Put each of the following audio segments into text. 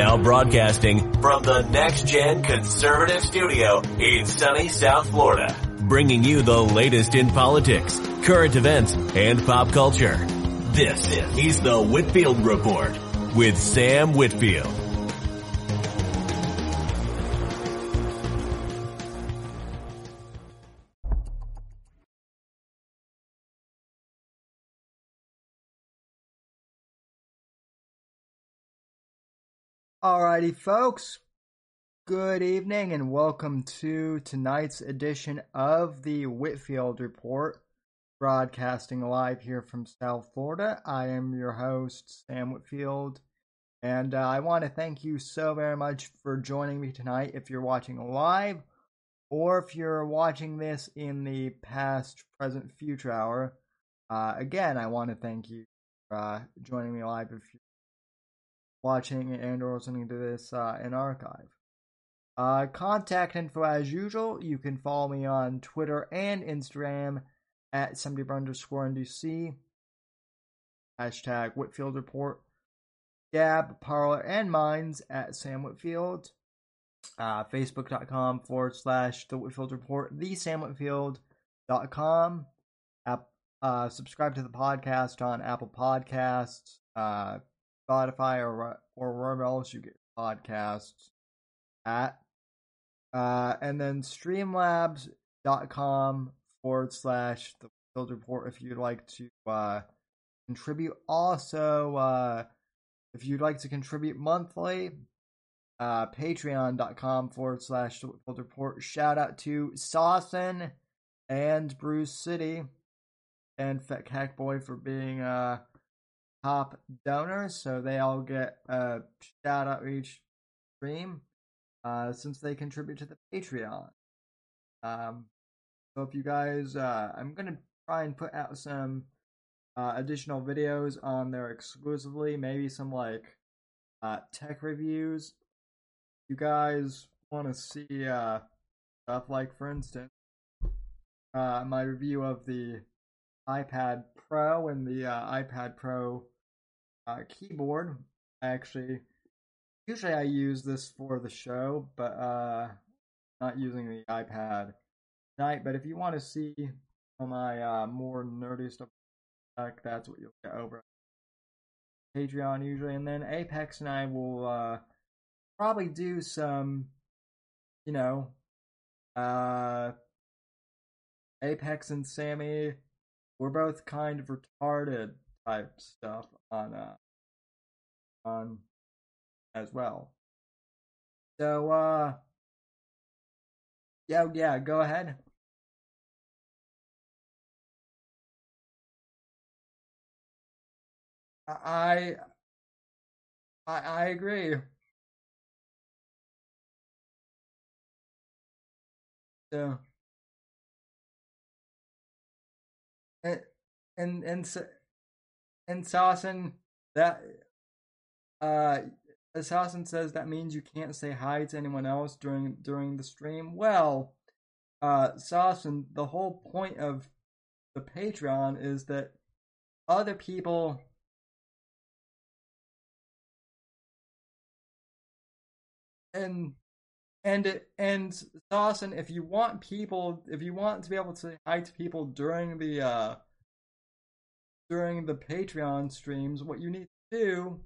Now broadcasting from the Next Gen Conservative Studio in sunny South Florida, bringing you the latest in politics, current events, and pop culture. This is the Whitfield Report with Sam Whitfield. Alrighty, folks. Good evening and welcome to tonight's edition of the Whitfield Report, broadcasting live here from South Florida. I am your host, Sam Whitfield, and uh, I want to thank you so very much for joining me tonight if you're watching live or if you're watching this in the past, present, future hour. Uh, again, I want to thank you for uh, joining me live if you watching and or listening to this uh, in archive. Uh, contact info as usual. You can follow me on Twitter and Instagram at somebody underscore NDC. Hashtag Whitfield Report. Gab, Parler, and Minds at Sam Whitfield. Uh, Facebook.com forward slash The Whitfield Report. The Sam Whitfield.com. App, uh, subscribe to the podcast on Apple Podcasts. Uh, Spotify or or wherever else you get podcasts at. Uh, and then streamlabs.com forward slash the field report if you'd like to uh, contribute. Also, uh, if you'd like to contribute monthly, uh, patreon.com forward slash the field report. Shout out to Sawson and Bruce City and Fat Kek Boy for being uh top donors, so they all get a shout out each stream uh, since they contribute to the Patreon. Um, so if you guys, uh, I'm gonna try and put out some uh, additional videos on there exclusively, maybe some like uh, tech reviews. You guys want to see uh, stuff like, for instance, uh, my review of the iPad Pro and the uh, iPad Pro uh, keyboard. Actually, usually I use this for the show, but uh, not using the iPad tonight. But if you want to see my uh, more nerdy stuff, that's what you'll get over Patreon usually, and then Apex and I will uh, probably do some, you know, uh, Apex and Sammy. We're both kind of retarded type stuff on uh, on as well. So uh yeah, yeah, go ahead. I I I agree. So and and and that uh Assassin says that means you can't say hi to anyone else during during the stream. Well, uh Sawson, the whole point of the Patreon is that other people and and and Dawson, if you want people, if you want to be able to hi to people during the uh during the Patreon streams, what you need to do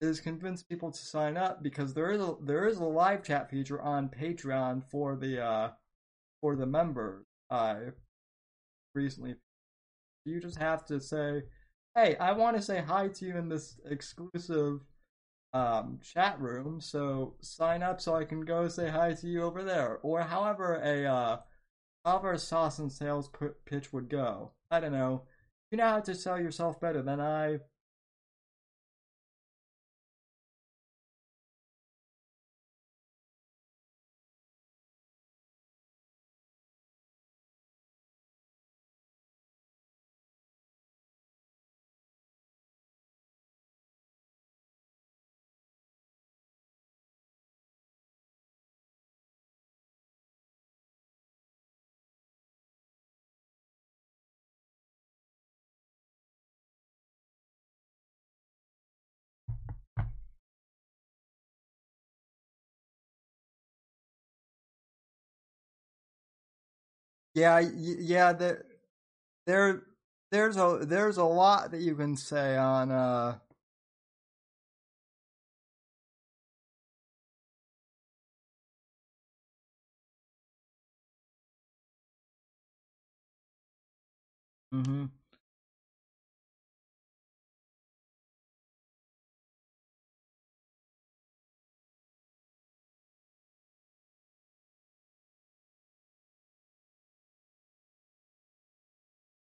is convince people to sign up because there is a there is a live chat feature on Patreon for the uh for the members. Uh recently you just have to say, "Hey, I want to say hi to you in this exclusive um chat room, so sign up so I can go say hi to you over there." Or however a uh however a sauce and sales pitch would go. I don't know you know how to sell yourself better than I Yeah, yeah. There, there, there's a there's a lot that you can say on uh Mm-hmm.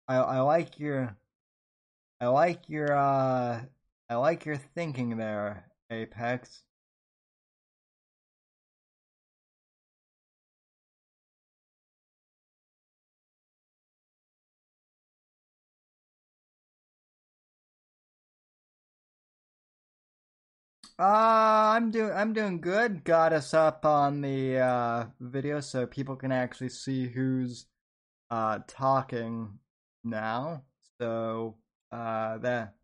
I I like your I like your uh I like your thinking there, Apex. Uh, I'm doing I'm doing good. Got us up on the uh, video so people can actually see who's uh, talking now. So uh, there.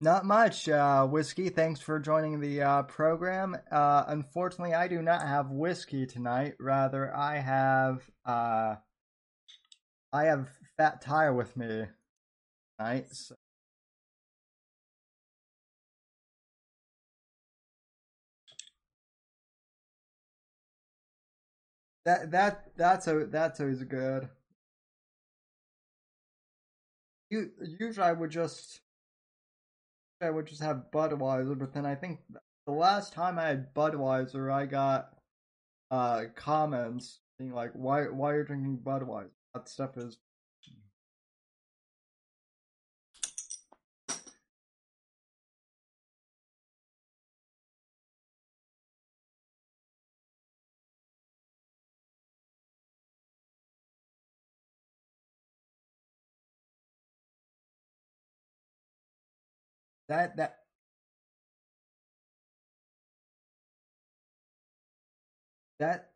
Not much, uh, Whiskey. Thanks for joining the uh, program. Uh, unfortunately, I do not have whiskey tonight. Rather, I have uh, I have Fat Tire with me tonight. So. That that that's a that's always good. You usually I would just I would just have Budweiser, but then I think the last time I had Budweiser, I got uh comments being like, "Why why are you drinking Budweiser? That stuff is." That that that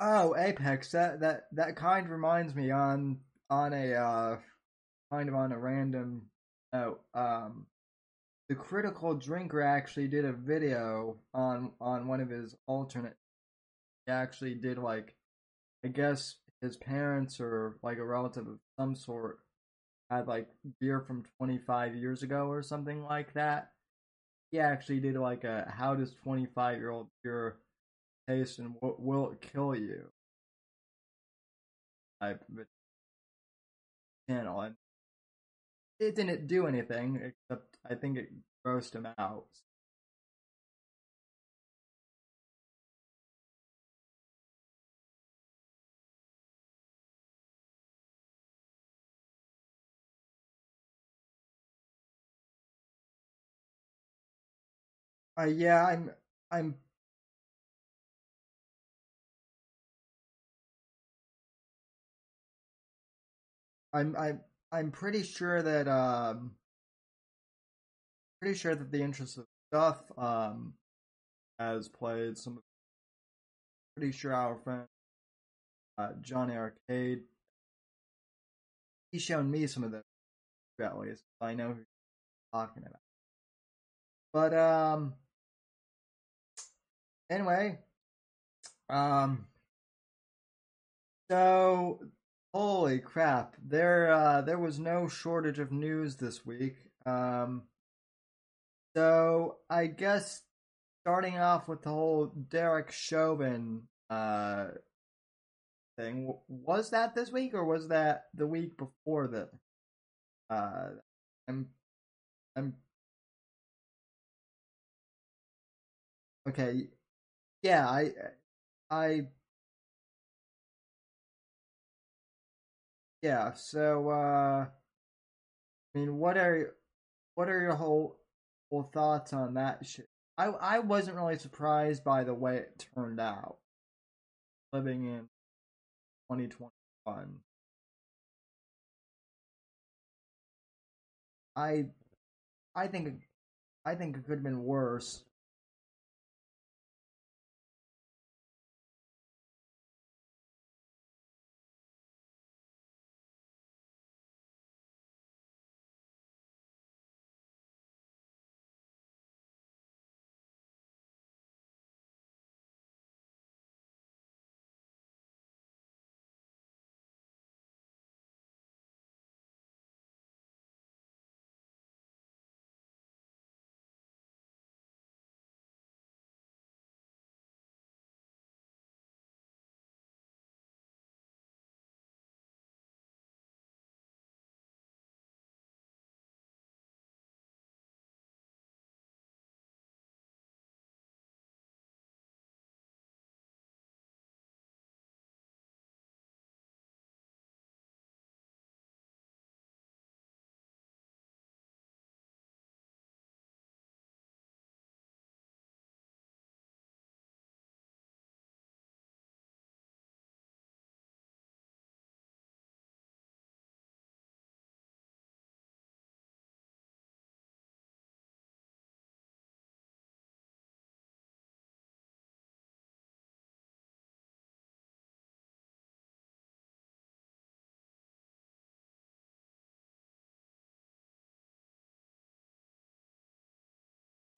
Oh, Apex. That that that kind reminds me on on a uh kind of on a random note. Um, the Critical Drinker actually did a video on on one of his alternate. He actually did like, I guess his parents or like a relative of some sort had like beer from 25 years ago or something like that. He actually did like a how does 25 year old beer taste and what will kill you of channel and it didn't do anything except I think it grossed him out. Uh, yeah, I'm I'm I'm I'm I'm pretty sure that um pretty sure that the interest of stuff um has played some pretty sure our friend uh, Johnny Arcade he's shown me some of the at least I know who you're talking about. But um anyway um so Holy crap! There, uh, there was no shortage of news this week. Um, so I guess starting off with the whole Derek Chauvin uh thing, was that this week or was that the week before that? Uh, I'm, I'm. Okay, yeah, I, I Yeah, so uh I mean what are what are your whole whole thoughts on that shit? I I wasn't really surprised by the way it turned out. Living in 2021. I I think I think it could have been worse.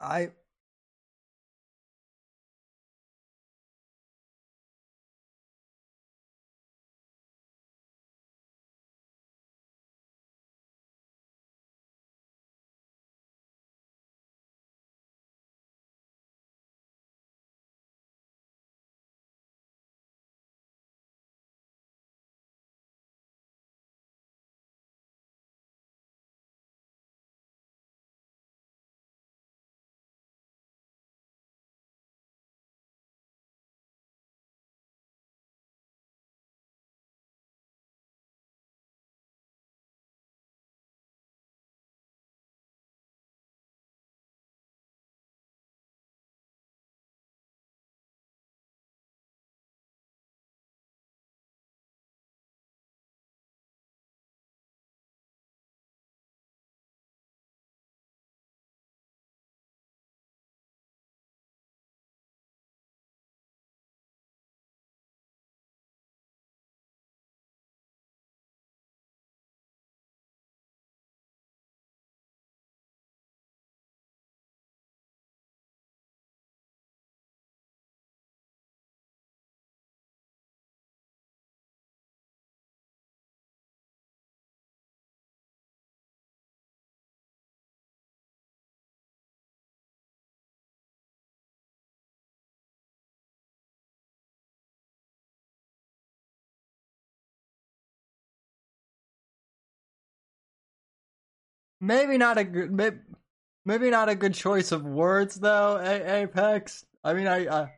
I maybe not a good maybe, not a good choice of words though. A- Apex. I mean, I uh,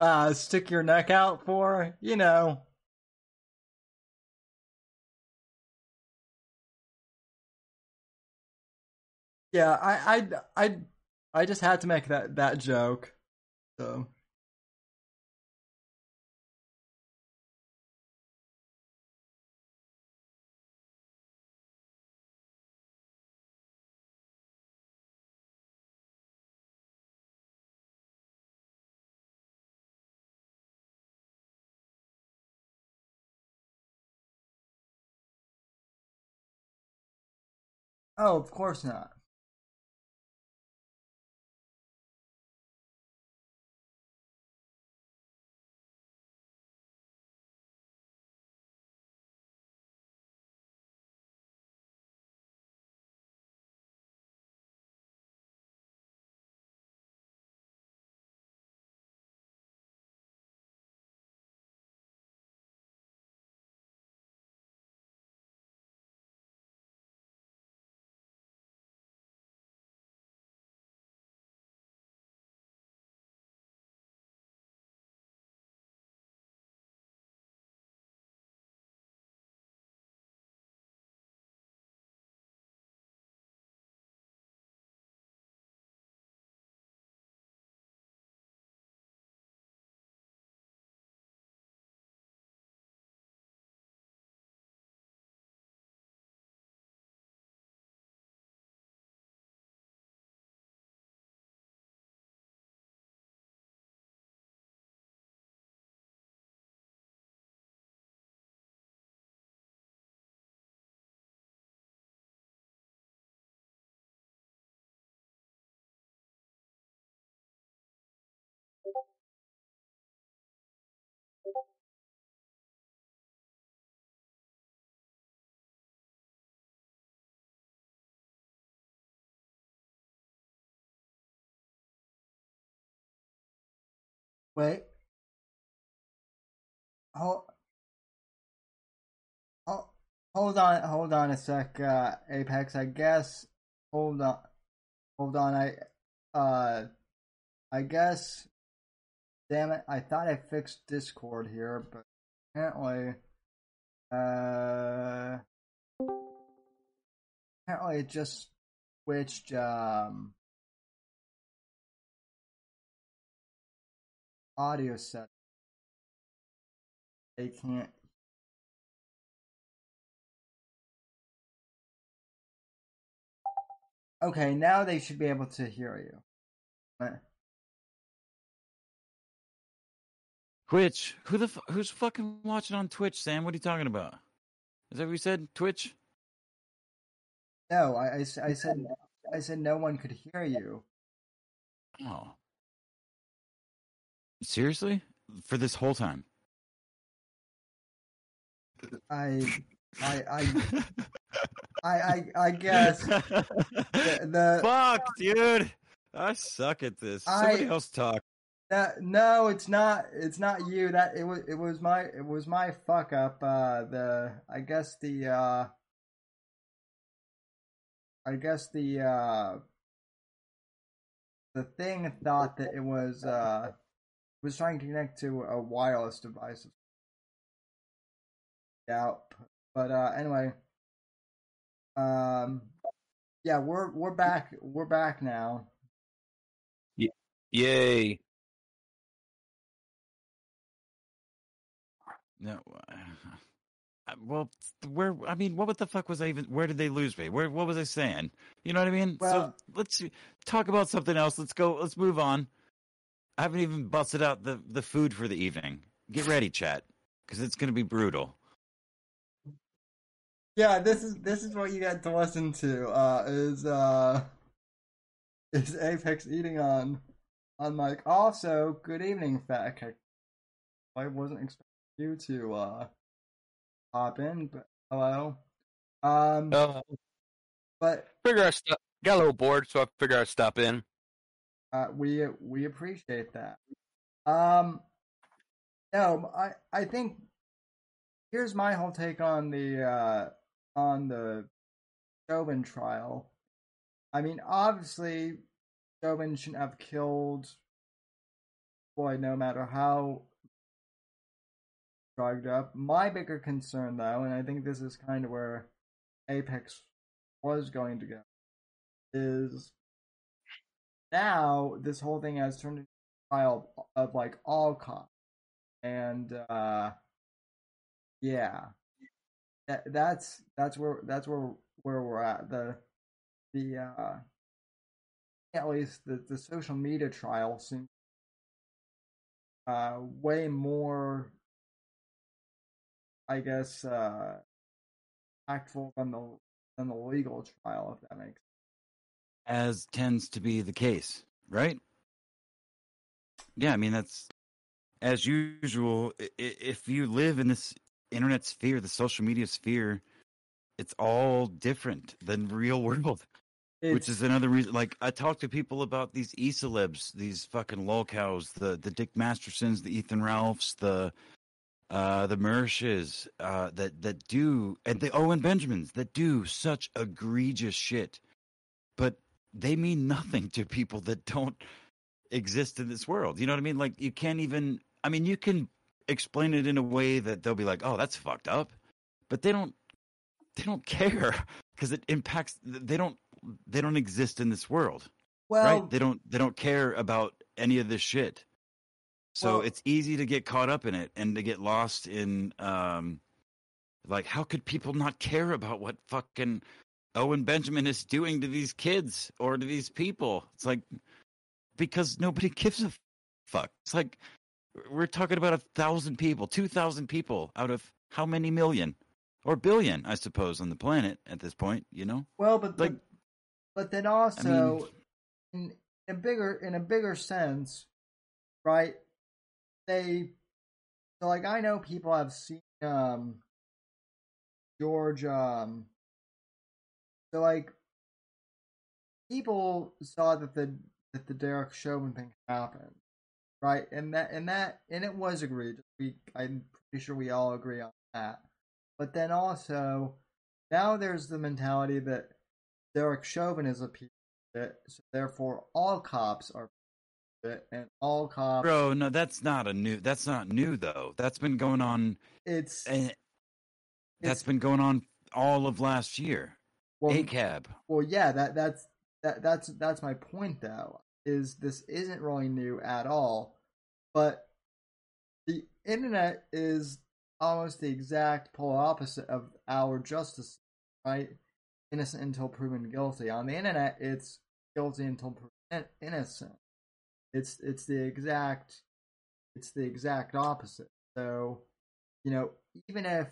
uh, stick your neck out for you know. Yeah, I I I I just had to make that that joke. So. Oh, of course not. Wait. Hold, on, hold on a sec, uh, Apex. I guess. Hold on, hold on. I, uh, I guess. Damn it! I thought I fixed Discord here, but apparently, uh, apparently it just switched. Um, audio set. They can't. Okay, now they should be able to hear you. Twitch. Who the f- who's fucking watching on Twitch, Sam? What are you talking about? Is that what you said? Twitch? No, I, I, I said I said no one could hear you. Oh. Seriously? For this whole time? I I I I I, I guess the, the Fuck, dude. I suck at this. Somebody I- else talk. That, no, it's not. It's not you. That it was. It was my. It was my fuck up. Uh, the. I guess the. uh I guess the. uh The thing thought that it was. uh Was trying to connect to a wireless device. Yeah, but uh anyway. Um. Yeah, we're we're back. We're back now. Yay. No. uh, Well, where? I mean, what the fuck was I even? Where did they lose me? Where? What was I saying? You know what I mean? Well- so let's talk about something else. Let's go. Let's move on. I haven't even busted out the the food for the evening. Get ready, chat, because it's gonna be brutal. Yeah, this is this is what you get to listen to. Uh, is uh, is Apex eating on on mic? Also, good evening, Fat Kek. I wasn't expecting you to uh hop in, but hello. Um, Uh, but figure I st- got a little bored, so I figure I'd stop in. Uh, we we appreciate that. Um, no, I I think here's my whole take on the uh on the Chauvin trial. I mean, obviously, Chauvin shouldn't have killed Floyd, no matter how drugged up. My bigger concern, though, and I think this is kind of where Apex was going to go, is now this whole thing has turned into a trial of, like all cops, and uh, yeah, that, that's that's where that's where where we're at. The the uh, at least the the social media trial seems uh way more I guess uh impactful than the than the legal trial if that makes as tends to be the case, right? Yeah, I mean that's as usual. If you live in this internet sphere, the social media sphere, it's all different than real world. Which is another reason. Like I talk to people about these e celebs, these fucking lolcows, the the Dick Mastersons, the Ethan Ralphs, the uh the Mershes, uh that that do and the Owen Benjamins that do such egregious shit, they mean nothing to people that don't exist in this world. You know what I mean? Like you can't even. I mean, you can explain it in a way that they'll be like, "Oh, that's fucked up," but they don't. They don't care because it impacts. They don't. They don't exist in this world, well right? They don't. They don't care about any of this shit. So Well- it's easy to get caught up in it and to get lost in, um, like, how could people not care about what fucking Owen Benjamin is doing to these kids or to these people? It's like because nobody gives a fuck. It's like we're talking about a thousand people, two thousand people out of how many million or billion, I suppose, on the planet at this point. You know, Well, but Like- but, but then also in a bigger in a bigger sense, right? They so like I know people have seen um George um so like people saw that the that the Derek Chauvin thing happened. right? And that and that and it was agreed. We I'm pretty sure we all agree on that. But then also now there's the mentality that Derek Chauvin is a piece of it, so therefore all cops are and all cops. Bro, no, that's not a new. That's not new though. That's been going on. It's eh, That's it's been going on all of last year. Well, ACAB. well, yeah. That that's that that's that's my point though. Is this isn't really new at all, but the internet is almost the exact polar opposite of our justice, right? Innocent until proven guilty. On the internet, it's guilty until proven innocent. It's it's the exact it's the exact opposite. So, you know, even if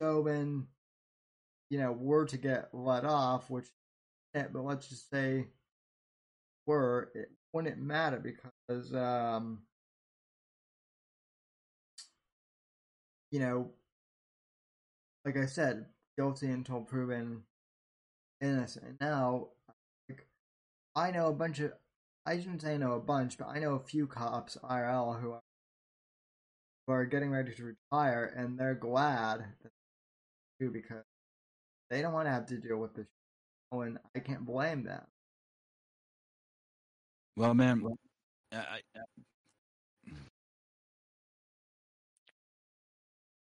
Chauvin, you know, were to get let off, which, eh, but let's just say were, it wouldn't matter because, um, you know, like I said, guilty until proven innocent. Now, like, I know a bunch of, I shouldn't say I know a bunch, but I know a few cops IRL who are, who are getting ready to retire, and they're glad do because they don't want to have to deal with this. Oh, and I can't blame them. Well, man, I, I,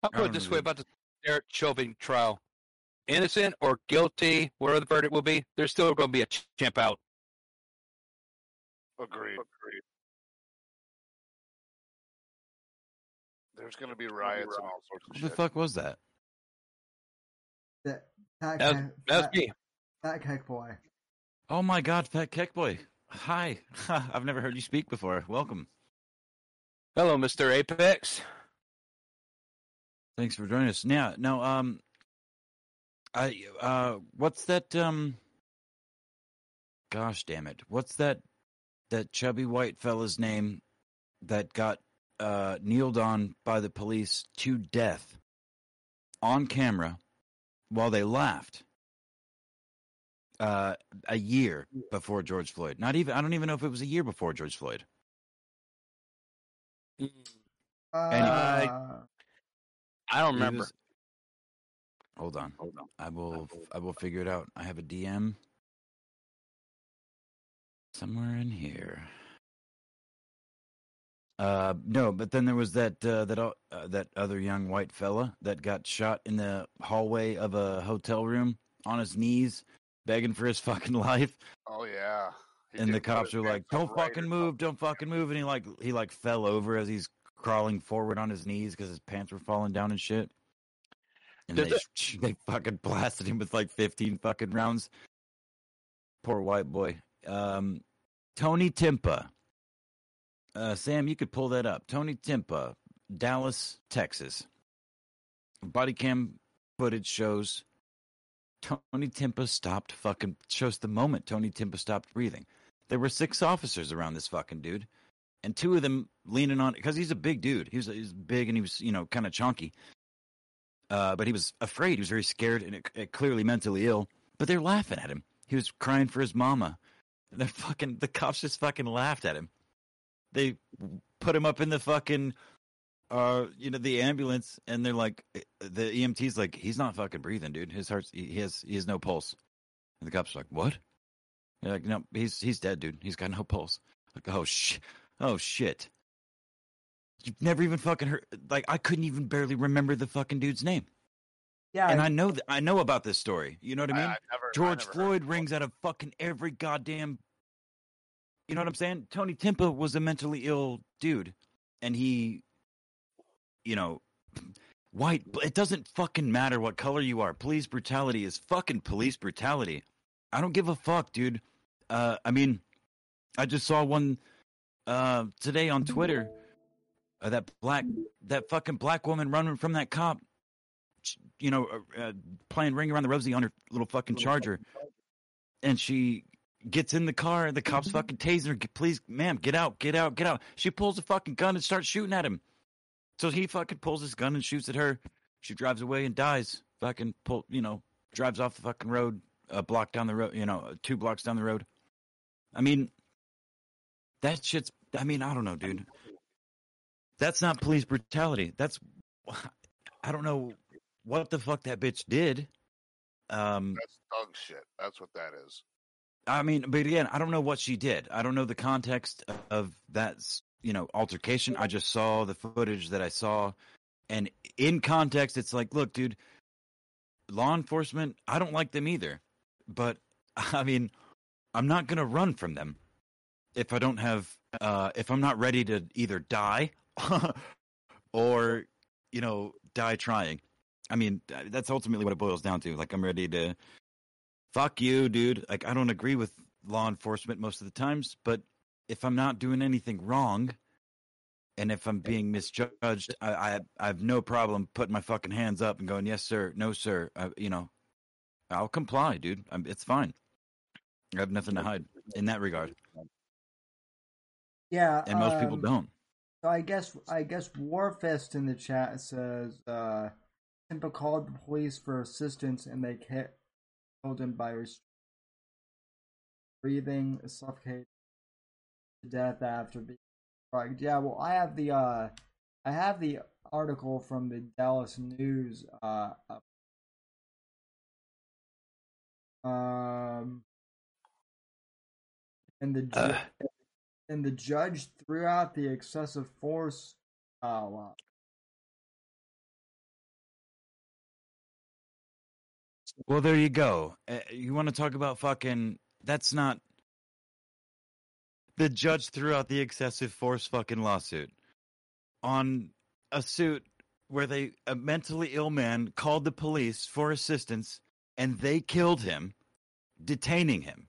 I'll I put it this know, way about the Derek Chauvin trial: innocent or guilty, whatever the verdict will be, there's still going to be a champ out. Agreed. Agreed. There's going to be riots and all sorts of shit. the shit. fuck was that? That that That was, guy- that that- me. that kek boy. Oh my God, Fat Kek Boy. Hi. I've never heard you speak before. Welcome. Hello, Mister Apex. Thanks for joining us. Now, now, um, I, uh, what's that, um, gosh damn it. What's that, that chubby white fella's name that got, uh, kneeled on by the police to death on camera while they laughed? Uh, a year before George Floyd. Not even, I don't even know if it was a year before George Floyd. Uh, I don't remember. was- Hold on. Hold on. I will I will figure it out. I have a DM somewhere in here. Uh no, but then there was that uh, that uh, that other young white fella that got shot in the hallway of a hotel room on his knees begging for his fucking life. Oh yeah. He and the cops were like don't fucking move don't fucking move. And he like he like fell over as he's crawling forward on his knees because his pants were falling down and shit. And they, it- they fucking blasted him with like 15 fucking rounds. Poor white boy. Um tony timpa uh sam you could pull that up tony timpa dallas texas body cam footage shows Tony Timpa stopped fucking shows the moment Tony Timpa stopped breathing. There were six officers around this fucking dude, and two of them leaning on because he's a big dude. He was he's big and he was you know kind of chunky. Uh, but he was afraid. He was very scared and it, it clearly mentally ill. But they're laughing at him. He was crying for his mama. And they're fucking the cops just fucking laughed at him. They put him up in the fucking uh you know the ambulance and they're like the EMT's like he's not fucking breathing dude. His heart's he has he has no pulse. And the cops are like what? They're like no he's he's dead dude. He's got no pulse. Like oh shit oh shit. You've never even fucking heard like I couldn't even barely remember the fucking dude's name. Yeah, and I know th- I know about this story. You know what I mean? I've never, I George Floyd rings out of fucking every goddamn. You know what I'm saying? Tony Timpa was a mentally ill dude, and he, you know, white. It doesn't fucking matter what color you are. Police brutality is fucking police brutality. I don't give a fuck, dude. Uh, I mean, I just saw one uh today on Twitter. Uh, that black, that fucking black woman running from that cop you know, uh, uh, playing Ring Around the Rosie on her little fucking charger, and she gets in the car, and the cops fucking tasing her. Please, ma'am, get out, get out, get out. She pulls a fucking gun and starts shooting at him. So he fucking pulls his gun and shoots at her. She drives away and dies. Fucking pull, you know, drives off the fucking road, a block down the road, you know, two blocks down the road. I mean, that shit's. I mean, I don't know, dude. That's not police brutality. That's. I don't know what the fuck that bitch did. Um, That's thug shit. That's what that is. I mean, but again, I don't know what she did. I don't know the context of that, you know, altercation. I just saw the footage that I saw, and in context, it's like, look, dude, law enforcement. I don't like them either, but I mean, I'm not gonna run from them if I don't have, uh, if I'm not ready to either die or, you know, die trying. I mean, that's ultimately what it boils down to. Like, I'm ready to fuck you, dude. Like, I don't agree with law enforcement most of the times, but if I'm not doing anything wrong, and if I'm being misjudged, I I, I have no problem putting my fucking hands up and going, yes, sir, no, sir. I, you know, I'll comply, dude. I'm, it's fine. I have nothing to hide in that regard, Yeah, and most people um, don't. So I guess I guess Warfist in the chat says uh Simpa called the police for assistance and they ca- him by breathing, suffocated to death after being drugged. Yeah, well I have the uh I have the article from the Dallas News uh um and the ju- Uh, and the judge threw out the excessive force uh. Well, there you go. Uh, you want to talk about fucking? That's not. The judge threw out the excessive force fucking lawsuit on a suit where they a mentally ill man called the police for assistance and they killed him, detaining him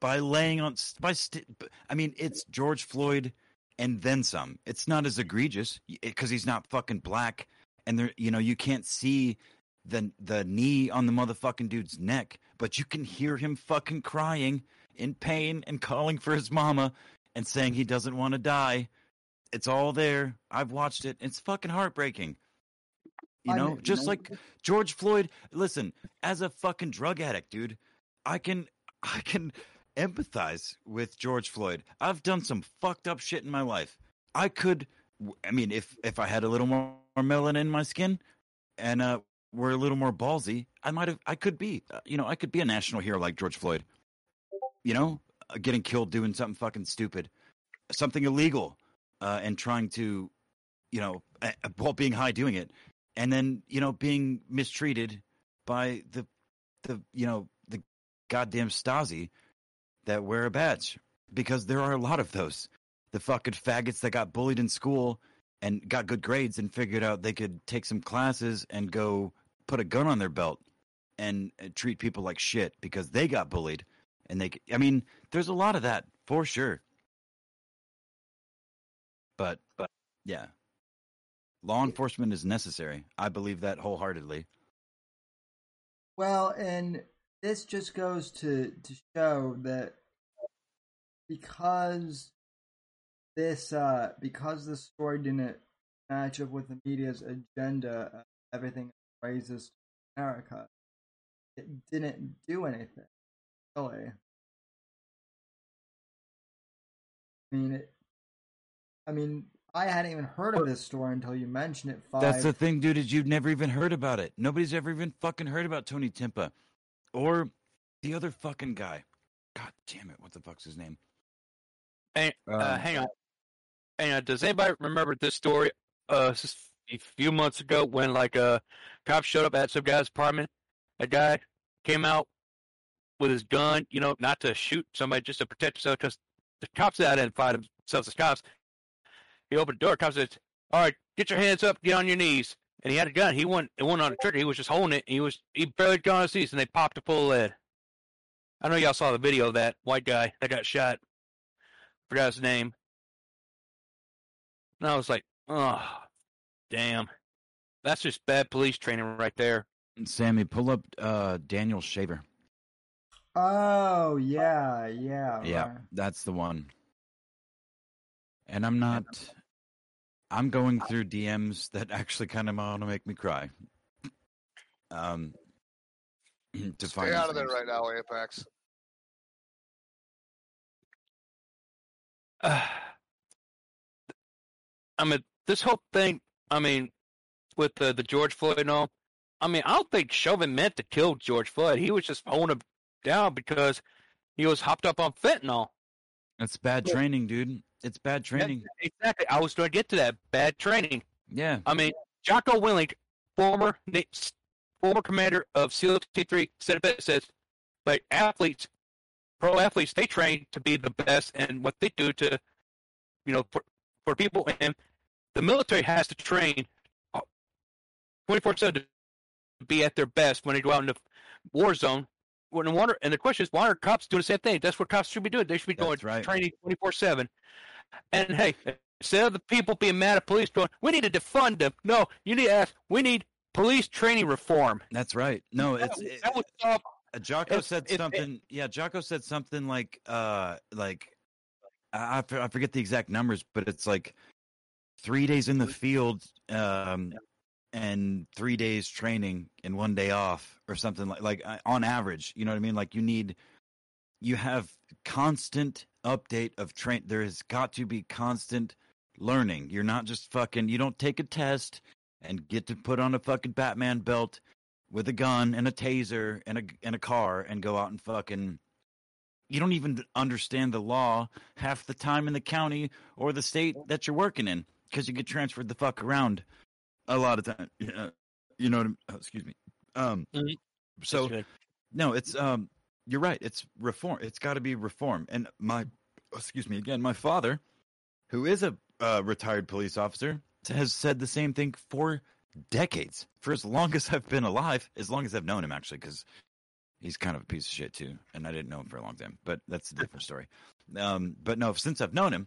by laying on by. St- I mean, it's George Floyd and then some. It's not as egregious because he's not fucking black, and there, you know, you can't see the the knee on the motherfucking dude's neck, but you can hear him fucking crying in pain and calling for his mama and saying he doesn't want to die. It's all there. I've watched it. It's fucking heartbreaking. You know, just like George Floyd. Listen, as a fucking drug addict, dude, I can I can empathize with George Floyd. I've done some fucked up shit in my life. I could, I mean, if if I had a little more melanin in my skin, and uh, were a little more ballsy, I might have, I could be, uh, you know, I could be a national hero like George Floyd. You know, uh, getting killed doing something fucking stupid, something illegal, uh, and trying to, you know, while being high doing it, and then you know being mistreated by the, the you know the goddamn Stasi that wear a badge because there are a lot of those. The fucking faggots that got bullied in school and got good grades and figured out they could take some classes and go put a gun on their belt and uh, treat people like shit because they got bullied and they i mean there's a lot of that for sure. But but yeah. Law enforcement is necessary. I believe that wholeheartedly. Well, and this just goes to to show that because this uh because the story didn't match up with the media's agenda everything raises America, it didn't do anything. Really. I mean it I mean I hadn't even heard of this story until you mentioned it five that's the thing dude is you've never even heard about it nobody's ever even fucking heard about tony timpa or the other fucking guy god damn it what the fuck's his name Hey, uh, Um, hang on. Hang on. Does anybody remember this story? Uh, s- a few months ago, when like a cop showed up at some guy's apartment, a guy came out with his gun. You know, not to shoot somebody, just to protect himself, because the cops identified themselves as cops. He opened the door. Cops said, "All right, get your hands up, get on your knees." And he had a gun. He went. It wasn't on the trigger. He was just holding it. And he was. He barely got on his knees, and they popped a full lead. I know y'all saw the video of that white guy that got shot. Forgot his name. And I was like, oh, damn. That's just bad police training right there. sammy pull up uh daniel shaver Oh yeah, yeah. Yeah, right. that's the one. And I'm not. I'm going through DMs that actually kind of want to make me cry. Um, to find Stay these out of there right now, Apex. uh, I mean, this whole thing. I mean, with the the George Floyd and all. I mean, I don't think Chauvin meant to kill George Floyd. He was just holding him down because he was hopped up on fentanyl. That's bad Yeah. training, dude. It's bad training. Exactly. I was going to get to that bad training. Yeah. I mean, Jocko Willink, former former commander of SEAL Team Three, said it. Says, like athletes, pro athletes, they train to be the best, and what they do to, you know, for, for people, and the military has to train twenty four seven to be at their best when they go out in the war zone. When the wonder, and the question is, why are cops doing the same thing? That's what cops should be doing. They should be going right. training twenty four seven. And hey, instead of the people being mad at police going, we need to defund them. No, you need to ask, we need police training reform. That's right. No, That it's it, that would stop. uh, Jocko if- said it- something. yeah, Jocko said something like uh like I I forget the exact numbers, but it's like three days in the field um and three days training and one day off or something like like uh, on average. You know what I mean? Like you need you have constant update of train. There has got to be constant learning. You're not just fucking. You don't take a test and get to put on a fucking Batman belt with a gun and a taser and a and a car and go out and fucking. You don't even understand the law half the time in the county or the state that you're working in because you get transferred the fuck around a lot of time. Yeah, you know what? I'm, oh, excuse me. Um. Mhm. So no, it's um you're right. It's reform. It's got to be reform. And my excuse me again, my father, who is a uh, retired police officer, has said the same thing for decades. For as long as I've been alive, as long as I've known him actually cuz he's kind of a piece of shit too, and I didn't know him for a long time, but that's a different story. Um but no, since I've known him,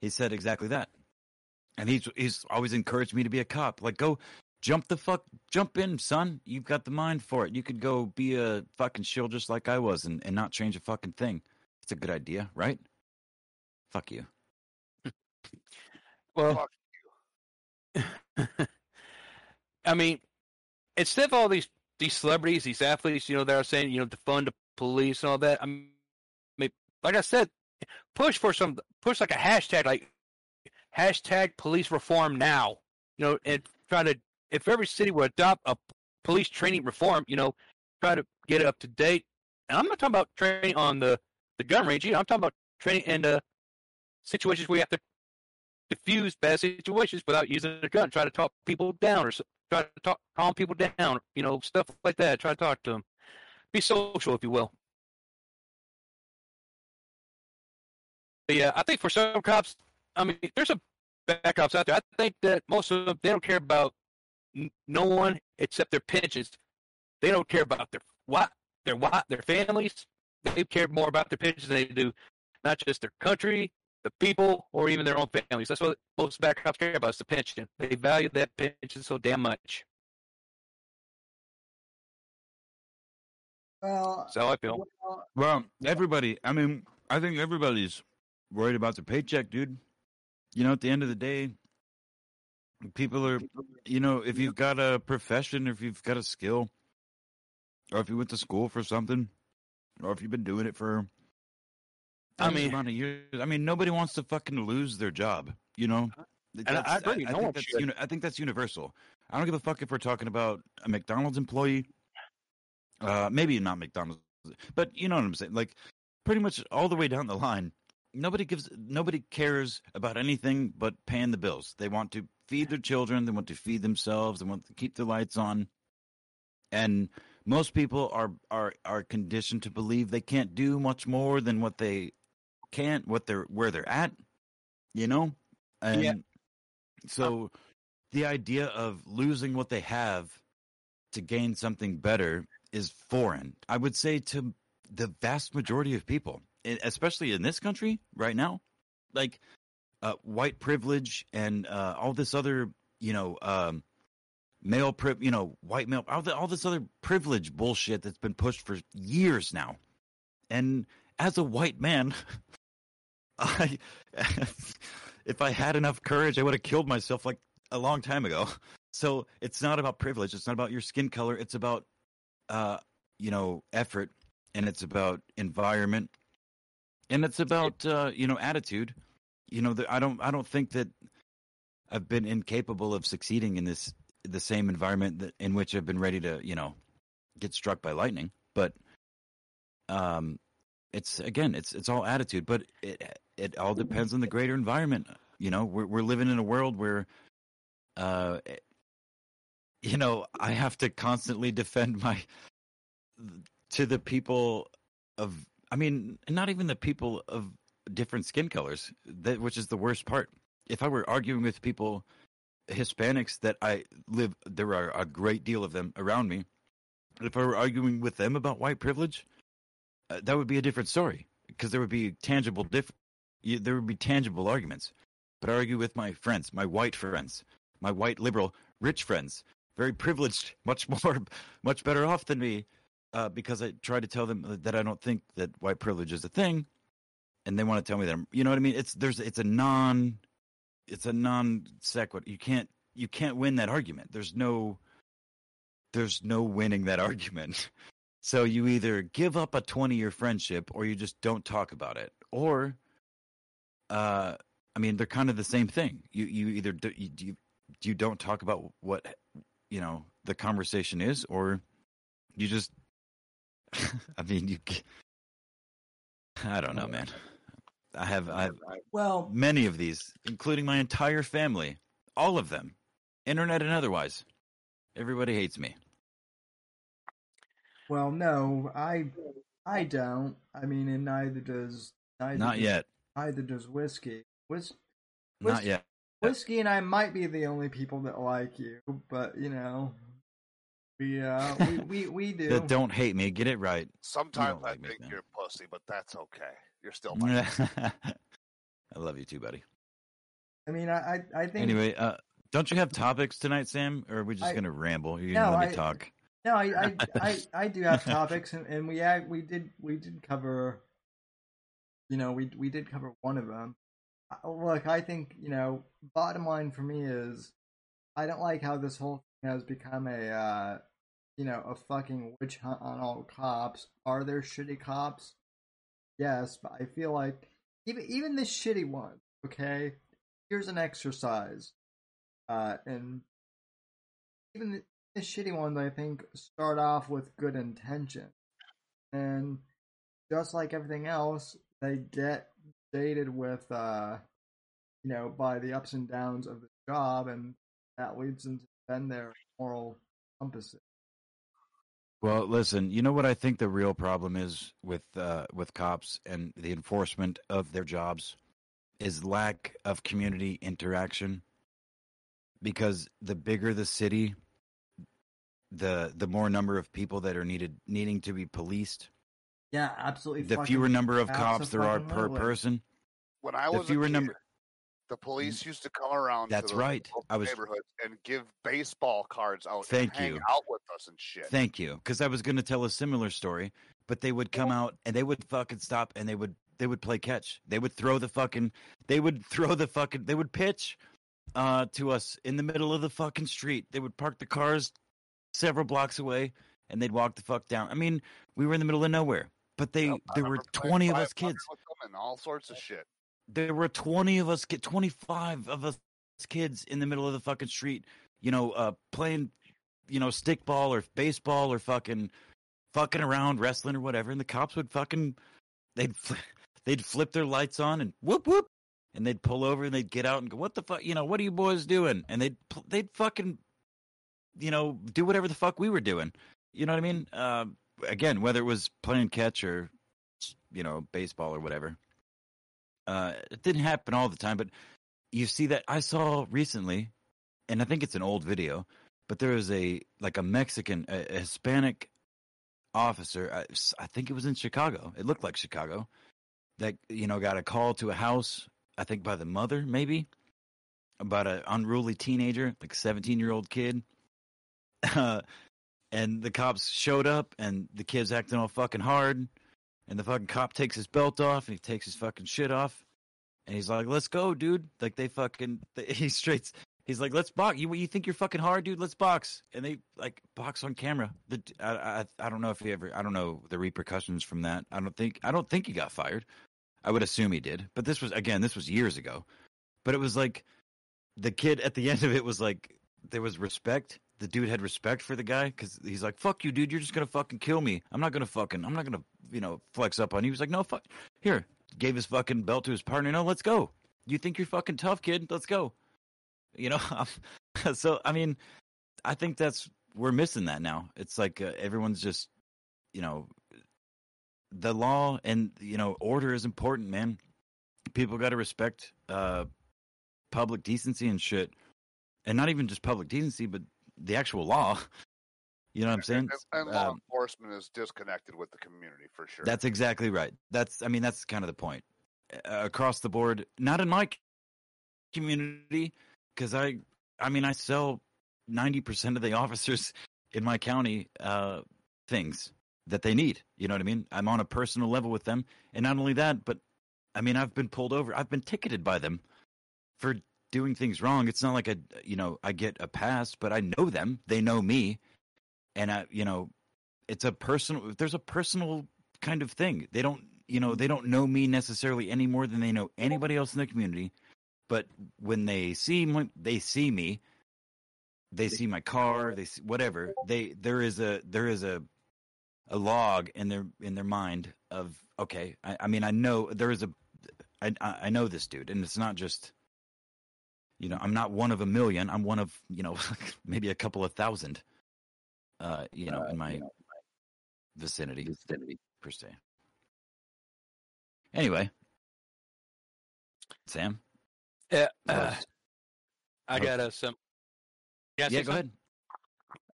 he said exactly that. And he's he's always encouraged me to be a cop. Like go jump the fuck jump in son you've got the mind for it you could go be a fucking shield just like i was and, and not change a fucking thing it's a good idea right fuck you Well, Fuck. I mean, instead of all these these celebrities, these athletes, you know, that are saying, you know, defund the police and all that. I mean, like I said, push for some, push like a hashtag, like hashtag police reform now. You know, and try to, if every city would adopt a police training reform, you know, try to get it up to date. And I'm not talking about training on the the gun range. You know, I'm talking about training in the situations where you have to diffuse bad situations without using a gun. Try to talk people down or try to talk calm people down. You know, stuff like that. Try to talk to them. Be social, if you will. But yeah, I think for some cops, I mean, there's some bad cops out there. I think that most of them they don't care about n- no one except their pensions. They don't care about their what their what their families. They care more about their pensions than they do not just their country, the people, or even their own families. That's what most bad cops care about is the pension. They value that pension so damn much. Well, That's how I feel. well, well everybody i mean i think everybody's worried about the paycheck dude you know at the end of the day people are you know if you've got a profession or if you've got a skill or if you went to school for something or if you've been doing it for I mean- amount of years. I mean, nobody wants to fucking lose their job. You know, And I agree, no think that's uni- I think that's universal. I don't give a fuck if we're talking about a McDonald's employee. Uh, maybe not McDonald's, but you know what I'm saying. Like, pretty much all the way down the line, nobody gives, nobody cares about anything but paying the bills. They want to feed their children. They want to feed themselves. They want to keep the lights on. And most people are are are conditioned to believe they can't do much more than what they can't, what they're where they're at. You know, and Yeah. so uh-huh. the idea of losing what they have to gain something better is foreign. I would say to the vast majority of people, especially in this country right now, like uh, white privilege and uh, all this other, you know, um, male pri- you know, white male, all, the, all this other privilege bullshit that's been pushed for years now. And as a white man, I, if I had enough courage, I would have killed myself like a long time ago. So it's not about privilege. It's not about your skin color. It's about, uh, you know, effort, and it's about environment, and it's about uh, you know attitude. you know, the, I don't I don't think that I've been incapable of succeeding in this the same environment that, in which I've been ready to, you know, get struck by lightning. But um, it's again, it's it's all attitude. But it it all depends on the greater environment. You know, we're we're living in a world where, uh, you know, I have to constantly defend my to the people of. I mean, not even the people of different skin colors, that which is the worst part. If I were arguing with people, Hispanics that I live, there are a great deal of them around me. If I were arguing with them about white privilege, uh, that would be a different story because there would be tangible diff- you, there would be tangible arguments. But I argue with my friends, my white friends, my white liberal rich friends, very privileged, much more, much better off than me, uh, because I try to tell them that I don't think that white privilege is a thing, and they want to tell me that I'm, you know what I mean? It's there's it's a non, it's a non sequitur. You can't you can't win that argument. There's no, there's no winning that argument. So you either give up a 20 year friendship or you just don't talk about it. Or, uh, I mean, they're kind of the same thing. You you either do, you, you you don't talk about what you know the conversation is, or you just. I mean, you. I don't know, man. I have I have Well, many of these, including my entire family, all of them, internet and otherwise. Everybody hates me. well, no, I, I don't. I mean, and neither does neither Not does, yet. Neither does whiskey. Whis- Not yet. whiskey and I might be the only people that like you, but you know, we uh, we we, we do. That don't hate me. Get it right. Sometimes I like think man. you're a pussy, but that's okay. You're still my I love you too, buddy. I mean, I I, I think Anyway, uh, don't you have topics tonight, Sam? Or are we just I- gonna ramble? You're No, gonna let I- me talk. No, I, I, I, I do have topics, and, and we act, we did we did cover, you know, we we did cover one of them. Uh, Look, I think you know, bottom line for me is, I don't like how this whole thing has become a, uh, you know, a fucking witch hunt on all cops. Are there shitty cops? Yes, but I feel like even even the shitty ones, Okay, here's an exercise, uh, and even the, the shitty ones I think start off with good intention, and just like everything else, they get dated with, uh, you know, by the ups and downs of the job, and that leads them to bend their moral compasses. Well, listen, you know what I think the real problem is with uh, with cops and the enforcement of their jobs is lack of community interaction. Because the bigger the city, the the more number of people that are needed needing to be policed, Yeah, absolutely. the fewer number of cops there are per abso-fucking-lutely. person. When I was The fewer a kid, number- the police used to come around. That's to the right. I was- neighborhoods and give baseball cards out. Thank you. out with us and shit. Thank you, because I was going to tell a similar story, but they would come out and they would fucking stop and they would they would play catch. They would throw the fucking they would throw the fucking they would pitch uh to us in the middle of the fucking street. They would park the cars several blocks away and they'd walk the fuck down. I mean, we were in the middle of nowhere, but they I there were 20 of us kids. and all sorts of shit. There were 20 of us, kid, 25 of us kids in the middle of the fucking street, you know, uh, playing, you know, stickball or baseball or fucking, fucking around, wrestling or whatever. And the cops would fucking, they'd, they'd flip their lights on and whoop whoop, and they'd pull over and they'd get out and go, what the fuck, you know, what are you boys doing? And they'd, they'd fucking, you know, do whatever the fuck we were doing. You know what I mean? Uh, again, whether it was playing catch or, you know, baseball or whatever. Uh, it didn't happen all the time, but you see that I saw recently, and I think it's an old video, but there was a like a Mexican, a, a Hispanic officer. I, I think it was in Chicago. It looked like Chicago. That you know got a call to a house. I think by the mother, maybe about an unruly teenager, like a seventeen-year-old kid. Uh, and the cops showed up, and the kid's acting all fucking hard. And the fucking cop takes his belt off, and he takes his fucking shit off. And he's like, "Let's go, dude!" Like they fucking, they, he straight. He's like, "Let's box." You you think you're fucking hard, dude? Let's box. And they like box on camera. The I I, I don't know if he ever. I don't know the repercussions from that. I don't think. I don't think he got fired. I would assume he did. But this was again, this was years ago. But it was like the kid at the end of it was like there was respect. The dude had respect for the guy because he's like, "Fuck you, dude! You're just gonna fucking kill me. I'm not gonna fucking. I'm not gonna, you know, flex up on you." He was like, "No, fuck. Here." Gave his fucking belt to his partner. No, let's go. You think you're fucking tough, kid? Let's go. You know. so I mean, I think that's we're missing that now. It's like uh, everyone's just, you know, the law and you know order is important, man. People got to respect uh, public decency and shit, and not even just public decency, but the actual law. You know what I'm saying? And, and law Um, enforcement is disconnected with the community for sure. That's exactly right. That's I mean that's kind of the point. Uh, across the board, not in my community cuz I I mean I sell 90% of the officers in my county uh things that they need. You know what I mean? I'm on a personal level with them and not only that, but I mean I've been pulled over. I've been ticketed by them for doing things wrong. It's not like I you know, I get a pass, but I know them. They know me. And I you know, it's a personal there's a personal kind of thing. They don't, you know, they don't know me necessarily any more than they know anybody else in the community. But when they see my, they see me, they see my car, they see whatever. They there is a there is a a log in their in their mind of okay. I, I mean, I know there is a I, I know this dude, and it's not just you know I'm not one of a million. I'm one of you know maybe a couple of thousand. Uh, you know, in my vicinity, vicinity per se. Anyway, Sam, Yeah, uh, I got a some. yeah, go something? ahead.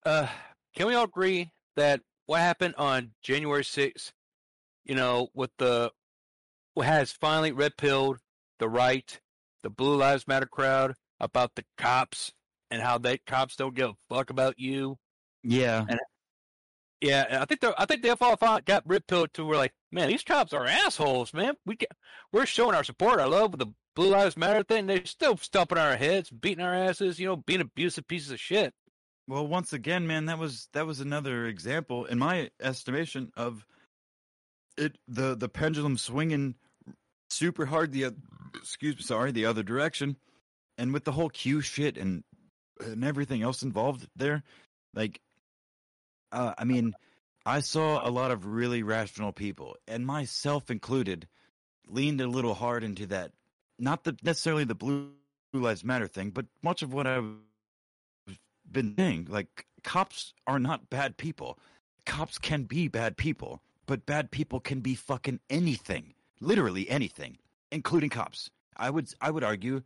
Uh, can we all agree that what happened on January 6th, you know, with the what has finally red pilled the right, the Blue Lives Matter crowd about the cops and how they cops don't give a fuck about you. Yeah, Yeah, and I think they I think they all got pilled to where like, man, these cops are assholes, man. We get, we're showing our support, our love with the Blue Lives Matter thing. They're still stomping our heads, beating our asses, you know, being abusive pieces of shit. Well, once again, man, that was that was another example, in my estimation, of it the the pendulum swinging super hard the oth- excuse me, sorry, the other direction, and with the whole Q shit and and everything else involved there, like, uh, I mean, I saw a lot of really rational people, and myself included, leaned a little hard into that, not the necessarily the blue lives matter thing, but much of what I've been saying. Like, cops are not bad people. Cops can be bad people, but bad people can be fucking anything, literally anything, including cops. I would I would argue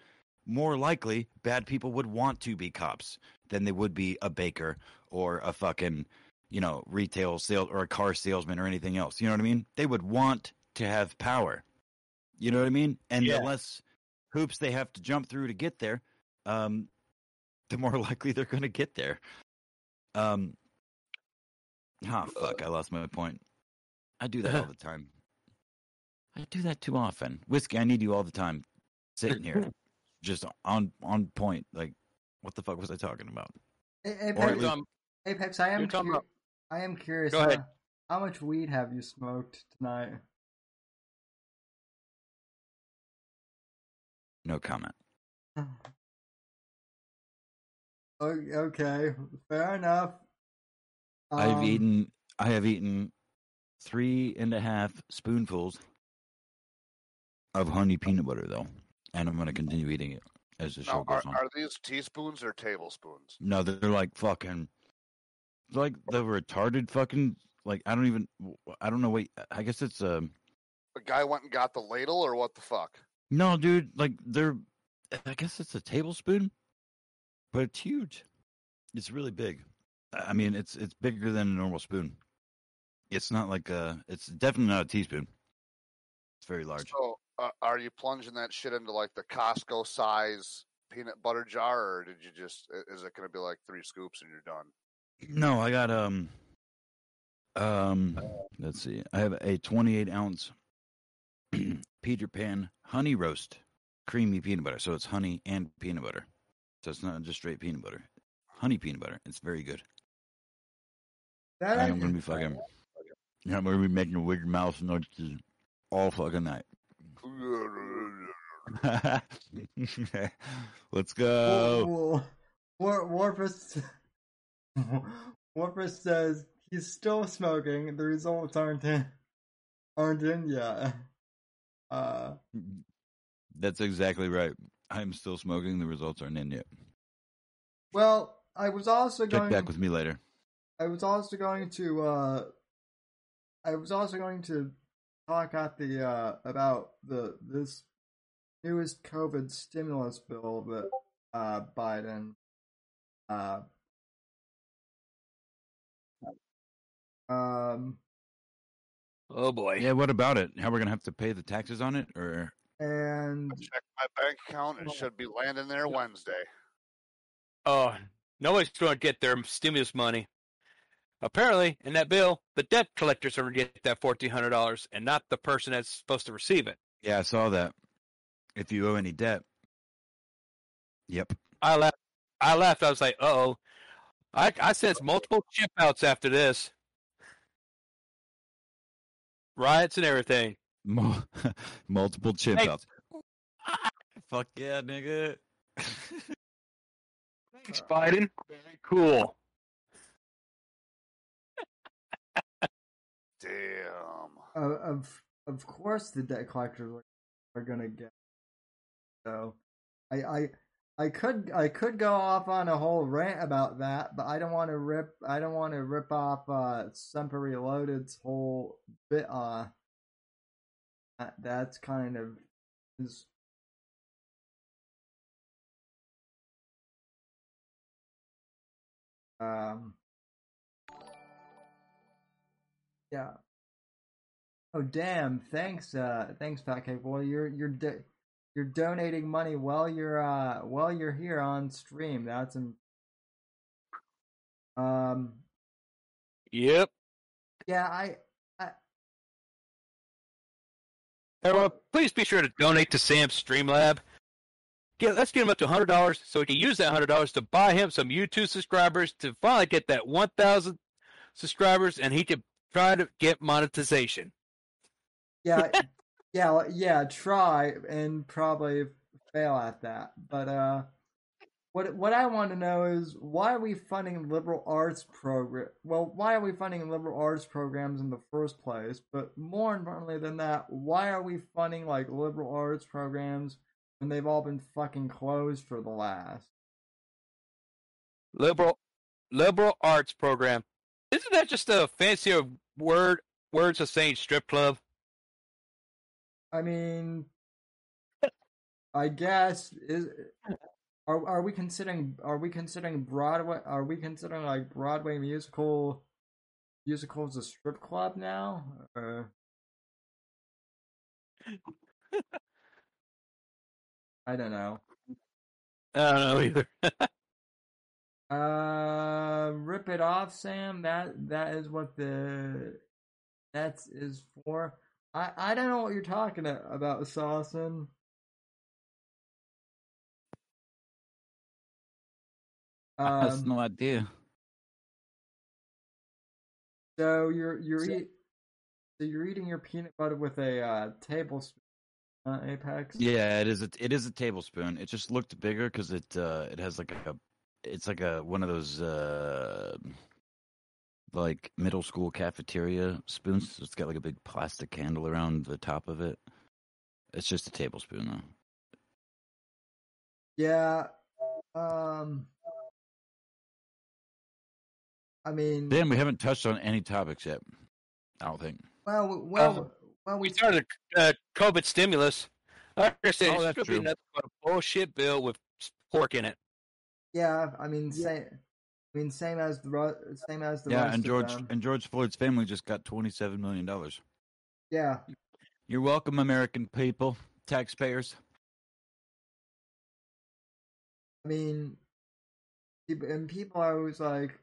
more likely bad people would want to be cops than they would be a baker or a fucking you know retail sales or a car salesman or anything else. You know what I mean? They would want to have power. You know what I mean? And Yeah. the less hoops they have to jump through to get there, um, the more likely they're going to get there. Um, ah, fuck! I lost my point. I do that all the time. I do that too often. Whiskey, I need you all the time, sitting here, just on on point. Like, what the fuck was I talking about? A- Or at Apex, least- Apex, I am cu- I am curious. Go ahead. uh, how much weed have you smoked tonight? No comment. Okay, fair enough. I've Um, eaten. I have eaten three and a half spoonfuls of honey peanut butter, though, and I'm going to continue eating it as the show Now, are, goes on. are these teaspoons or tablespoons? No, they're like fucking, they're like the retarded fucking. Like I don't even. I don't know. Wait, I guess it's um. The guy went and got the ladle, or what the fuck? No, dude. Like they're. I guess it's a tablespoon, but it's huge. It's really big. I mean, it's it's bigger than a normal spoon. It's not like a. It's definitely not a teaspoon. It's very large. So, uh, are you plunging that shit into like the Costco size peanut butter jar, or did you just? Is it going to be like three scoops and you're done? No, I got um um let's see. I have a 28 ounce Peter Pan honey roast creamy peanut butter. So it's honey and peanut butter. So it's not just straight peanut butter. Honey peanut butter. It's very good. that I'm gonna be fucking yeah, I'm gonna be making weird mouth noises all fucking night. Let's go. War, War, Warpus, Warpus says he's still smoking. The results aren't in, aren't in yet. Uh, That's exactly right. I'm still smoking. The results aren't in yet. well, I was also Check going. back with me later. I was also going to. Uh, I was also going to talk at the uh, about the this newest COVID stimulus bill that uh, Biden uh, um Oh boy. Yeah, what about it? How we're gonna have to pay the taxes on it, or and Check my bank account. It should be landing there Wednesday. Oh, nobody's going to get their stimulus money. Apparently, in that bill, the debt collectors are going to get that fourteen hundred dollars, and not the person that's supposed to receive it. yeah, I saw that. If you owe any debt, yep. I laughed. I laughed. I was like, "Uh oh." I I sense multiple chip outs after this. Riots and everything. Multiple chip Hey. outs. Fuck yeah, nigga. Thanks, Biden. Very cool. Damn. uh, of of course the debt collectors are, gonna get. So, I I I could I could go off on a whole rant about that, but I don't want to rip I don't want to rip off uh Semper Reloaded's whole bit. Uh, that, that's kind of is. Um. Yeah. Oh damn! Thanks, uh, thanks, Fat Kek Boy. You're you're do- you're donating money while you're uh while you're here on stream. That's um Yep. yeah. I I Everyone, please be sure to donate to Sam's Streamlab. Get, let's get him up to hundred dollars, so he can use that hundred dollars to buy him some YouTube subscribers to finally get that one thousand subscribers, and he can try to get monetization. yeah yeah yeah. Try and probably fail at that, but uh. What what I want to know is why are we funding liberal arts program? Well, why are we funding liberal arts programs in the first place? But more importantly than that, why are we funding like liberal arts programs when they've all been fucking closed for the last? Liberal, liberal arts program. Isn't that just a fancier word words of saying strip club? I mean, I guess is are are we considering are we considering Broadway? Are we considering like Broadway musical musicals a strip club now? Or... I don't know. I don't know either. Uh, rip it off, Sam. That that is what the that's is for. I I don't know what you're talking about, Sawson. I have Um, no idea. so you're you're So- eat, so you're eating your peanut butter with a uh, tablespoon, uh, Apex. Yeah, it is. A, it is a tablespoon. It just looked bigger because it uh, it has like a it's like a one of those uh, like middle school cafeteria spoons. It's got like a big plastic handle around the top of it. It's just a tablespoon though. Yeah. Um. I mean, Dan, we haven't touched on any topics yet. I don't think. well, well, Um, well, we we started a uh, COVID stimulus. Like I said, Oh, it's that's going to be true. another bullshit bill with pork in it. Yeah, I mean, same. I mean, same as the ru- same as the yeah, rest and of George them. and George Floyd's family just got twenty seven million dollars. Yeah, You're welcome, American people, taxpayers. I mean, and people are always like,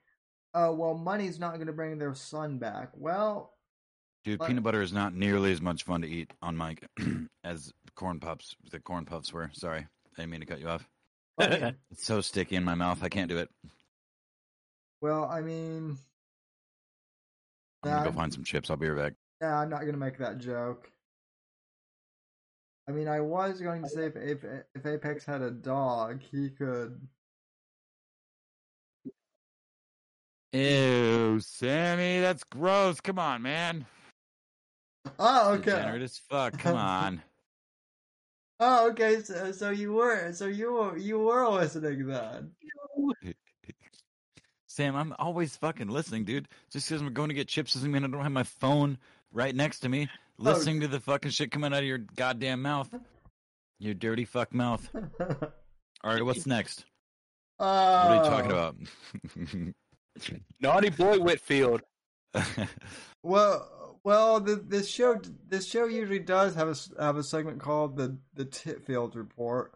"Oh, well, money's not going to bring their son back." Well, Dude, But- peanut butter is not nearly as much fun to eat on Mike as corn puffs. The corn puffs were. Sorry, I didn't mean to cut you off. I It's so sticky in my mouth. I can't do it. well, I mean, I'm gonna Yeah. go find some chips. I'll be right back. yeah, I'm not going to make that joke. I mean, I was going to say if if, if Apex had a dog, he could. Ew, Sammy, that's gross. Come on, man. Oh, okay. Degenerate as fuck. Come on. Oh, okay. So, so you were, so you were, you were listening then. Sam, I'm always fucking listening, dude. Just because I'm going to get chips doesn't mean I don't have my phone right next to me, oh. listening to the fucking shit coming out of your goddamn mouth. Your dirty fuck mouth. All right, what's next? What are you talking Oh. about? Naughty boy Whitfield. Well, well, the, this show, this show usually does have a have a segment called the the Titfield Report.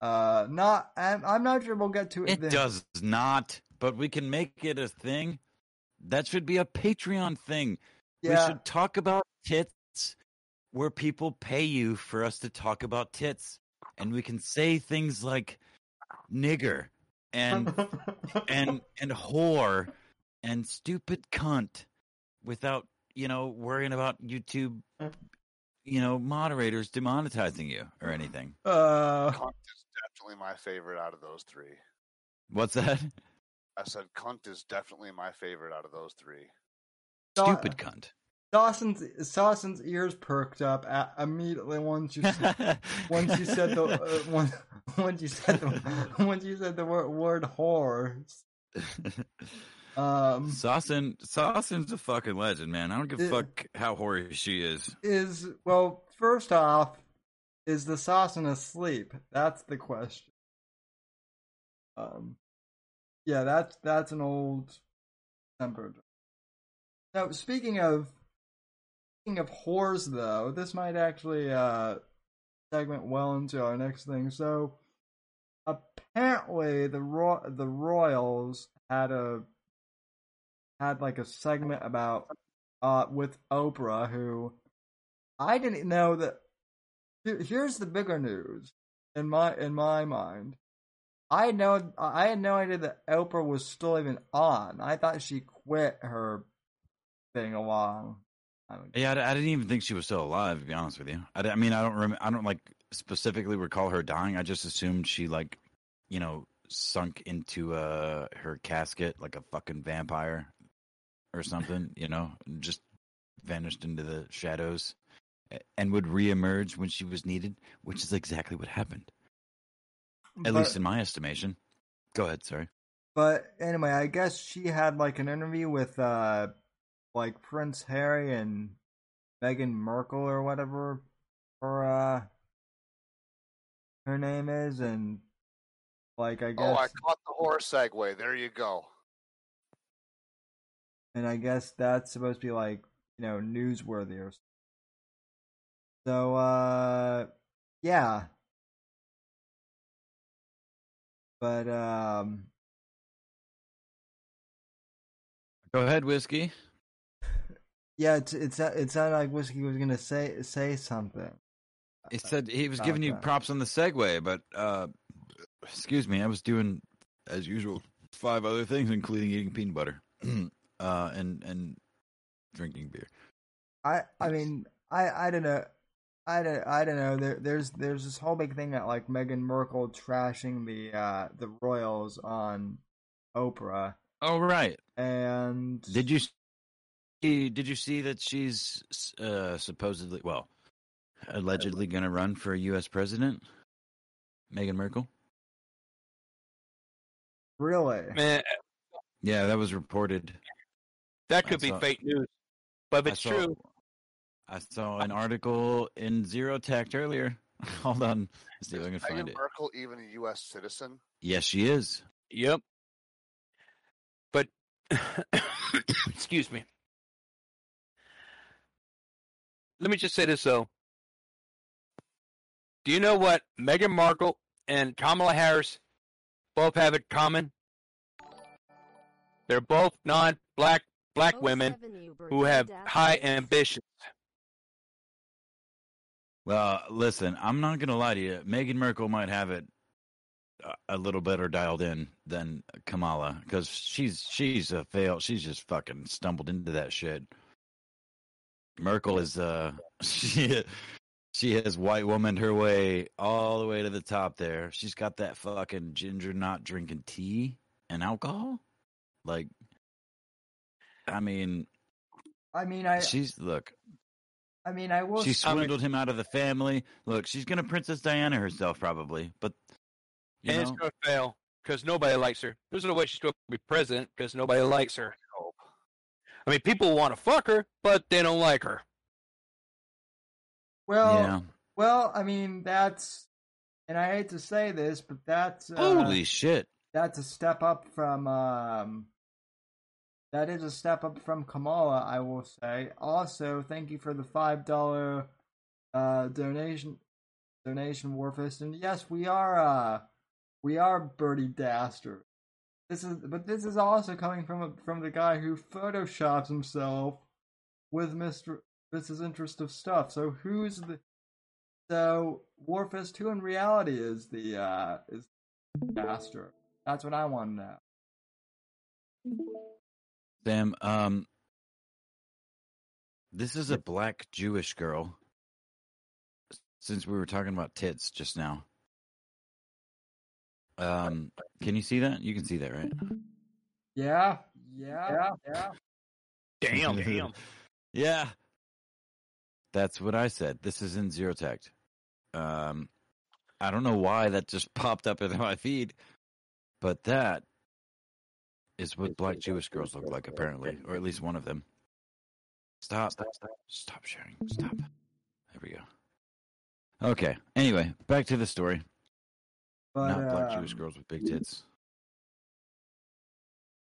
Uh, not, I'm, I'm not sure we'll get to it. it then. does not, but we can make it a thing. That should be a Patreon thing. We should talk about tits where people pay you for us to talk about tits. And we can say things like nigger and and and whore and stupid cunt without, you know, worrying about YouTube you know, moderators demonetizing you or anything. uh, Cunt is definitely my favorite out of those three. What's that? I said cunt is definitely my favorite out of those three. Daw- Stupid cunt. Dawson's Dawson's ears perked up at, immediately once you s- once you said the uh, once, once you said the once you said the word, word whore. Um, Sawson Sawson's a fucking legend, man. I don't give a fuck how hoary she is. is well, first off, is the Sawson asleep? That's the question. Um, yeah, that's that's an old temper. Now, speaking of speaking of whores, though, this might actually uh segment well into our next thing. So, apparently, the Ro- the Royals had a had like a segment about uh with Oprah, who I didn't know that. Here's the bigger news in my in my mind. I had no I had no idea that Oprah was still even on. I thought she quit her thing a long. Yeah, I, I didn't even think she was still alive. To be honest with you, I mean, I don't rem- I don't like specifically recall her dying. I just assumed she like, you know, sunk into uh her casket like a fucking vampire or something. you know, just vanished into the shadows and would reemerge when she was needed, which is exactly what happened, at But- least in my estimation. Go ahead, sorry. But anyway, I guess she had like an interview with uh like Prince Harry and Meghan Markle or whatever her uh her name is and like I guess Oh, I caught the horse segue. There you go. And I guess that's supposed to be like, you know, newsworthy or something. So uh yeah. But um Go ahead, whiskey. yeah, it's it's it sounded like Whiskey was gonna say say something. He said he was giving you props on the segue, but uh, excuse me, I was doing as usual five other things, including eating peanut butter uh, and and drinking beer. I I mean I I don't know I don't I don't know there there's there's this whole big thing that like Meghan Markle trashing the uh the royals on Oprah Oh right. and Did you see? Did you see that she's uh, supposedly, well, allegedly going to run for U.S. president? Meghan Markle. really Yeah, that was reported. That I could be fake news. But if I it's saw- true, I saw an article in Zero Tact earlier. Hold on, Let's see if I can Is find Meghan it. Markle even a U.S. citizen? Yes, she is. yep. But excuse me. Let me just say this though. Do you know what Meghan Markle and Kamala Harris both have in common? They're both non-black black women who have high ambitions. Well, listen, I'm not gonna lie to you. Meghan Markle might have it a- a little better dialed in than Kamala because she's she's a fail. She's just fucking stumbled into that shit. Markle is uh she She has white woman her way all the way to the top there. She's got that fucking ginger not drinking tea and alcohol. Like, I mean, I mean, I she's look. I mean, I will. She s- I mean- swindled him out of the family. Look, she's gonna Princess Diana herself probably, but you and know, it's gonna fail because nobody likes her. There's no way she's going to be president because nobody likes her. I mean, people want to fuck her, but they don't like her. well, yeah. well, I mean, that's, and I hate to say this, but that's uh, Holy shit! that's a step up from um that is a step up from Kamala, I will say. Also, thank you for the five dollar uh donation donation Warfist. And yes, we are uh we are Birdie Dastard. This is but this is also coming from a, from the guy who photoshops himself with Mr. Mrs. Interest of stuff. So who's the so Warfist who in reality is the uh is Dastard? That's what I want to know. Sam, um, this is a black Jewish girl. Since we were talking about tits just now, um, can you see that? You can see that, right? Yeah, yeah, yeah. Damn, damn. Yeah, that's what I said. This is in zero tech. Um, I don't know why that just popped up in my feed, but that is what black Jewish girls look like, apparently, or at least one of them. Stop! Stop! Stop! Stop sharing! Stop! There we go. Okay. Anyway, back to the story. But Not black Jewish um, girls with big tits.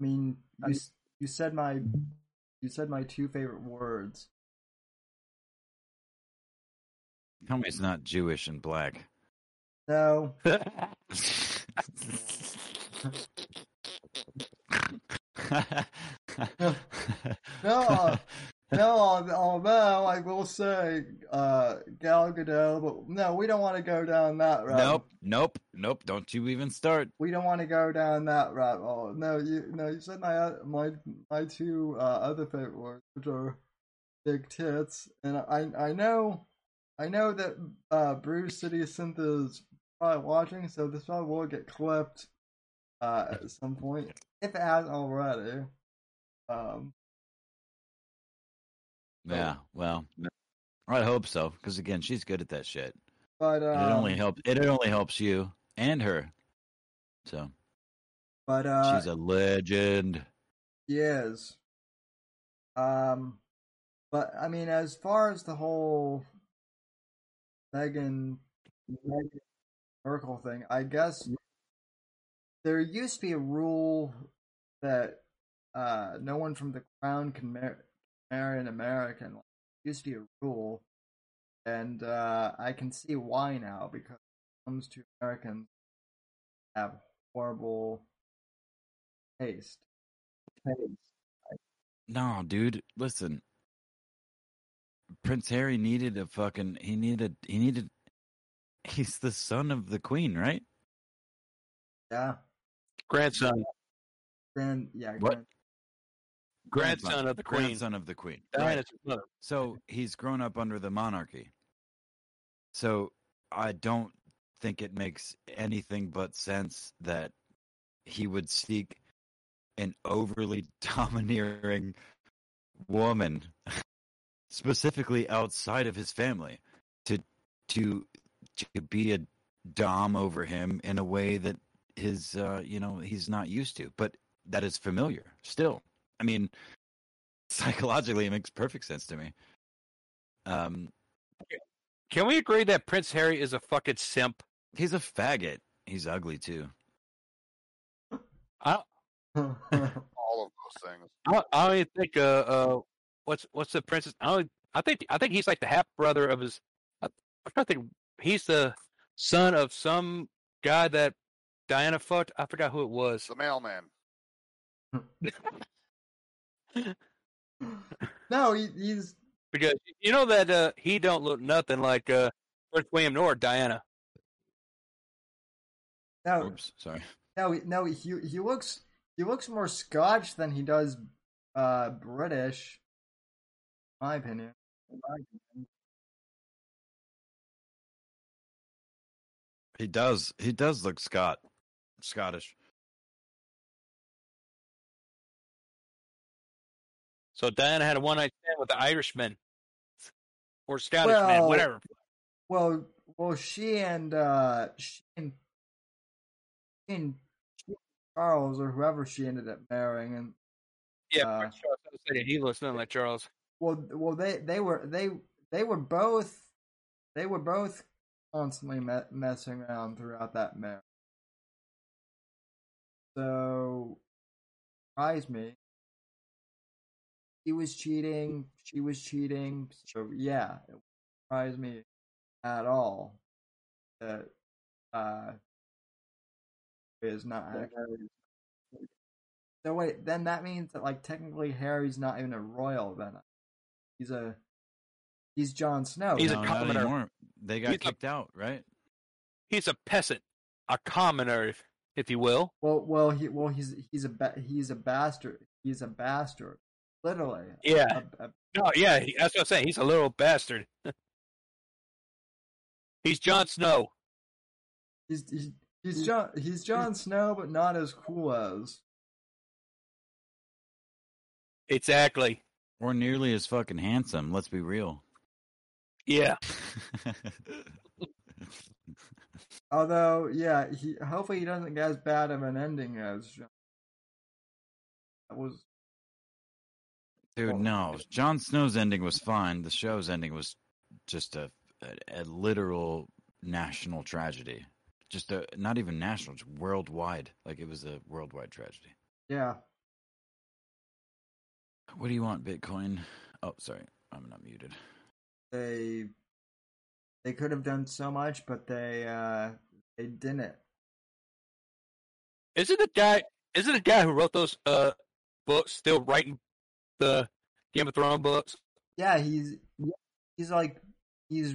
I mean, you you said my you said my two favorite words. Tell me it's not Jewish and black. No, no, no, no. Although I will say, uh, Gal Gadot, but no, we don't want to go down that route. nope, nope, nope. Don't you even start. we don't want to go down that route. hole. No, you no, you said my my my two uh, other favorite words, which are big tits, and I I know I know that uh, Bruce City Synth is probably watching, so this probably will get clipped uh, at some point if it hasn't already. Um, Yeah, well, I hope so. Because again, she's good at that shit. but um, it only helps. It only helps you and her. So but uh, she's a legend. He is. Um, but I mean, as far as the whole Megan Meghan Markle thing, I guess there used to be a rule that uh, no one from the crown can mar- marry an American. It used to be a rule, and uh, I can see why now because it comes to Americans have horrible taste. No, dude, listen. Prince Harry needed a fucking. He needed. He needed. He's the son of the queen, right? Yeah. Grandson, Grand, yeah. What? grand- grandson of the queen. Grandson of the queen. Diana's mother. So he's grown up under the monarchy. So I don't think it makes anything but sense that he would seek an overly domineering woman, specifically outside of his family, to to to be a dom over him in a way that his uh, you know he's not used to, but that is familiar still. I mean, psychologically, it makes perfect sense to me. Um, Can we agree that Prince Harry is a fucking simp? he's a faggot. He's ugly too. I All of those things. I don't, I don't even think uh uh what's what's the princess? I don't. I think I think he's like the half brother of his. I, I'm trying to think. He's the son of some guy that Diana fucked. I forgot who it was. The mailman. no, he, he's Because you know that uh, he don't look nothing like uh, Prince William nor Diana. no, Oops, sorry. no, he- no. He he looks he looks more Scotch than he does uh British. in My opinion. In my opinion. He does. He does look Scot, Scottish. So Diana had a one night stand with the Irishman or Scottish man, whatever. Well, well, she and uh, she and, she and Charles or whoever she ended up marrying, and Yeah, uh, Prince Charles. I was saying he looks nothing like Charles. well, well, they they were they they were both they were both constantly me- messing around throughout that marriage. So, surprised me. He was cheating. She was cheating. So yeah, it surprised me at all that uh is not actually. So wait, then that means that like technically Harry's not even a royal then. He's a he's Jon Snow. He's a no, not commoner. They got He's a- kicked out, right? He's a peasant, a commoner, if, if you will. well, well, he well he's he's a ba- he's a bastard. He's a bastard, literally. Yeah. A- a- No, yeah, he- that's what I'm saying. He's a little bastard. he's Jon Snow. he's he's he's John he's Jon Snow, but not as cool as. Exactly. Or nearly as fucking handsome. Let's be real. Yeah. Although, yeah, he hopefully he doesn't get as bad of an ending as Jon. That was Dude, no. Jon Snow's ending was fine. The show's ending was just a a, a literal national tragedy. Just a not even national, just worldwide. Like it was a worldwide tragedy. yeah. What do you want, Bitcoin? Oh, sorry, I'm not muted. They they could have done so much, but they uh they didn't. Isn't the guy? Isn't the guy who wrote those uh books still writing the Game of Thrones books? Yeah, he's he's like he's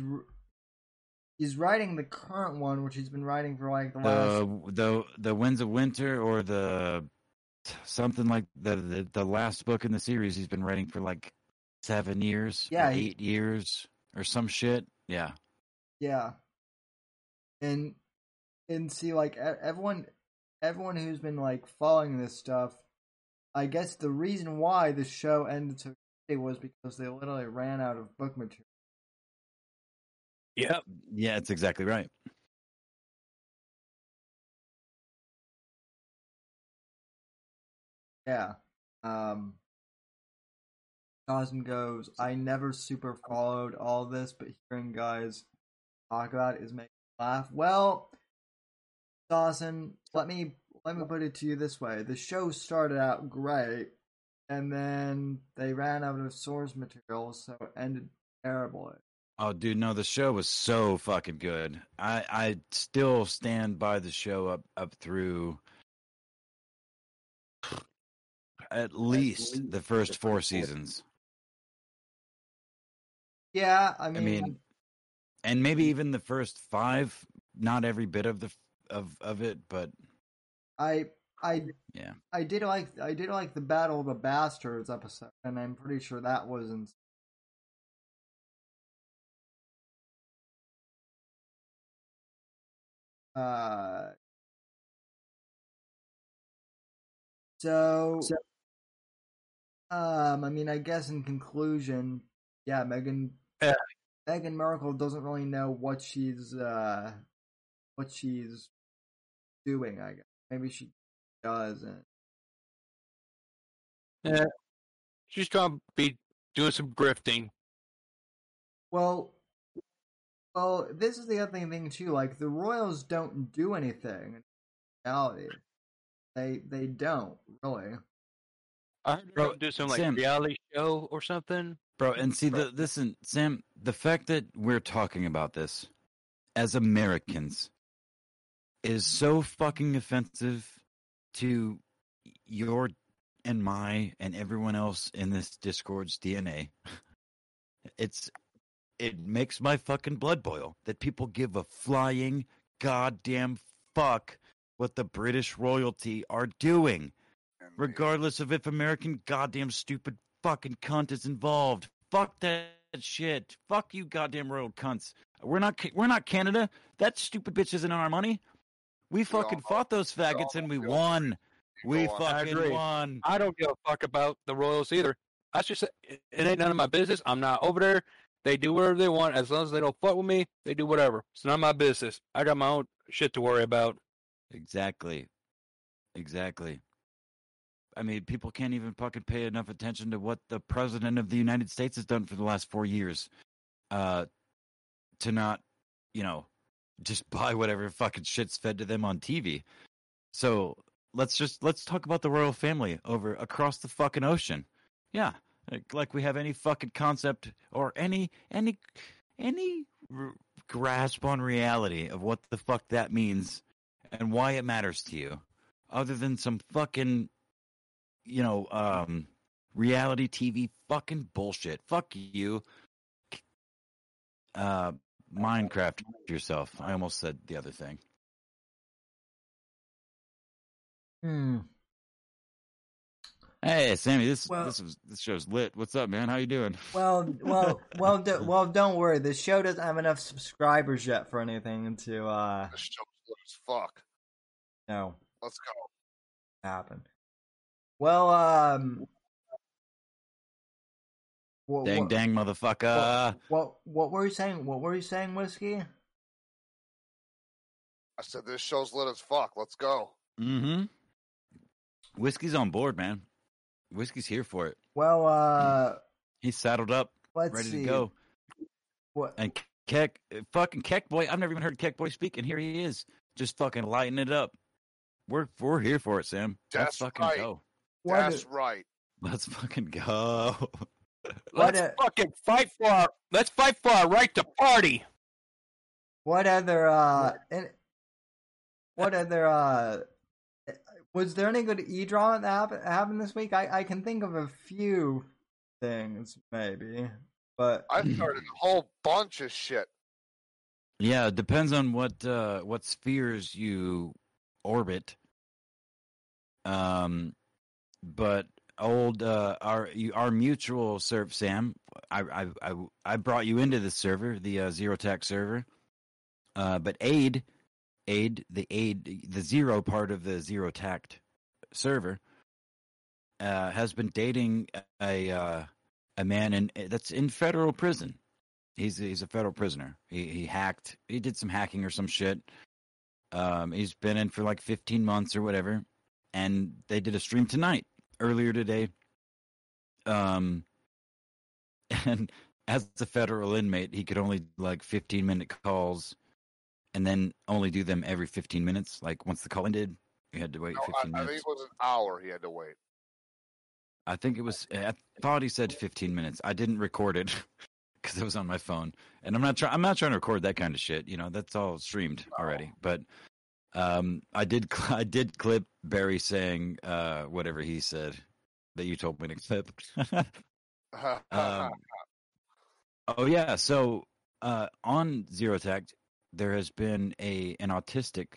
he's writing the current one, which he's been writing for like the last. The the the Winds of Winter or the something like the, the the last book in the series he's been writing for like seven years, or Yeah, he- eight years or some shit. Yeah, Yeah, and and see, like e- everyone, everyone who's been like following this stuff, I guess the reason why the show ended so quickly was because they literally ran out of book material. Yep. yeah, it's exactly right. Yeah. Um Cosm goes, I never super followed all this, but hearing guys talk about is making me laugh. Well, Dawson, let me let me put it to you this way. The show started out great, and then they ran out of source material, so it ended terribly. Oh, dude, no, the show was so fucking good. I I still stand by the show up up through at least the first four seasons. Yeah, I I mean, mean, and maybe even the first five. Not every bit of the of of it, but I I yeah. I did like I did like the Battle of the Bastards episode, and I'm pretty sure that was in. Uh, so, um, I mean, I guess in conclusion, yeah, Meghan, Yeah. Meghan Markle doesn't really know what she's uh, what she's doing. I guess maybe she doesn't. Yeah. She's trying to be doing some grifting. Well, well, this is the other thing too. Like the Royals don't do anything in reality. They they don't really. I heard Bro, her do some like Sam- reality show or something. Bro, and see the listen, Sam, the fact that we're talking about this as Americans is so fucking offensive to your and my and everyone else in this Discord's DNA. It's it makes my fucking blood boil that people give a flying goddamn fuck what the British royalty are doing regardless of if American goddamn stupid fucking cunt is involved. Fuck that shit. Fuck you, goddamn royal cunts. We're not we're not Canada. That stupid bitch isn't on our money. We fucking know- fought those we faggots and we we won. We. I fucking agree. won. I don't give a fuck about the Royals either. I just it it ain't none of my business. I'm not over there. They do whatever they want as long as they don't fuck with me. They do whatever. It's not my business. I got my own shit to worry about. Exactly. Exactly. I mean, people can't even fucking pay enough attention to what the president of the United States has done for the last four years, uh, to not, you know, just buy whatever fucking shit's fed to them on TV. So let's just let's talk about the royal family over across the fucking ocean. Yeah, like, we have any fucking concept or any any any r- grasp on reality of what the fuck that means and why it matters to you, other than some fucking, you know, um, reality TV fucking bullshit. Fuck you. Uh, Minecraft yourself. I almost said the other thing. Hmm. Hey, Sammy, this Well- this was this show's lit. What's up, man? How you doing? Well, well, well, do, well. Don't worry. This show doesn't have enough subscribers yet for anything to uh, This show's lit as fuck. no Let's go. happen. Well, um, what, Dang, what, dang, motherfucker! what, what were you saying? What were you saying, whiskey? I said this show's lit as fuck. Let's go. Mm-hmm. Whiskey's on board, man. Whiskey's here for it. Well, uh, He's saddled up, let's ready see. to go. What? And Kek, fucking Kek boy, I've never even heard Kek boy speak, and here he is, just fucking lighting it up. We're we're here for it, Sam. Let's That's fucking right. go. What? That's right. Let's fucking go. Let's a- fucking fight for our let's fight for our right to party. What other uh and what other uh was there any good e-draw that happened, happened this week? I, I can think of a few things maybe, but I started a whole bunch of shit. yeah, it depends on what uh what spheres you orbit. Um, but old uh our our mutual serve Sam, I I I I brought you into the server, the uh, Zero Tech server. Uh, but aid, aid the aid the zero part of the Zero Tact server uh, has been dating a uh, a man in that's in federal prison. He's he's a federal prisoner. He he hacked. He did some hacking or some shit. Um, he's been in for like 15 months or whatever, and they did a stream tonight earlier today. Um, and as a federal inmate, he could only like 15 minute calls, and then only do them every 15 minutes. Like once the call ended, you had to wait No, I, 15 I think minutes. it was an hour he had to wait. I think it was. I thought he said 15 minutes. I didn't record it because it was on my phone, and I'm not trying. I'm not trying to record that kind of shit. You know, that's all streamed already. But um, I did. Cl- I did clip Barry saying uh, whatever he said that you told me to clip. um, oh yeah. So uh, on Zero Tact, there has been a an autistic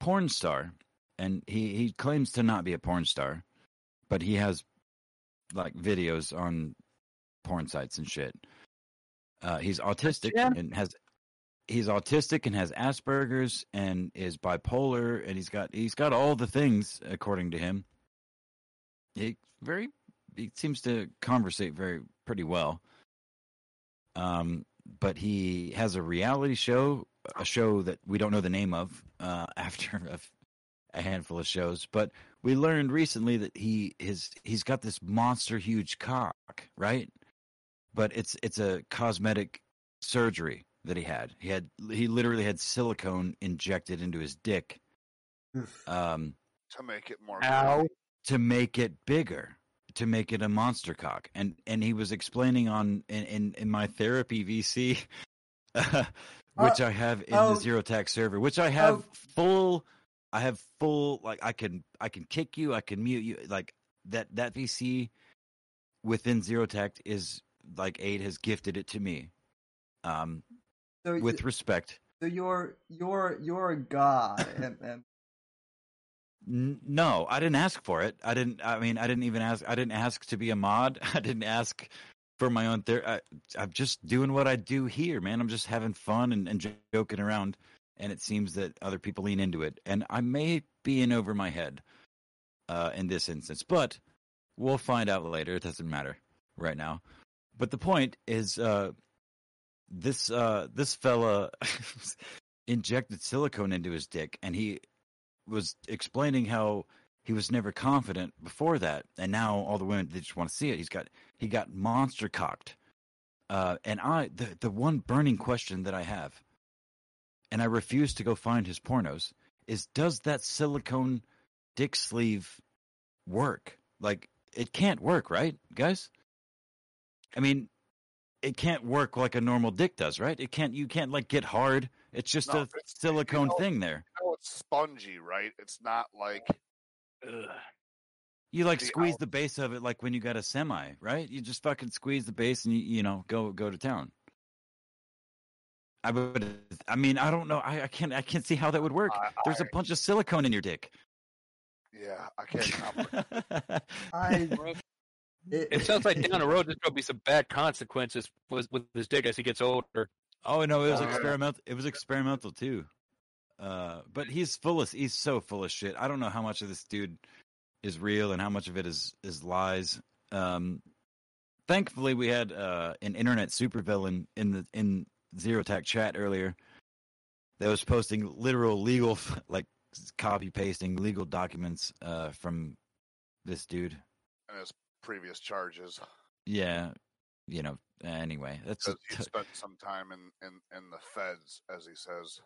porn star, and he he claims to not be a porn star, but he has like videos on porn sites and shit. Uh, he's autistic Yeah. and has he's autistic and has Asperger's and is bipolar and he's got he's got all the things according to him. He very he seems to conversate very pretty well. Um, but he has a reality show, a show that we don't know the name of. Uh, after a, a handful of shows, but we learned recently that he his he's got this monster huge cock, right? But it's it's a cosmetic surgery that he had. He had he literally had silicone injected into his dick um, to make it more. Ow. to make it bigger, to make it a monster cock. And and he was explaining on in in, in my therapy VC, which I have in oh. the Zero Tax server, which I have Oh. full. I have full like I can I can kick you, I can mute you, like that that VC within Zero tech is like Aid has gifted it to me, um, so with respect. so you're you're you're a god, and, and No, I didn't ask for it. I didn't. I mean, I didn't even ask. I didn't ask to be a mod. I didn't ask for my own ther- I, I'm just doing what I do here, man. I'm just having fun and, and joking around, and it seems that other people lean into it, and I may be in over my head uh, in this instance, but we'll find out later. It doesn't matter right now. But the point is, uh, this uh, this fella injected silicone into his dick, and he was explaining how he was never confident before that, and now all the women they just want to see it. He's got he got monster cocked, uh, and I the the one burning question that I have, and I refuse to go find his pornos, is does that silicone dick sleeve work? Like it can't work, right, guys? I mean, it can't work like a normal dick does, right? It can't. You can't like get hard. It's just No, a it's- silicone you know- thing there. You know, it's spongy, right? It's not like Ugh. You like the squeeze out- the base of it like when you got a semi, right? You just fucking squeeze the base and you, you know go go to town. I would. I mean, I don't know. I, I can't. I can't see how that would work. I- There's a I- bunch of silicone in your dick. yeah, I can't. I It it, sounds like down the road there's going to be some bad consequences with, with his dick as he gets older. oh no, it was Uh, experimental. It was experimental too. Uh, but he's full of. He's so full of shit. I don't know how much of this dude is real and how much of it is is lies. Um, thankfully, we had uh, an internet supervillain in the in Zero Tech chat earlier that was posting literal legal like copy pasting legal documents uh, from this dude. in his previous charges Yeah, you know. Anyway, that's because he t- spent some time in, in, in the feds, as he says.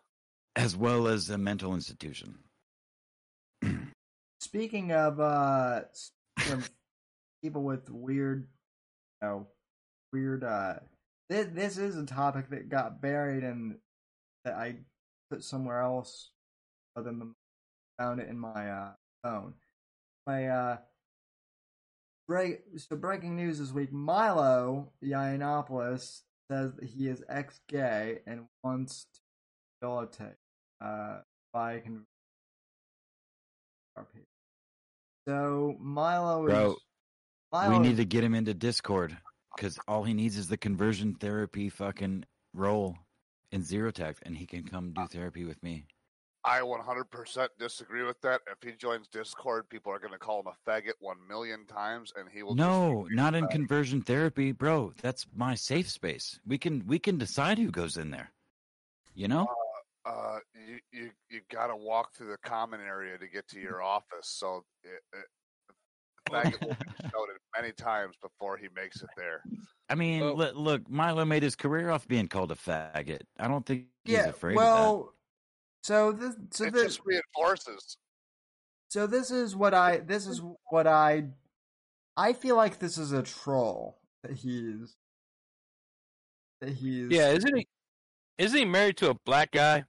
as well as a mental institution. speaking of uh people with weird you know weird uh this, this is a topic that got buried and that I put somewhere else other than found it in my uh phone. My uh break so breaking news this week Milo Yiannopoulos says that he is ex gay and wants to rehabilitate uh by con- RP. So Milo is Bro, Milo we need is- to get him into Discord because all he needs is the conversion therapy fucking role in Zero Tech, and he can come do therapy with me. I 100% disagree with that. If he joins Discord, people are going to call him a faggot one million times, and he will. No, remain not in faggot. conversion therapy, bro. That's my safe space. We can we can decide who goes in there. You know? Uh, you you you got to walk through the common area to get to your office. So it, it, the faggot will be shouted many times before he makes it there. I mean, Well- look, look, Milo made his career off being called a faggot. I don't think he's yeah. afraid of well, so this so it this just reinforces. so this is what I this is what I I feel like this is a troll that he's that he's Yeah, isn't he? Isn't he married to a black guy?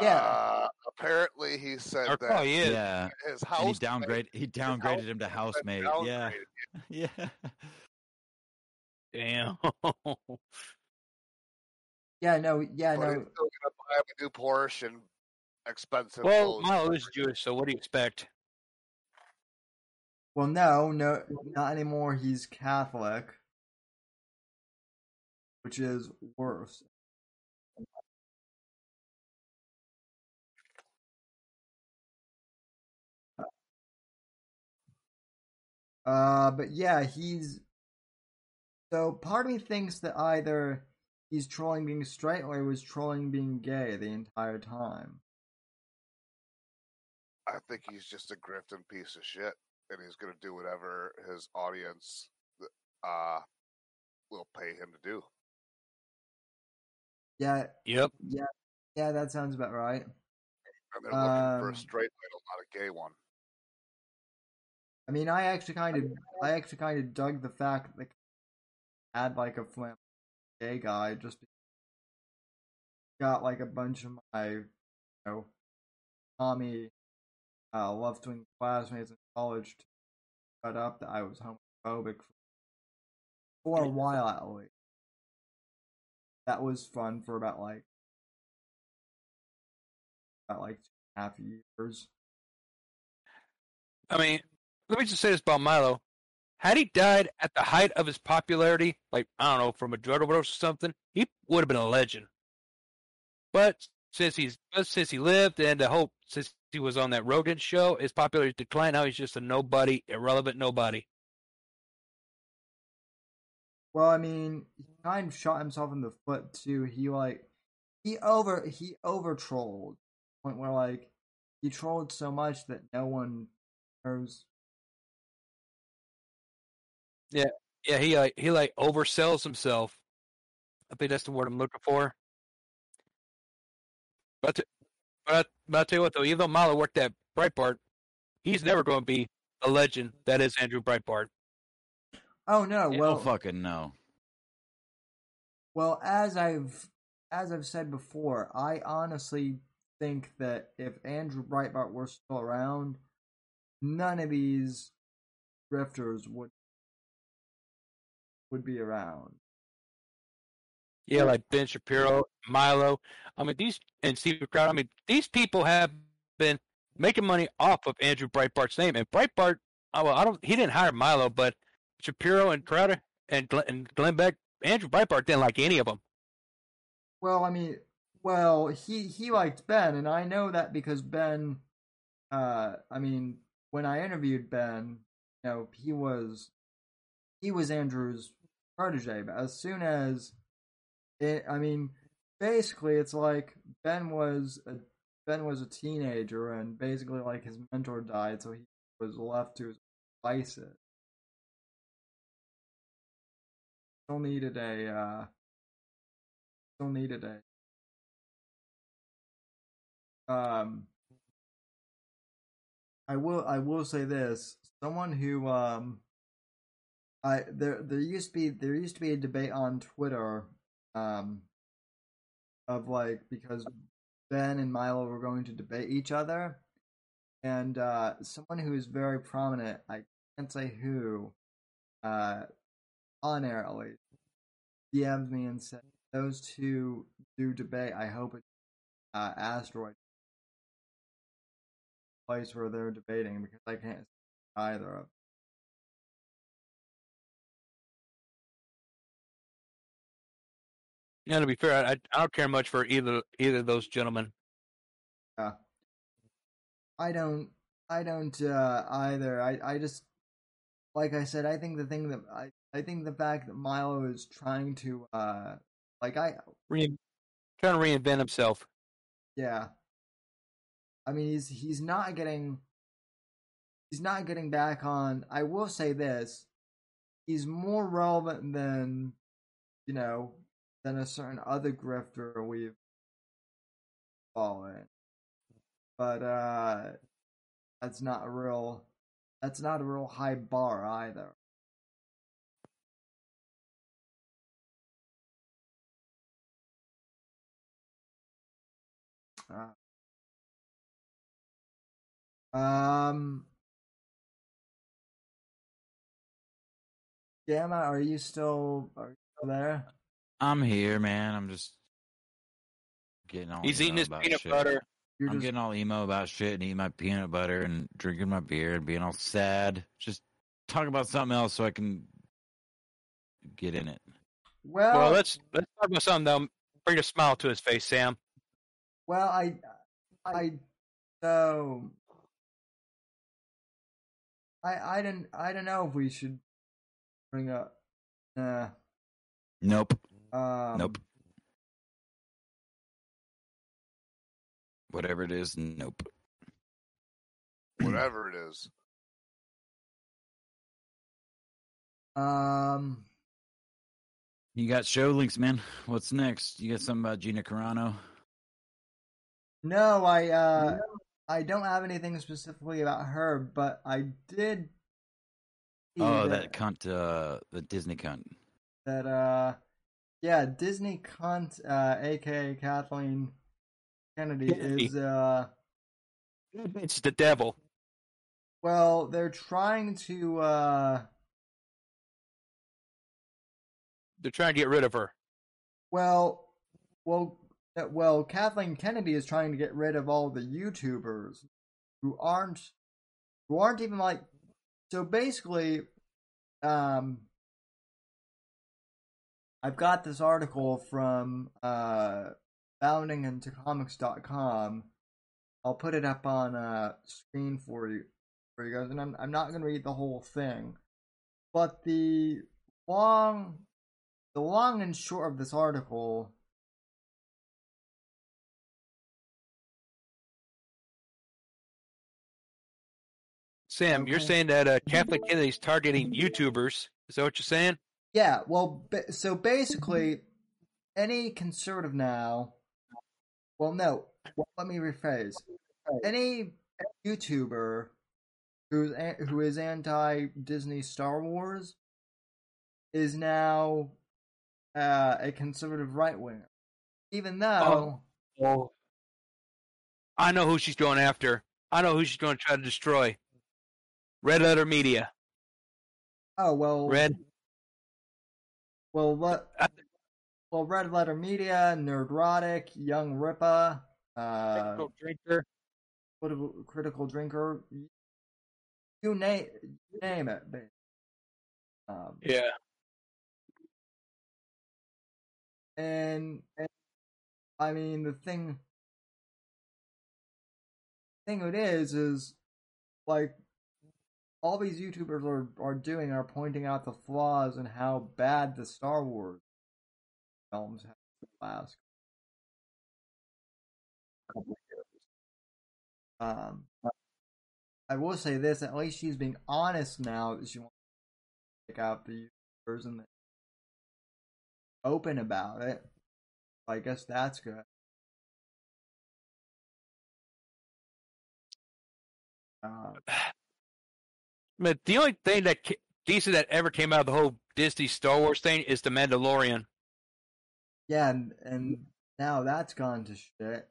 Yeah. Uh, apparently, he said Or that probably that. is. Yeah. his And he house downgrade he downgraded him to housemate. Yeah. Yeah. Damn. Yeah no yeah But no still gonna buy him a new Porsche and expensive well, clothes. Milo is Jewish, so what do you expect? well no no not anymore he's Catholic which is worse Uh, but yeah, he's so part of me thinks that either he's trolling being straight or he was trolling being gay the entire time. I think he's just a grifting piece of shit, and he's gonna do whatever his audience uh will pay him to do. Yeah, Yep. yeah, yeah. That sounds about right. And they're looking for Um, a straight title, not a gay one. I mean, I actually kind of, I actually kind of dug the fact that they had like a flam gay guy just got like a bunch of my, you know, Tommy, uh, left wing classmates in college to shut up that I was homophobic for, for a while at least. That was fun for about like about like two and a half years. I mean, let me just say this about Milo. Had he died at the height of his popularity, like I don't know, from a drug overdose or something, he would have been a legend. But since he's since he lived and the whole since he was on that Rogan show, his popularity declined. Now he's just a nobody, irrelevant nobody. Well, I mean, he kind of shot himself in the foot too. He like he over he over trolled point where like he trolled so much that no one knows. Yeah, yeah. he like he like oversells himself. I think that's the word I'm looking for. But to, but, I, but I'll tell you what though, even though Milo worked at Breitbart, he's never going to be a legend that is Andrew Breitbart. Oh no! Well, fucking no. Well, as I've as I've said before, I honestly think that if Andrew Breitbart were still around, none of these grifters would would be around. Yeah, like Ben Shapiro, Milo. I mean, these and Steve Crowder. I mean, these people have been making money off of Andrew Breitbart's name. And Breitbart, oh, well, I don't. He didn't hire Milo, but Shapiro and Crowder and Glenn, and Glenn Beck, Andrew Breitbart didn't like any of them. Well, I mean, well, he he liked Ben, and I know that because Ben. Uh, I mean, when I interviewed Ben, you know, he was he was Andrew's protege. But as soon as it, I mean, basically, it's like Ben was a Ben was a teenager, and basically, like his mentor died, so he was left to his devices. Still needed a. Uh, still needed a. Um. I will. I will say this: someone who um. I there there used to be there used to be a debate on Twitter um, of like because Ben and Milo were going to debate each other, and uh, someone who is very prominent, I can't say who, uh, on air at least, DM'd me and said those two do debate. I hope it's uh, asteroid place where they're debating because I can't see either of. Yeah, to be fair, I, I don't care much for either either of those gentlemen. Yeah. I don't I don't uh either. I I just like I said, I think the thing that I I think the fact that Milo is trying to uh like I Re- trying to reinvent himself. Yeah. I mean he's he's not getting he's not getting back on I will say this. He's more relevant than you know, than a certain other grifter we've fallen. But uh that's not a real that's not a real high bar either. Uh, um Gamma, are you still are you still there? I'm here, man. I'm just getting all. He's eating his about peanut shit. butter. You're I'm just getting all emo about shit and eating my peanut butter and drinking my beer and being all sad. Just talk about something else so I can get in it. well Well, let's let's talk about something that'll bring a smile to his face, Sam. Well, I, I, so, I, I didn't, I don't know if we should bring up, uh, Nope. Um, Nope. Whatever it is, nope. Whatever it is. Um, You got show links, man. What's next? You got something about Gina Carano? no, I, uh, I don't have anything specifically about her, but I did. Oh, that cunt, uh, the Disney cunt. that, uh, yeah, Disney cunt, uh, aka Kathleen Kennedy is, uh, It's the devil. well, they're trying to, uh, They're trying to get rid of her. Well, well, uh, well. Kathleen Kennedy is trying to get rid of all the YouTubers who aren't, who aren't even like. So basically, um, I've got this article from uh, boundingintocomics.com. I'll put it up on uh screen for you for you guys, and I'm I'm not gonna read the whole thing, but the long the long and short of this article Sam, you're saying that uh, Catholic Kennedy's targeting YouTubers. Is that what you're saying? Yeah, well, so basically, any conservative now. Well, no, let me rephrase. Any YouTuber who's who is anti Disney Star Wars is now uh, a conservative right winger, even though. Oh. I know who she's going after. I know who she's going to try to destroy. Red Letter Media. Oh well, Red. Well, let, well, Red Letter Media, Nerdrotic, Young Rippa, uh, Critical Drinker. critical, critical drinker. You name you name it. Um, Yeah. and, and I mean the thing. Thing it is is like all these YouTubers are are doing are pointing out the flaws and how bad the Star Wars films have the last couple of years. Um, I will say this: at least she's being honest now that she wants to pick out the YouTubers and open about it. I guess that's good. Um, But the only thing that decent that ever came out of the whole Disney Star Wars thing is The Mandalorian. yeah, and, and now that's gone to shit.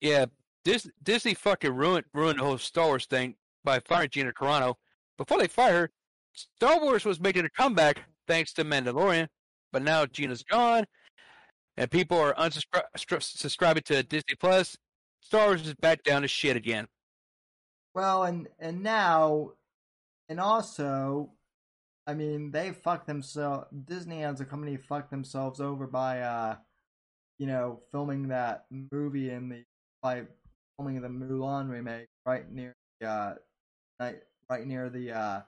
Yeah, Dis- Disney fucking ruined ruined the whole Star Wars thing by firing Gina Carano. Before they fired her, Star Wars was making a comeback thanks to Mandalorian, but now Gina's gone, and people are unsubscribing to Disney Plus. Star Wars is back down to shit again. Well, and and now, and also, I mean, they fucked themselves. Disney as a company fucked themselves over by, uh, you know, filming that movie in the by filming the Mulan remake right near the uh, right, right near the uh,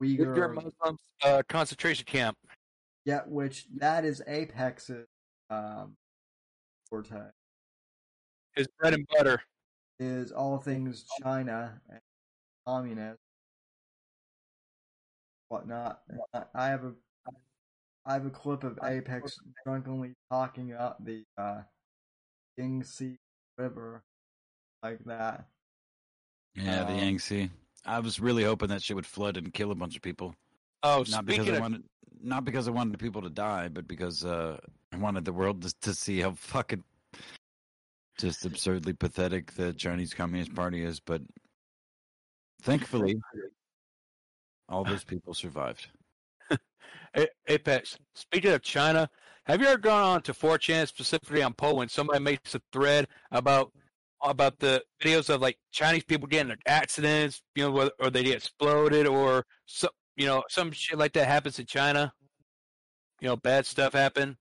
Uyghur. Muslims uh, concentration camp. Yeah, which that is Apex's um forte Is bread and butter. Is all things China and communist whatnot. And I, I have a I have a clip of Apex drunkenly talking about the uh Yangtze River like that. Yeah, the Um, Yangtze. I was really hoping that shit would flood and kill a bunch of people. Oh, not because speaking I of wanted, not because I wanted people to die, but because uh, I wanted the world to, to see how fucking just absurdly pathetic the Chinese Communist Party is. But thankfully, all those people survived. Apex. Speaking of China, have you ever gone on to 4chan specifically on Poland? somebody makes a thread about about the videos of like Chinese people getting in accidents, you know, whether, or they get exploded, or some, you know, some shit like that happens in China. You know, bad stuff happen.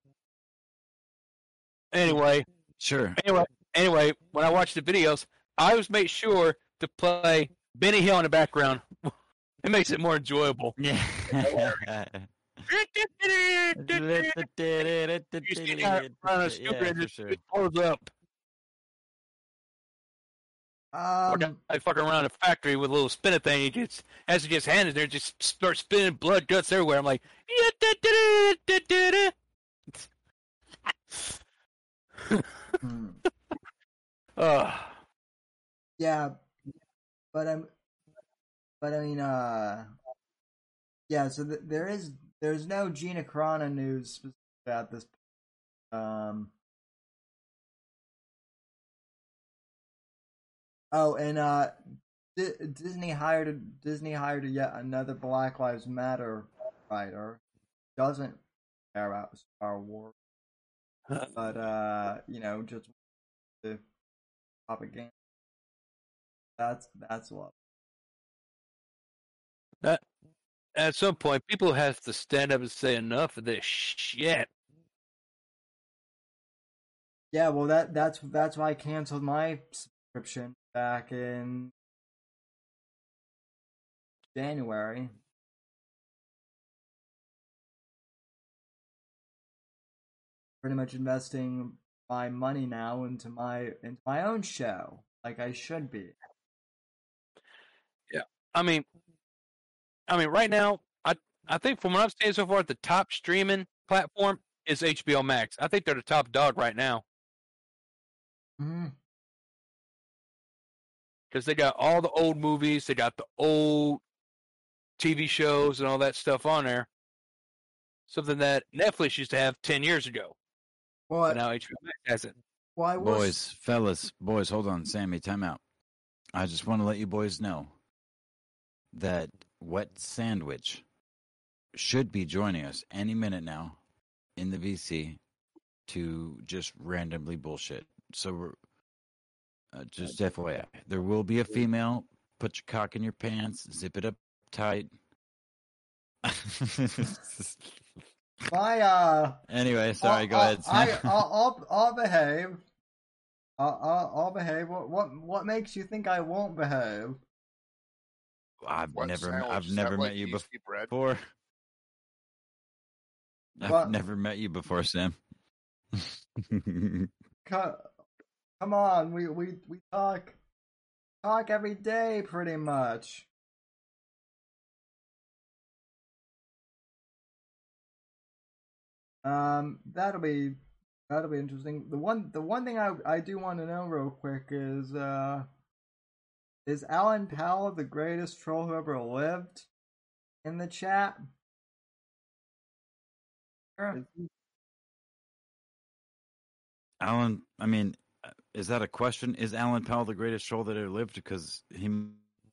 Anyway, Sure. anyway, anyway, when I watch the videos, I always make sure to play Benny Hill in the background. it makes it more enjoyable. Yeah. You see that on a scooter and for just sure. it pulls up. Or Um I fucking around a factory with a little spinner thing. He gets as he gets handed there, just starts spinning blood guts everywhere. I'm like, hmm. Ugh. Yeah, but I'm, but I mean, uh, yeah. So th- there is, there's no Gina Carano news about this. Um. Oh, and uh, D- Disney hired a, Disney hired a yet another Black Lives Matter writer. Doesn't care about Star Wars, but uh, you know, just the propaganda. That's that's what. That at some point, people have to stand up and say enough of this shit. Yeah, well that that's that's why I canceled my subscription back in January. Pretty much investing my money now into my into my own show, like I should be. Yeah. I mean, I mean, right now, I I think from what I've seen so far, the top streaming platform is HBO Max. I think they're the top dog right now Mhm. because they got all the old movies, they got the old TV shows and all that stuff on there. Something that Netflix used to have ten years ago, Well, but now HBO Max has it. well, I will Boys, fellas, boys, hold on, Sammy, time out. I just want to let you boys know that Wet Sandwich should be joining us any minute now in the VC to just randomly bullshit. So we're uh, just FYI, there will be a female. Put your cock in your pants, zip it up tight. my uh anyway, sorry, I'll, go ahead. I'll, I, Sam. I'll, I'll, I'll behave. I'll, I'll, I'll behave. What, what, what makes you think I won't behave? I've What never, sandwich? I've Is that never like met you yeasty bread? before. I've What? never met you before, Sam. Co- Come on, we, we, we talk, talk every day, pretty much. Um, that'll be, that'll be interesting. The one, the one thing I, I do want to know real quick is, uh, is Alan Powell the greatest troll who ever lived? In the chat. Sure. Alan, I mean, uh, is that a question? Is Alan Powell the greatest troll that ever lived? Because he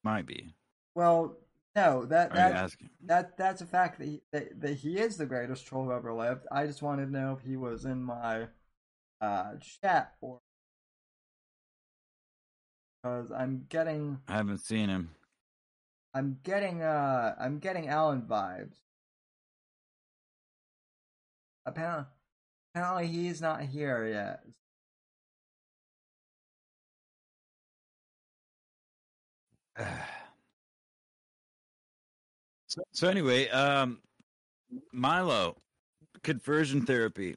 might be. Well, no, that that that that's a fact that he, that, that he is the greatest troll who ever lived. I just wanted to know if he was in my uh chat or because I'm getting I haven't seen him. I'm getting uh I'm getting Alan vibes. Apparently, apparently he's not here yet. So, so anyway, um, Milo, conversion therapy,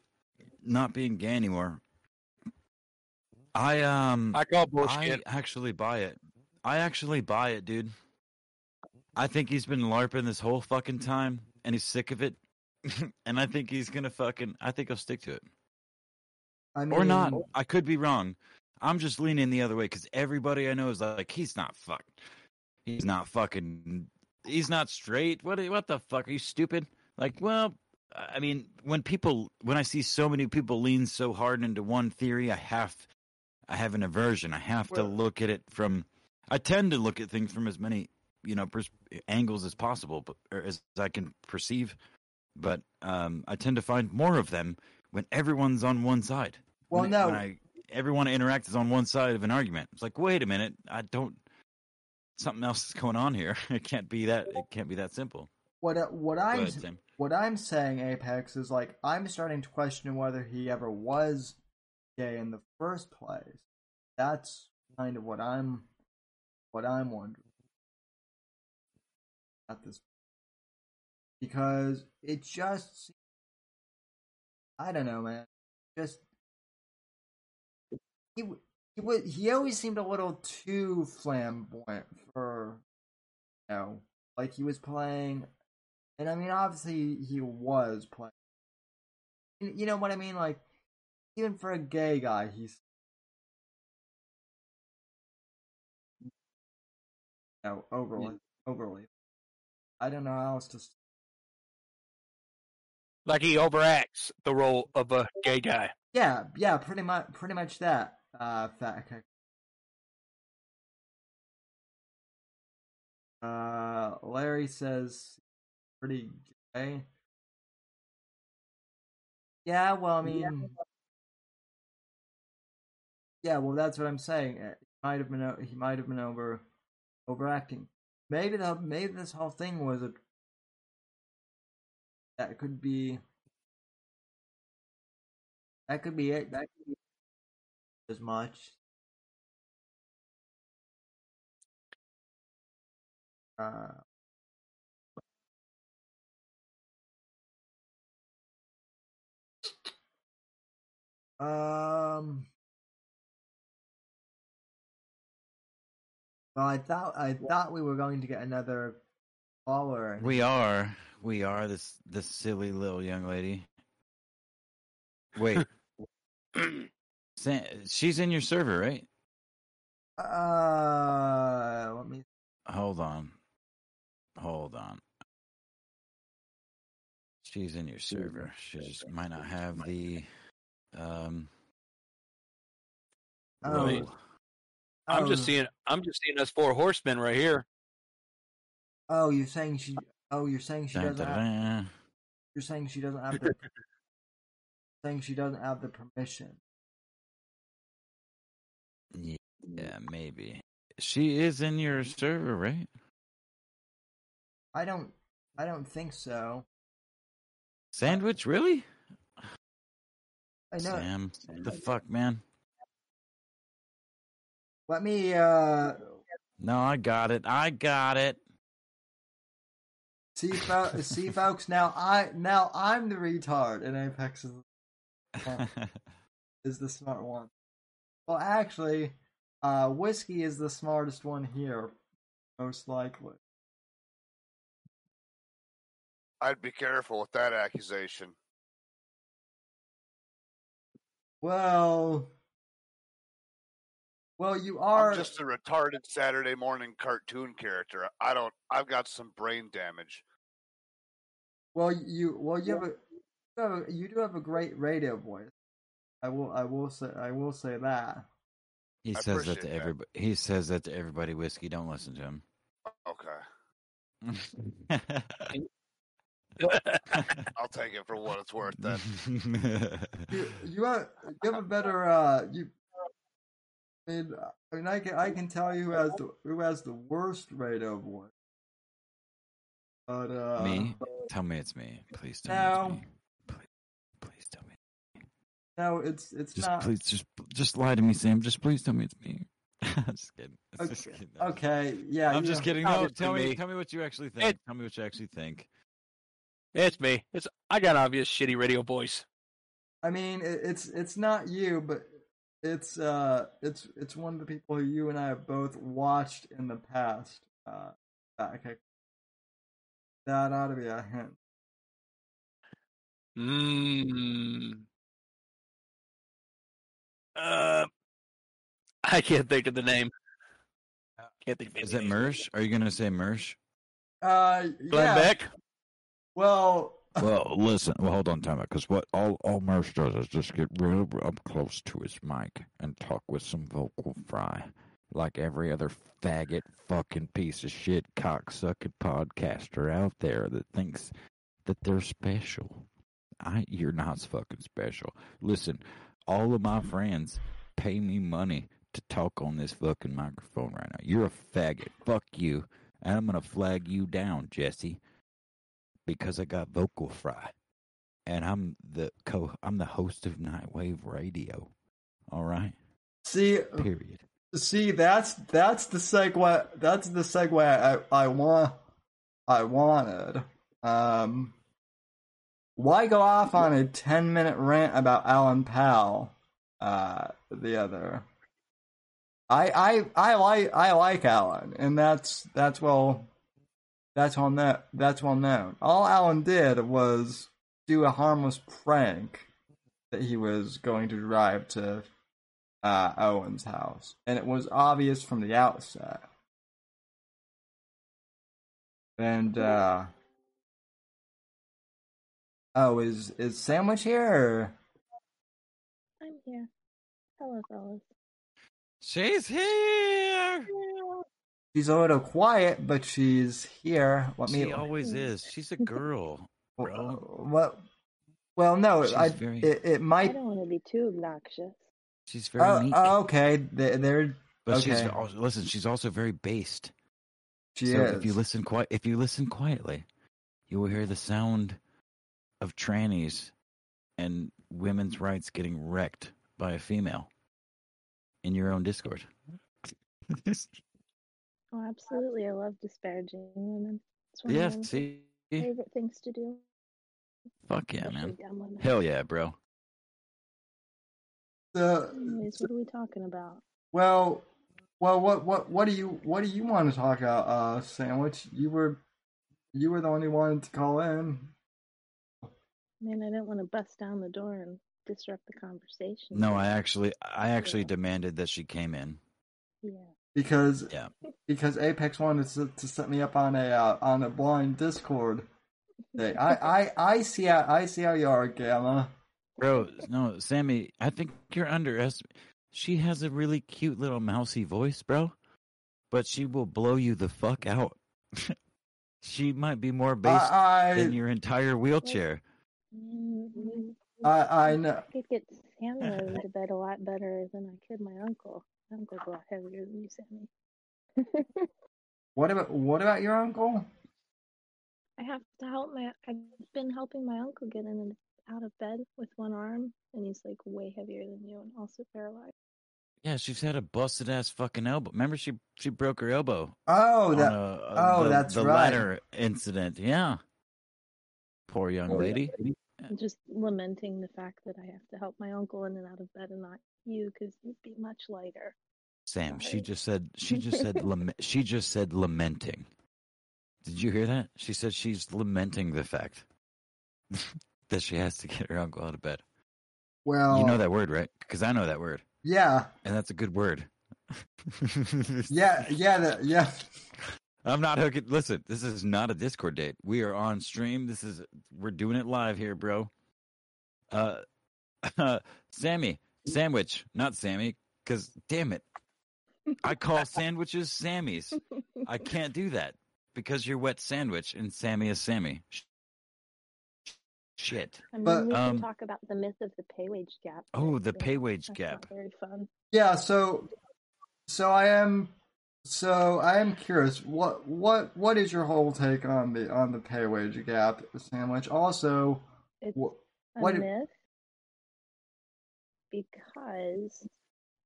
not being gay anymore. I um, I call I bullshit. actually buy it. I actually buy it, dude. I think he's been larping this whole fucking time, and he's sick of it. and I think he's gonna fucking. I think he'll stick to it, I mean, or not. I could be wrong. I'm just leaning the other way because everybody I know is like, he's not fucked. He's not fucking. He's not straight. What? What the fuck? Are you stupid? Like, well, I mean, when people, when I see so many people lean so hard into one theory, I have, I have an aversion. I have to look at it from. I tend to look at things from as many, you know, pers- angles as possible, but or as I can perceive. But um, I tend to find more of them when everyone's on one side. Well, when, no. when I everyone I interact is on one side of an argument. It's like, wait a minute, I don't. Something else is going on here. It can't be that. It can't be that simple. what uh, what I'm ahead, what I'm saying, Apex, is like I'm starting to question whether he ever was gay in the first place. That's kind of what I'm what I'm wondering at this because it just I don't know, man. Just he he would he always seemed a little too flamboyant for you know, like he was playing and I mean, obviously, he was playing. You know what I mean? Like, even for a gay guy, he's. You know, overly. Overly. I don't know how else to. Like he overacts the role of a gay guy. Yeah, yeah, pretty much, pretty much that. Uh, fact. Uh, Larry says, pretty gay. Yeah, well, I mean, yeah, yeah. well, that's what I'm saying. Uh, He might have been, he might have been over, overacting. Maybe the, maybe this whole thing was a that could be that could be it. That could be much. Uh, um. Well, I thought I thought we were going to get another caller. We are. We are this this silly little young lady. Wait. Sa- she's in your server, right? Uh, let me. Hold on. Hold on. She's in your server. She just might not have the um Oh, Right. I'm oh, just seeing. I'm just seeing us four horsemen right here. Oh, you're saying she. Oh, you're saying she dun, doesn't. dun, Have, dun. you're saying she doesn't have the. saying she doesn't have the permission. Yeah, maybe. She is in your server, right? I don't. I don't think so. Sandwich, really? I know. Sam, the fuck, man? Let me. Uh, No, I got it. I got it. see, fo- see, folks. Now I. Now I'm the retard, and Apex is, is the smart one. Well, actually, uh, whiskey is the smartest one here, most likely. I'd be careful with that accusation. Well. Well, you are. I'm just a retarded Saturday morning cartoon character. I don't. I've got some brain damage. Well, you well you have a you, have a, you do have a great radio voice. I will I will say I will say that. he I says that to everybody. He says that to everybody. Whiskey, don't listen to him. Okay, I'll take it for what it's worth. Then You you have you have a better uh you. I mean, I mean I can I can tell you who has the who has the worst radio voice. But uh me? Tell me it's me. Please tell No. me it's me. Please, please tell me. No, it's it's Just not. please, just just lie to me, Sam. Just please tell me it's me. just kidding. Okay, Just kidding. I'm just- Okay, yeah. I'm just know- kidding. No, tell me, me. tell me what you actually think. It- tell me what you actually think. It's me. It's I got obvious shitty radio voice. I mean, it, it's it's not you, but it's uh, it's it's one of the people who you and I have both watched in the past. Uh, back. I- That ought to be a hint. Mmm. Uh, I can't think of the name. Can't think of Is it name. Mersh? Are you gonna say Mersh? Uh, Glenn yeah. Beck? Well, Well, listen. Well, hold on, time out. Because what all all Mersh does is just get real up close to his mic and talk with some vocal fry, like every other faggot, fucking piece of shit, cocksucking podcaster out there that thinks that they're special. I, you're not fucking special. Listen, all of my friends pay me money to talk on this fucking microphone right now. You're a faggot. Fuck you. And I'm gonna flag you down, Jesse because I got vocal fry, and I'm the co. I'm the host of Nightwave Radio. All right. see, Period. see, that's that's the segue. That's the segue I I want. I wanted. Um, why go off on a ten minute rant about Alan Powell? Uh, the other. I I I like I like Alan, and that's that's well, that's well known. That's well known. All Alan did was do a harmless prank that he was going to drive to uh, Owen's house, and it was obvious from the outset. And uh, oh, is is Sandwich here? Or? I'm here. Hello, fellas. She's here. She's a little quiet, but she's here. Let me. She always mm. is. She's a girl. bro. What? Well, no, She's I. very- It, it I don't want to be too obnoxious. She's very Oh, neat. oh, okay. They- They're but she's also, listen. She's also very based. she so is. if you listen quiet, if you listen quietly, you will hear the sound of trannies and women's rights getting wrecked by a female in your own Discord. Oh, absolutely. I love disparaging women. It's one yeah, of my see? favorite things to do. Fuck yeah, especially man. Hell yeah, bro. So, Anyways, what are we talking about? well, well, what, what, what do you, what do you want to talk about, uh, sandwich? You were, you were the only one to call in. Man, I didn't want to bust down the door and disrupt the conversation. No, I actually I actually Yeah. demanded that she came in. Yeah. because Yeah. because Apex wanted to, to set me up on a uh, on a blind Discord. Hey, I, I I see how I see how you are, Gamma. Bro, no, Sammy, I think you're underestimating. She has a really cute little mousy voice, bro, but she will blow you the fuck out. she might be more based than your entire wheelchair. I I know. I could get Samuel to bed a lot better than I could my uncle. My uncle's a lot heavier than you, Sammy. What about what about your uncle? I have to help my. I've been helping my uncle get in and out of bed with one arm, and he's like way heavier than you and also paralyzed. Yeah, she's had a busted ass fucking elbow. Remember, she she broke her elbow. Oh, that a, a- oh, the, that's the right. ladder incident. Yeah, poor young Oh, yeah. lady. I'm just lamenting the fact that I have to help my uncle in and out of bed and not you, because you'd be much lighter. Sam, she just said she just said lament, she just said lamenting. Did you hear that? She said she's lamenting the fact that she has to get her uncle out of bed. well. you know that word, right? Because I know that word, Yeah, and that's a good word. yeah, yeah, that, yeah. I'm not hooking. Listen, this is not a Discord date. We are on stream. This is we're doing it live here, bro. Uh, Sammy, sandwich, not Sammy, because damn it, I call sandwiches Sammys. I can't do that because you're wet sandwich and Sammy is Sammy. Shit. I mean, But, we um, can talk about the myth of the pay wage gap. Oh, the pay wage that's gap. Not very fun. Yeah, so so I am so I am curious what what what is your whole take on the on the pay wage gap sandwich? Also, It's what a what myth because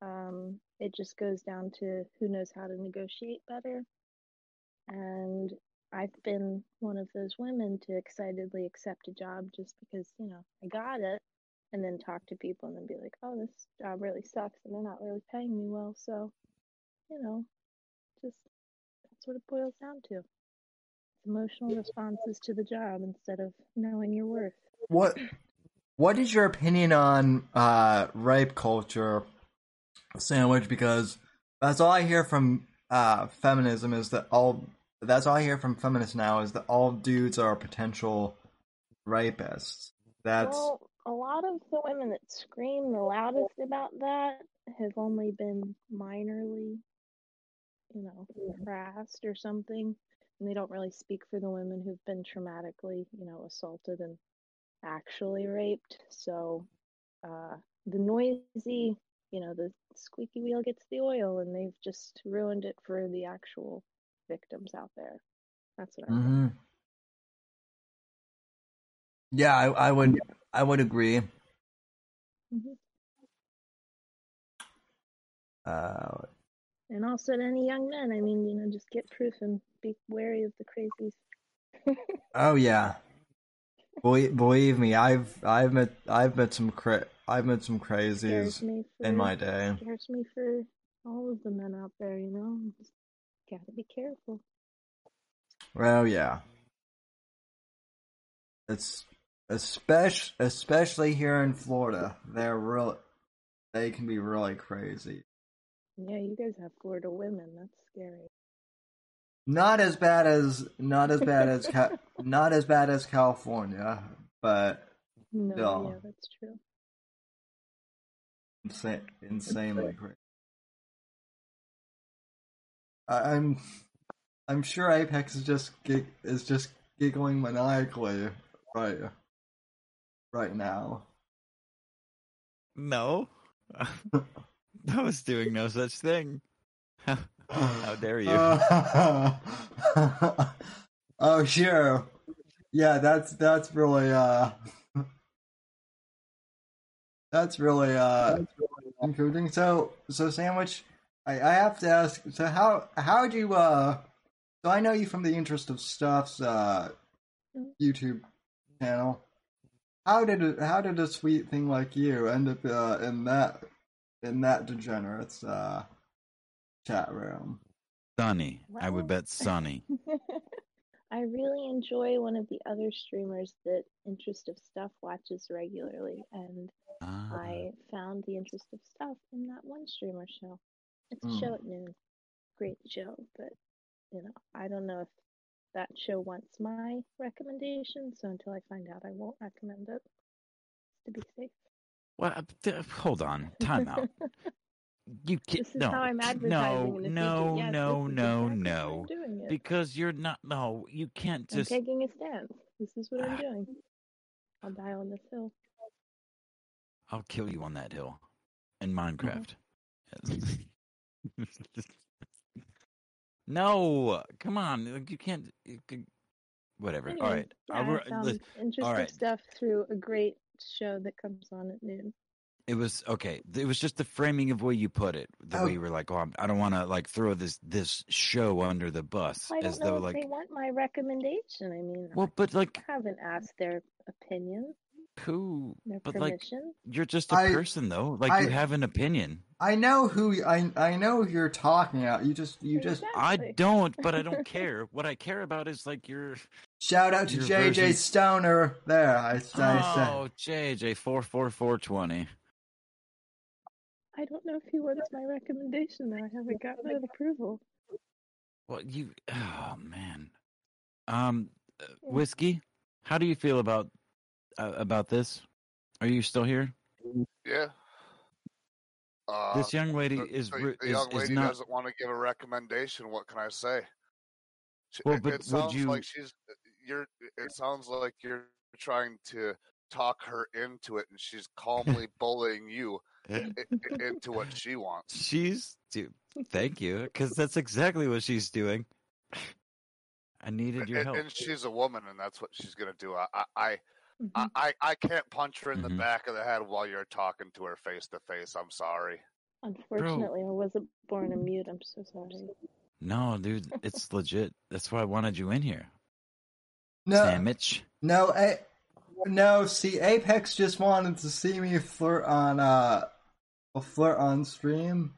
um, it just goes down to who knows how to negotiate better. And I've been one of those women to excitedly accept a job just because, you know, I got it, and then talk to people and then be like, oh, this job really sucks and they're not really paying me well. So, you know, just that's what it boils down to. Emotional responses to the job instead of knowing your worth. what what is your opinion on uh rape culture sandwich because that's all I hear from uh feminism is that all that's all I hear from feminists now is that all dudes are potential rapists. That's Well, a lot of the women that scream the loudest about that have only been minorly, you know, harassed or something. And they don't really speak for the women who've been traumatically, you know, assaulted and actually raped. So, uh, the noisy, you know, the squeaky wheel gets the oil, and they've just ruined it for the actual victims out there. That's what I think. hmm Yeah, I, I would I would agree. Mhm. Uh, And also to any young men, I mean, you know, just get proof and be wary of the crazies. oh yeah, believe, believe me, I've I've met I've met some cra- I've met some crazies me for in my day. scares me for all of the men out there, you know. Just gotta be careful. Well, yeah, it's especially especially here in Florida. They're real. They can be really crazy. Yeah, you guys have Florida women. That's scary. Not as bad as not as bad as Ca- not as bad as California, but No, Yeah. yeah, that's true. insane, insanely crazy. I- I'm I'm sure Apex is just gig, is just giggling maniacally right right now. No. I was doing no such thing. How, dare you? oh sure. yeah, that's that's really uh that's really uh encouraging. So so sandwich, I, I have to ask. So how how do you uh? So I know you from the Interest of Stuff's uh YouTube channel. How did it, how did a sweet thing like you end up uh, in that in that degenerates uh chat room? Sunny. I would bet Sunny. I really enjoy one of the other streamers that Interest of Stuff watches regularly, and Ah. I found the Interest of Stuff in that one streamer show. It's a Hmm. show at noon. Great show, but you know, I don't know if that show wants my recommendation, so until I find out, I won't recommend it. To be safe. Well, uh, th- hold on. Time out. You can't. This is no, how I'm advertising no, no. Yes, no, no, no. I'm doing it. Because you're not. No, you can't just. I'm taking a stance. This is what I'm Ah. doing. I'll die on this hill. I'll kill you on that hill in Minecraft. no, come on. You can't. You can, whatever. Anyway, all right. yeah, I'll I found interesting right. stuff through a great show that comes on at noon. It was okay. It was just the framing of where you put it. The Oh. way you were like, "Oh, I'm, I don't want to like throw this this show under the bus," I don't as know though if like, they want my recommendation. I mean, well, but like, I haven't asked their opinion, who? their But like, permission. you're just a I- person, though. Like, you have an opinion. I know who I I know who you're talking about. You just you just I don't, but I don't care. What I care about is like your. Shout out to Your JJ version- Stoner. There, I, I said. Oh, JJ four four four twenty. I don't know if he wants my recommendation. Though I haven't gotten that approval. Well, you. Oh man. Um, uh, whiskey. How do you feel about uh, about this? Are you still here? Yeah. Uh, this young lady the, is the- the is, young is lady not. doesn't want to give a recommendation. What can I say? She- Well, but it would sounds you- like she's you're. It sounds like you're trying to talk her into it, and she's calmly bullying you i- i- into what she wants. She's dude, thank you, because that's exactly what she's doing. I needed your And, help. and she's a woman, and that's what she's gonna do. I, I, I, Mhm. I, I, I can't punch her in the Mhm. back of the head while you're talking to her face to face. I'm sorry. Unfortunately, I wasn't born a mute. I'm so sorry. No, dude, it's legit. That's why I wanted you in here, No, sandwich. no, I, no. See, Apex just wanted to see me flirt on uh, a flirt on stream,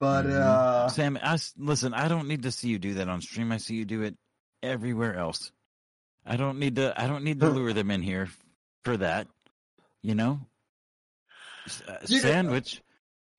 but Mhm. uh, Sam, I listen. I don't need to see you do that on stream. I see you do it everywhere else. I don't need to. I don't need to lure them in here for that. You know, uh, You don't- sandwich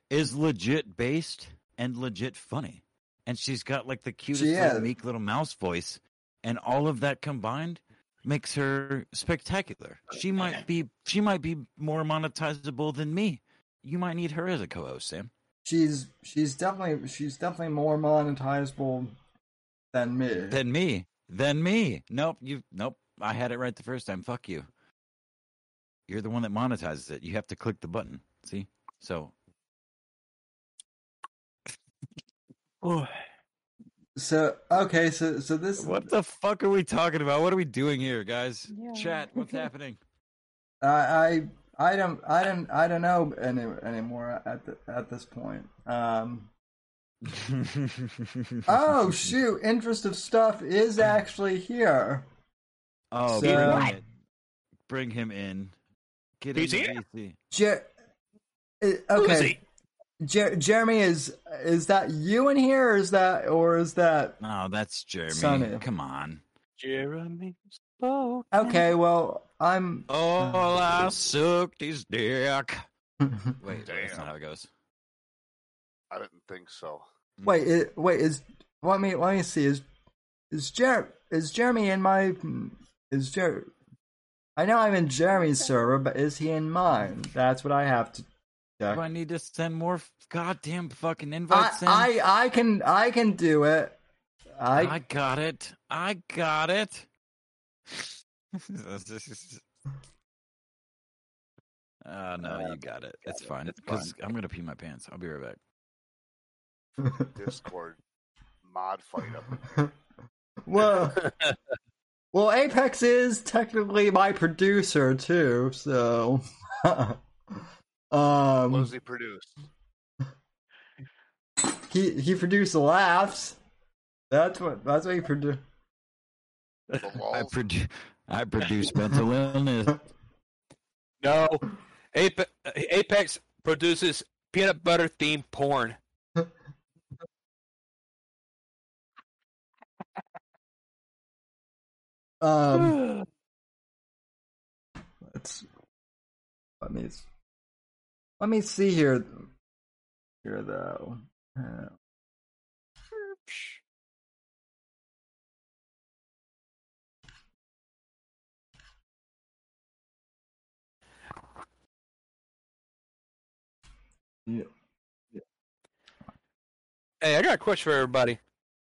is legit based and legit funny, and she's got like the cutest She little is. meek little mouse voice, and all of that combined makes her spectacular. She might be. She might be more monetizable than me. You might need her as a co-host, Sam. she's she's definitely she's definitely more monetizable than me. Than me. Than me. Nope. You. Nope. I had it right the first time. Fuck you. You're the one that monetizes it. You have to click the button. See. So. So okay, so so this what the fuck are we talking about? What are we doing here, guys? Yeah. Chat. What's happening? I I I don't I don't I don't know any, anymore at the, at this point. Um. Oh shoot! Interest of stuff is actually here. Oh, So- bring What? him in. Bring him in. Get He's in here? VC. Jer- uh, Who is okay, Jer- Jeremy is is that you in here, or is that or is that No, that's Jeremy. Sonny. Come on. Jeremy spoke. okay? Well, I'm. All oh. I sucked his dick. Wait, that's Damn. not how it goes. I didn't think so. Wait, it, wait. Is let me let me see. Is is Jer is Jeremy in my is Jer? I know I'm in Jeremy's server, but is he in mine? That's what I have to check. Do I need to send more goddamn fucking I, invites? I I can I can do it. I I got it. I got it. Oh no, uh, you got it. It's fine. It's Because I'm gonna pee my pants. I'll be right back. Discord mod fight up. well Well, Apex is technically my producer too, so. What um, does he produce? he he produced laughs. That's what that's what he produced. I lulz? produce. I produce mental illness. No, Apex, Apex produces peanut butter themed porn. Um, let's let me let me see here. Here though. Uh, yeah. Hey, I got a question for everybody.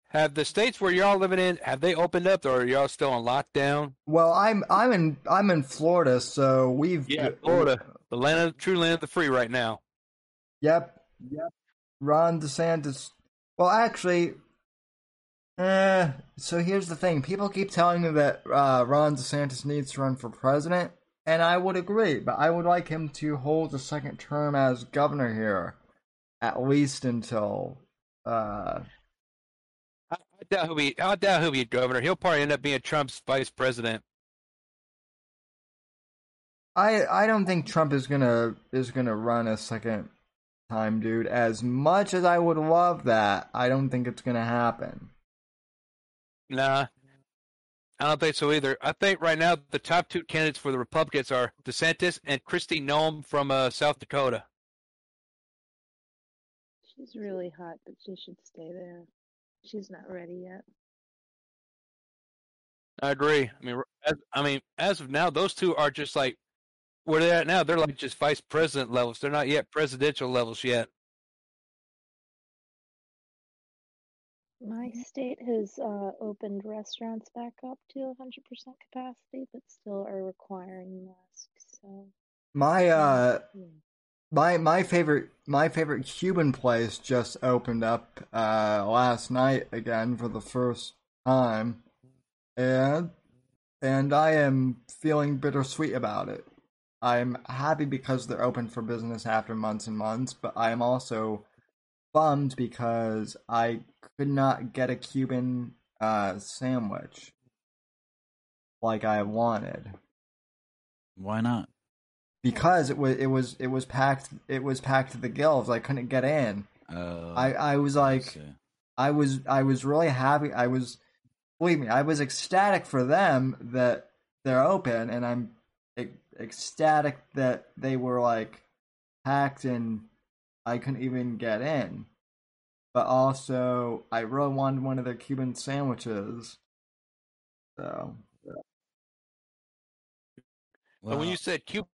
Have the states where y'all living in have they opened up, or are y'all still on lockdown? Well, I'm I'm in I'm in Florida, so we've Yeah, Florida, the land of true land of the free right now. Yep. Yep. Ron DeSantis. Well, actually, eh. So here's the thing: people keep telling me that uh, Ron DeSantis needs to run for president, and I would agree. But I would like him to hold a second term as governor here, at least until. Uh, I, I doubt he'll be. I doubt he'll be governor. He'll probably end up being Trump's vice president. I I don't think Trump is gonna is gonna run a second time, dude. As much as I would love that, I don't think it's gonna happen. Nah, I don't think so either. I think right now the top two candidates for the Republicans are DeSantis and Kristi Noem from uh, South Dakota. She's really hot, but she should stay there. She's not ready yet. I agree. I mean, as, I mean, as of now, those two are just like where they're at now. They're like just vice president levels. They're not yet presidential levels yet. My state has uh, opened restaurants back up to 100% capacity, but still are requiring masks. So, My uh. yeah. My my favorite my favorite Cuban place just opened up uh, last night again for the first time, and and I am feeling bittersweet about it. I'm happy because they're open for business after months and months, but I am also bummed because I could not get a Cuban uh, sandwich like I wanted Why not? because it was it was it was packed it was packed to the gills. I couldn't get in. Uh, I I was like see. I was I was really happy. I was believe me, I was ecstatic for them that they're open, and I'm ecstatic that they were like packed and I couldn't even get in. But also, I really wanted one of their Cuban sandwiches. So But when you said Cuban,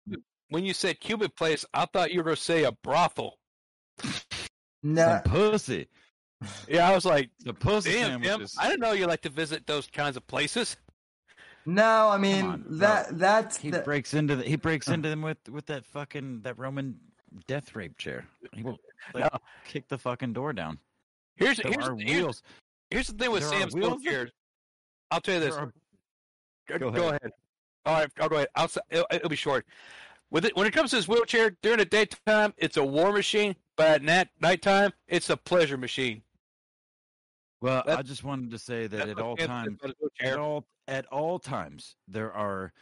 when you said Cuban place, I thought you were going to say a brothel. no, some pussy. Yeah, I was like, The pussy damn, Tim, sandwiches. I didn't know you like to visit those kinds of places. No. I mean on, bro. that that's He the, breaks into the, he breaks into them with with that fucking that Roman death rape chair. He will like, No. kick the fucking door down. Here's There here's, here's, wheels. here's the thing with There Sam's wheels? wheelchairs. I'll tell you this. Are- Go, Go go ahead. ahead. All right, I'll go ahead. I'll, it'll, it'll be short. With it, when it comes to this wheelchair, during the daytime, it's a war machine, but at night, nighttime, it's a pleasure machine. Well, I just wanted to say that That's at all times, at all at all times, there are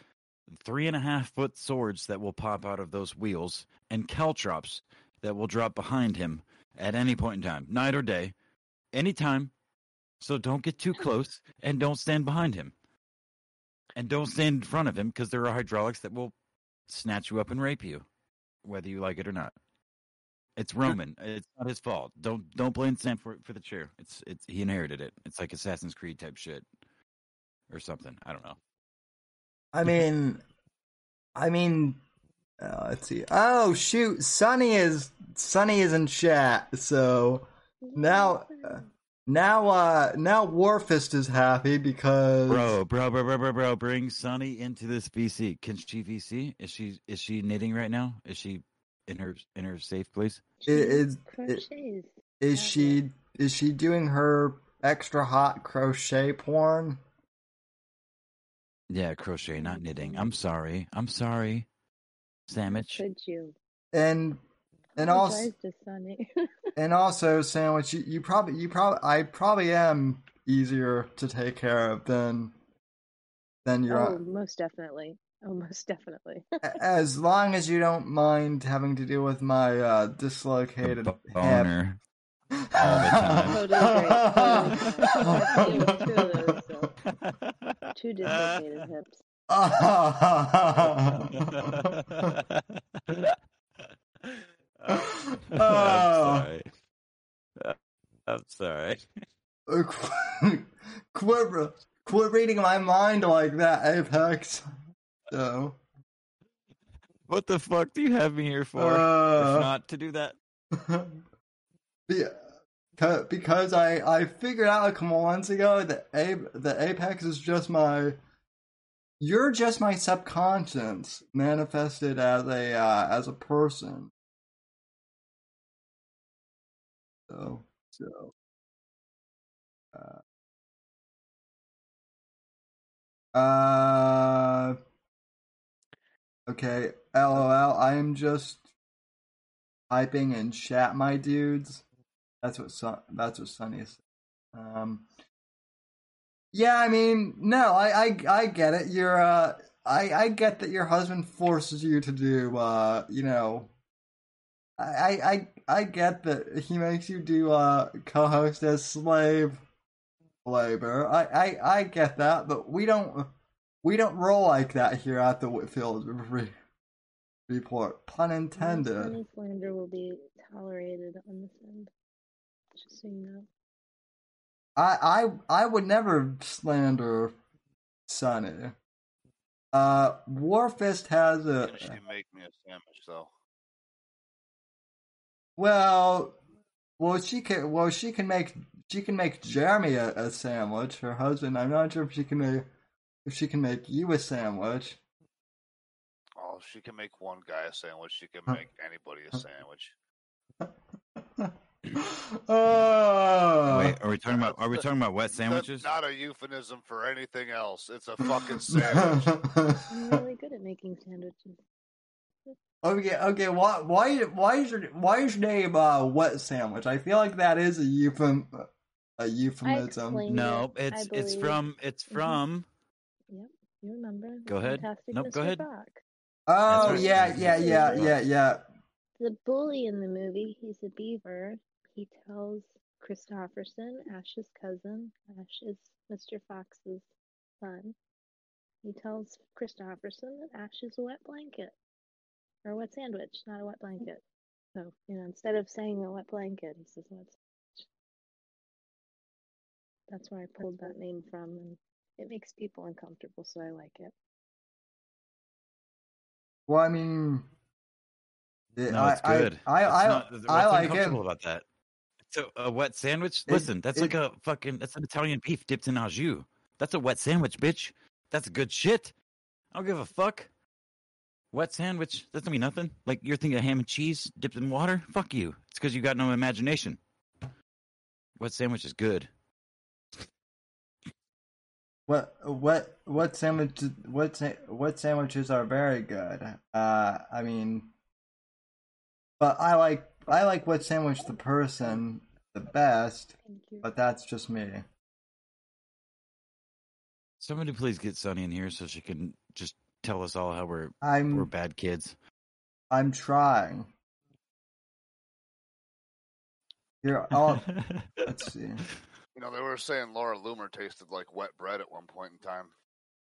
three and a half foot swords that will pop out of those wheels, and caltrops that will drop behind him at any point in time, night or day, anytime. So don't get too close, and don't stand behind him, and don't stand in front of him because there are hydraulics that will snatch you up and rape you, whether you like it or not. It's Roman. It's not his fault. Don't don't blame Sam for for the chair. It's it's he inherited it. It's like Assassin's Creed type shit, or something. I don't know. I mean, I mean, uh, let's see. Oh shoot, Sunny is Sunny is in chat. So now, uh, now, uh, now Warfist is happy because Bro, bro, bro, bro, bro, bro. Bring Sunny into this VC. Can she VC? Is she is she knitting right now? Is she in her in her safe place? She is- is she is she doing her extra hot crochet porn? Yeah, crochet, not knitting. I'm sorry. I'm sorry. Sandwich. Could you? And and also Apologize to Sunny. and also sandwich. You, you probably you probably I probably am easier to take care of than than your. oh, most definitely. Oh, most definitely. as long as you don't mind having to deal with my uh, dislocated B- hip. boner. all the time. Totally agree. Totally. I have to deal with two of those, so. Two dislocated hips. oh, I'm Oh. sorry. I'm sorry. quit, quit reading my mind like that, Apex. So, What the fuck do you have me here for? Uh. if not to do that? yeah, because I I figured out a couple months ago that A- the Apex is just my. You're just my subconscious manifested as a uh, as a person. So so. Uh, uh okay, lol. I am just typing in chat, my dudes. That's what Sun. That's what Sunny is. Um. Yeah, I mean, no, I, I, I get it. You're, uh, I, I get that your husband forces you to do, uh, you know. I, I, I, I get that he makes you do, uh, co-host as slave labor. I, I, I get that, but we don't, we don't roll like that here at the Whitfield Re- Report. Pun intended. Sunny slander will be tolerated on this end. Just so you know. I I I would never slander Sonny. Uh, Warfist has a Can she make me a sandwich though? well, well she can well she can make she can make Jeremy a, a sandwich. Her husband. I'm not sure if she can make if she can make you a sandwich. Oh, if she can make one guy a sandwich. She can make anybody a sandwich. oh, Wait, are we talking about? Are we talking about wet sandwiches? That's not a euphemism for anything else. It's a fucking sandwich. I'm really good at making sandwiches. Okay, okay. Why, why, why is your, why is your name uh, Wet Sandwich? I feel like that is a euphem, a euphemism. No, I it's it's from it's Mhm. from. Yep, you remember. the Go ahead. Fantastic Nope, Mr. go ahead. Fox. Oh right. yeah, yeah, yeah, yeah, yeah. The bully in the movie, he's a beaver. He tells Kristofferson, Ash's cousin, Ash is Mr. Fox's son. He tells Kristofferson that Ash is a wet blanket. Or a wet sandwich, not a wet blanket. So, you know, instead of saying a wet blanket, he says wet sandwich. That's where I pulled that name from, and it makes people uncomfortable, so I like it. Well, I mean, yeah, No, it's I, good. I, It's I, not- I, I like it. about that. So a wet sandwich. It- Listen, that's it- like a fucking. That's an Italian beef dipped in au jus. That's a wet sandwich, bitch. That's good shit. I don't give a fuck. Wet sandwich. Doesn't mean nothing. Like you're thinking of ham and cheese dipped in water. Fuck you. It's because you got no imagination. Wet sandwich is good. What, what, what sandwich, what, what sandwiches are very good. Uh, I mean, but I like, I like what sandwich the person the best, Thank you. but that's just me. Somebody please get Sunny in here so she can just tell us all how we're we're bad kids. I'm trying. You're all. let's see. You know, they were saying Laura Loomer tasted like wet bread at one point in time.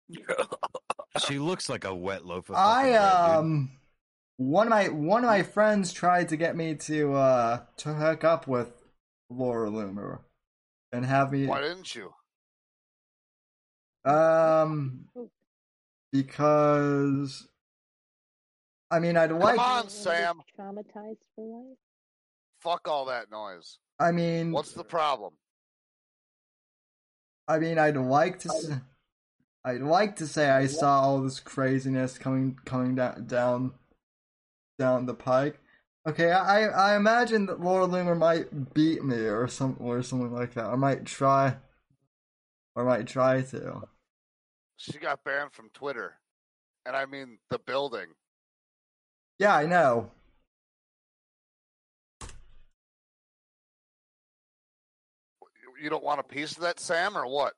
she looks like a wet loaf of. I fucking bread, dude. um one of my one of my friends tried to get me to uh to hook up with Laura Loomer and have me Why didn't you? um because I mean I'd like on, Sam. Traumatized for life? Fuck all that noise. I mean What's the problem? I mean I'd like to s- I'd like to say I saw all this craziness coming coming down down down the pike. Okay, I I imagine that Laura Loomer might beat me or some or something like that. I might try or might try to. she got banned from Twitter, and I mean the building. Yeah, I know. You don't want a piece of that, Sam, or what?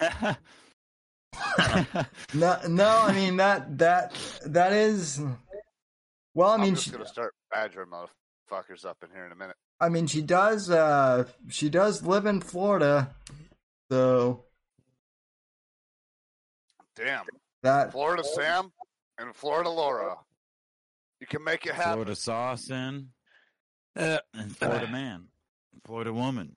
No, no. I mean that that that is. Well, I I mean, am just she, gonna start badgering motherfuckers up in here in a minute. I mean, she does. Uh, she does live in Florida, so Damn, that Florida Sam and Florida Laura, you can make it happen. Florida sauce in Uh, and Florida man, Florida woman.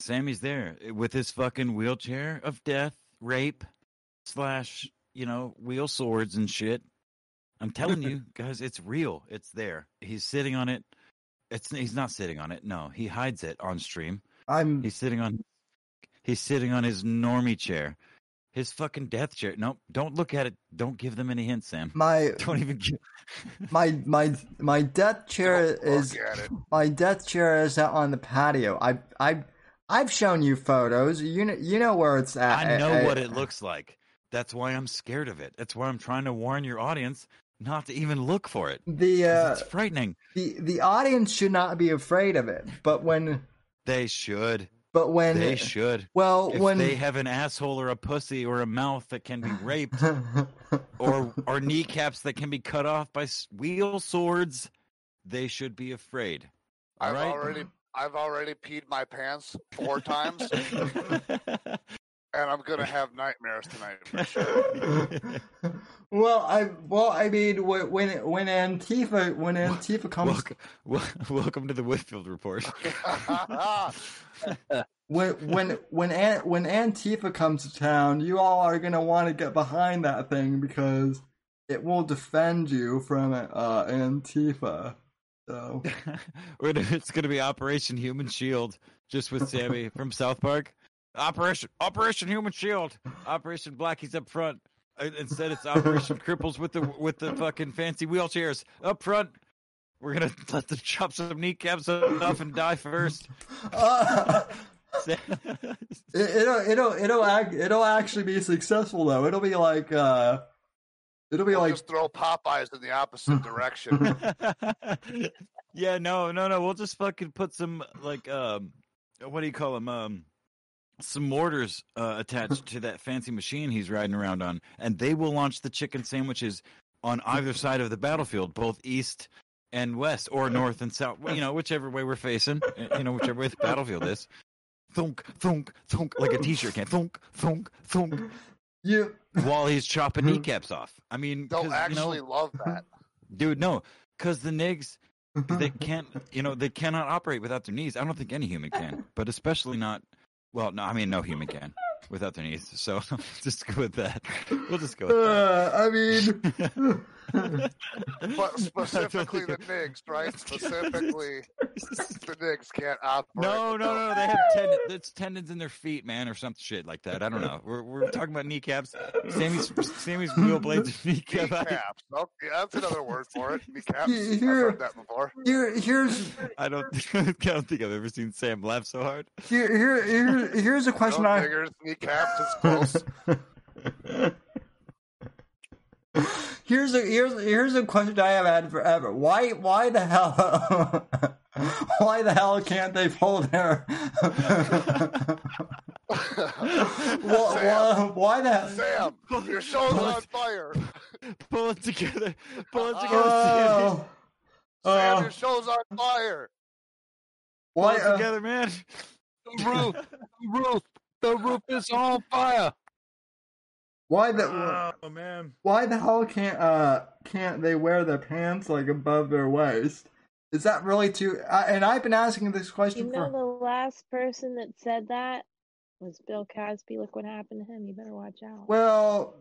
Sammy's there eh, with his fucking wheelchair of death, rape, slash, you know, wheel swords and shit. I'm telling you, guys, it's real. It's there. He's sitting on it. It's he's not sitting on it. No, he hides it on stream. I'm. He's sitting on he's sitting on his normie chair. His fucking death chair. Nope, don't look at it. Don't give them any hints, Sam. My Don't even give my my my death chair Don't is look at it. my death chair is out on the patio. I I I've shown you photos. You know you know where it's at. I know what it looks like. That's why I'm scared of it. That's why I'm trying to warn your audience not to even look for it. The 'Cause uh, it's frightening. the the audience should not be afraid of it. But when They should. but when They should. well If when they have an asshole or a pussy or a mouth that can be raped or or kneecaps that can be cut off by wheel swords, they should be afraid. All I've right? already, I've already peed my pants four times, and I'm gonna have nightmares tonight. For sure. well I well I mean when when when Antifa when Antifa comes welcome, wel- welcome to the Whitfield report. when when when An, when Antifa comes to town, you all are gonna want to get behind that thing because it will defend you from uh, Antifa. So it's going to be Operation Human Shield, just with Sammy from South Park. Operation Operation Human Shield. Operation Blackie's up front. Instead, it's Operation Cripples with the with the fucking fancy wheelchairs up front. We're gonna let them chop some kneecaps off and die first. uh, it, it'll it'll it'll act, it'll actually be successful though. It'll be like uh, it'll be We'll like just throw Popeyes in the opposite direction. yeah, no, no, no. We'll just fucking put some like um, what do you call them? Um, some mortars uh, attached to that fancy machine he's riding around on, and they will launch the chicken sandwiches on either side of the battlefield, both east and west, or north and south. You know, whichever way we're facing. You know, whichever way the battlefield is. Thunk, thunk, thunk, like a t-shirt can. Thunk, thunk, thunk. You. While he's chopping kneecaps off. I mean, They'll actually you know, love that. dude, no, because the nigs they can't you know they cannot operate without their knees i don't think any human can but especially not well no i mean no human can without their knees so just go with that we'll just go with that Uh, I mean, specifically the Nigs, right? Specifically, the Nigs can't operate. no no no they have tendons it's tendons in their feet man or some shit like that i don't know we're, we're talking about kneecaps sammy's sammy's wheel blades kneecap Kneecaps. Oh, yeah, that's another word for it. Kneecaps. You- I've heard that before. here here's I don't I don't think i've ever seen sam laugh so hard here here, here here's a question No I. niggers, kneecaps, it's close. Here's a here's here's a question I have had forever. Why why the hell why the hell can't they pull their why, why, why the Sam, your show's on fire. pull it together pull it together Sammy. Oh, Sam, uh, your show's on fire. pull why it uh, together man the roof, the roof, the roof is on fire. Why the oh man why the hell can't uh can't they wear their pants like above their waist? Is that really too? I, and I've been asking this question You for. know, the last person that said that was Bill Cosby. Look what happened to him. You better watch out. Well,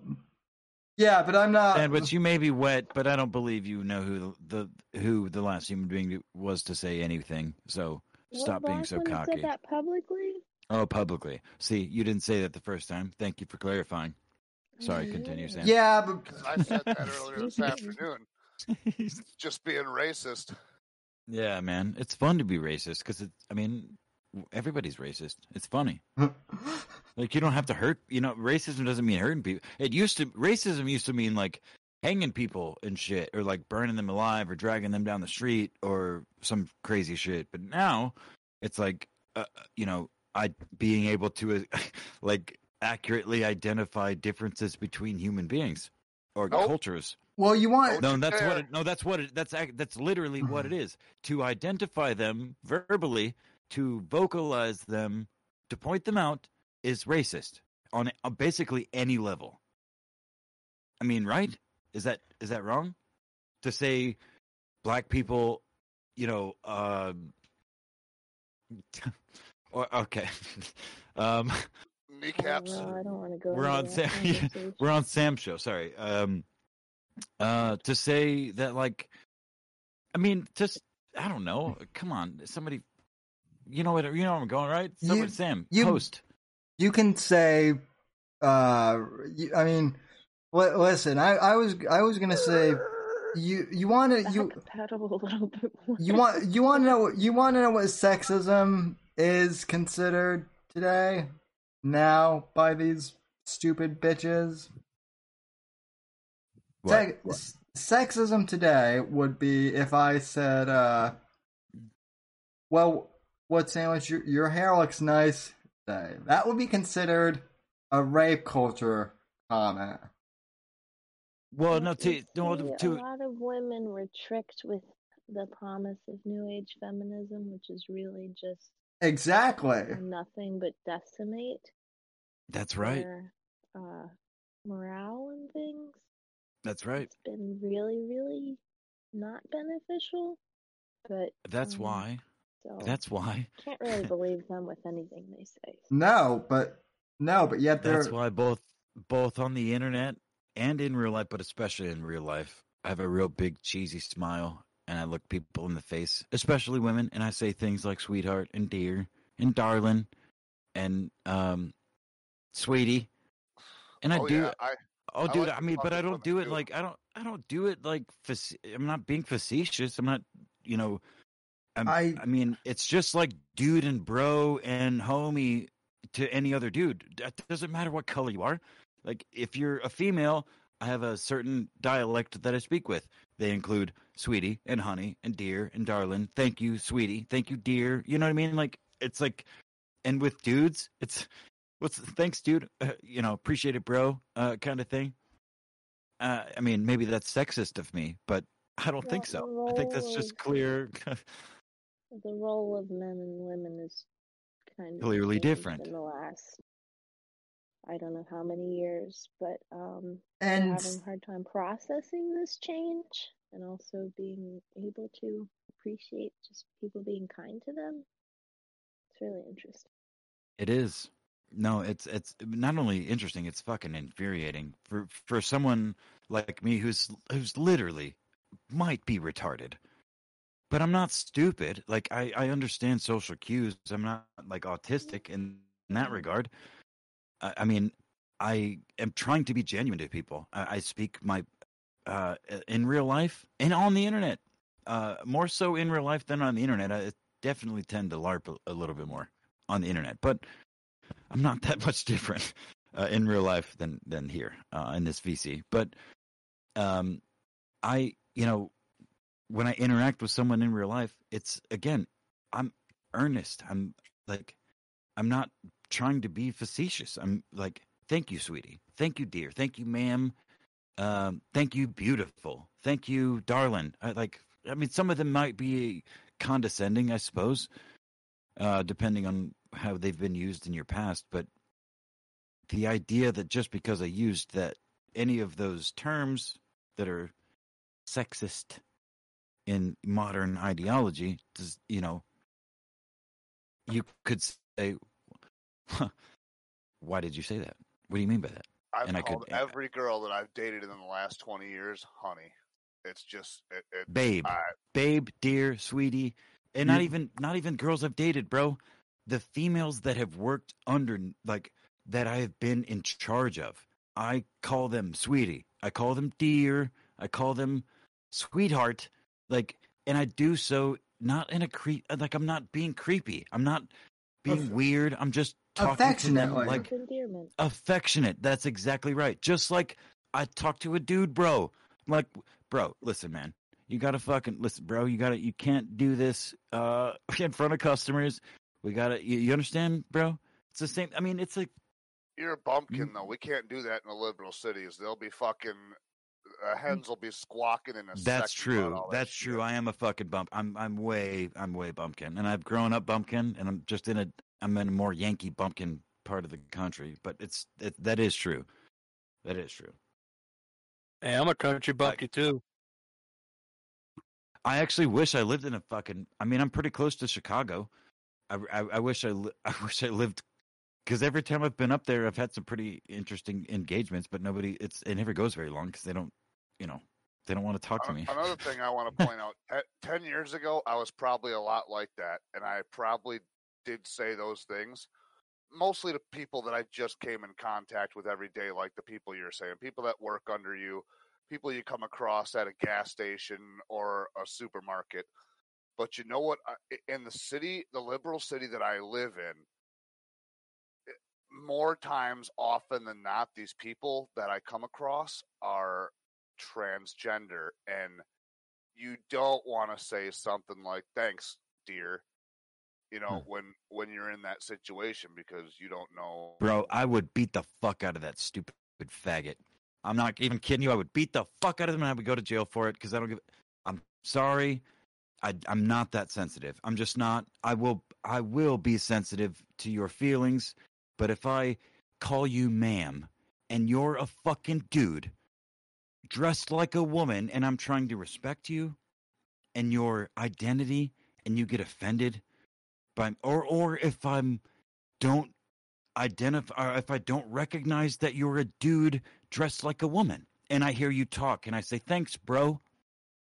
yeah, but I'm not. And Sandwich, you may be wet, but I don't believe you know who the, the who the last human being was to say anything. So What stop being so one that cocky. Said that publicly. Oh, publicly. See, you didn't say that the first time. Thank you for clarifying. Sorry, continue, Sam. yeah, but I said that earlier this afternoon. Just being racist. yeah, man, it's fun to be racist because it. I mean, everybody's racist. It's funny. Like you don't have to hurt. You know, racism doesn't mean hurting people. It used to racism used to mean like hanging people and shit, or like burning them alive, or dragging them down the street, or some crazy shit. But now it's like, uh, you know, I being able to uh, like accurately identify differences between human beings or Nope. cultures. well, you want No, that's what it, no, that's what it, that's that's literally what it is. To identify them verbally, to vocalize them, to point them out is racist on, on basically any level. I mean, right? Is that is that wrong? To say black people, you know, um or okay. um Kneecaps. Oh, no, I don't want to go. we're on Sam, conversation. we're on Sam's show. Sorry. Um, uh, to say that like, I mean, just I don't know. Come on, somebody. You know what? You know where I'm going, right? Somebody, You- Sam, you- host. you can say uh you, i mean li- listen i i was i was gonna say you you want to you Backpedal a little bit more. you want you want to know what you want to know what sexism is considered today now by these stupid bitches? What? Sex- sexism today would be if i said uh well what sandwich your, your hair looks nice today. That would be considered a rape culture comment. Well, no, to no, see, to a lot of women were tricked with the promise of new age feminism, which is really just exactly nothing but decimate that's right. their uh, morale and things. That's right. It's been really, really not beneficial. But That's um, why. so That's why. can't really believe them with anything they say. no but no but yet they're That's why both both on the internet and in real life, but especially in real life, I have a real big cheesy smile and I look people in the face, especially women, and I say things like sweetheart and dear and darling and um sweetie. And I oh do yeah, I Oh, I dude, like I mean, but I don't do it too. like I don't. I don't do it like. I'm not being facetious. I'm not. You know. I'm, I- I. mean, it's just like dude and bro and homie to any other dude. That doesn't matter what color you are. Like, if you're a female, I have a certain dialect that I speak with. They include sweetie and honey and dear and darling. Thank you, sweetie. Thank you, dear. You know what I mean? Like, it's like, and with dudes, it's what's thanks, dude. Uh, you know, appreciate it, bro. Uh, kind of thing. Uh, I mean, maybe that's sexist of me, but I don't think so. I think that's just clear. The role of men and women is kind of Clearly different. in the last I don't know how many years, but um and having a hard time processing this change and also being able to appreciate just people being kind to them. It's really interesting. It is. No, it's it's not only interesting, it's fucking infuriating for for someone like me who's who's literally might be retarded. But I'm not stupid. Like I I understand social cues. I'm not like autistic in, in that regard. I, mean, I am trying to be genuine to people. I, I speak my uh in real life and on the internet. Uh more so in real life than on the internet. I definitely tend to larp a, a little bit more on the internet, but I'm not that much different uh, in real life than than here uh, in this VC. But um, I, you know, when I interact with someone in real life, it's again, I'm earnest. I'm like, I'm not trying to be facetious. I'm like, thank you, sweetie. Thank you, dear. Thank you, ma'am. Um, thank you, beautiful. Thank you, darling. I like. I mean, some of them might be condescending, I suppose, uh, depending on how they've been used in your past. But the idea that just because I used that any of those terms that are sexist in modern ideology, does you know, you could say, huh, "Why did you say that? What do you mean by that?" I've And I called could- every girl that I've dated in the last twenty years, honey. It's just it, it Babe, I, babe, dear, sweetie, and not even not even girls I've dated, bro. The females that have worked under like that I have been in charge of. I call them sweetie. I call them dear. I call them sweetheart. Like and I do so not in a creep like I'm not being creepy. I'm not being weird. I'm just talking to them Affectionately. like endearment. affectionate. That's exactly right. Just like I talk to a dude, bro. I'm like, bro, listen, man. You gotta fucking listen, bro. You gotta you can't do this uh in front of customers. We gotta you, you understand, bro? It's the same I mean it's like You're a bumpkin though. We can't do that in the liberal cities. They'll be fucking. Uh, hens will be squawking in a. that's true. that That's shit. true. I am a fucking bump. I'm I'm way I'm way bumpkin. And I've grown up bumpkin and I'm just in a I'm in a more Yankee bumpkin part of the country. But it's it, that is true. That is true. Hey, I'm a country bumpkin too. I actually wish I lived in a fucking. I mean, I'm pretty close to Chicago. I, I, I wish I, li- I wish I lived because every time I've been up there, I've had some pretty interesting engagements, but nobody. It's it never goes very long because they don't, you know, they don't want to talk to An- me. Another thing I want to point out: te- ten years ago, I was probably a lot like that, and I probably did say those things, mostly to people that I just came in contact with every day, like the people you're saying, people that work under you, people you come across at a gas station or a supermarket. But you know what? In the city, the liberal city that I live in, eh, more times often than not, these people that I come across are transgender and you don't want to say something like thanks dear you hmm. know when when you're in that situation because you don't know Bro, I would beat the fuck out of that stupid faggot. I'm not even kidding you. I would beat the fuck out of them and I would go to jail for it because I don't give. I'm sorry. I, I'm not that sensitive. I'm just not. I will. I will be sensitive to your feelings, but if I call you ma'am and you're a fucking dude dressed like a woman and I'm trying to respect you and your identity and you get offended by or or if I'm don't identify or if I don't recognize that you're a dude dressed like a woman and I hear you talk and I say thanks bro.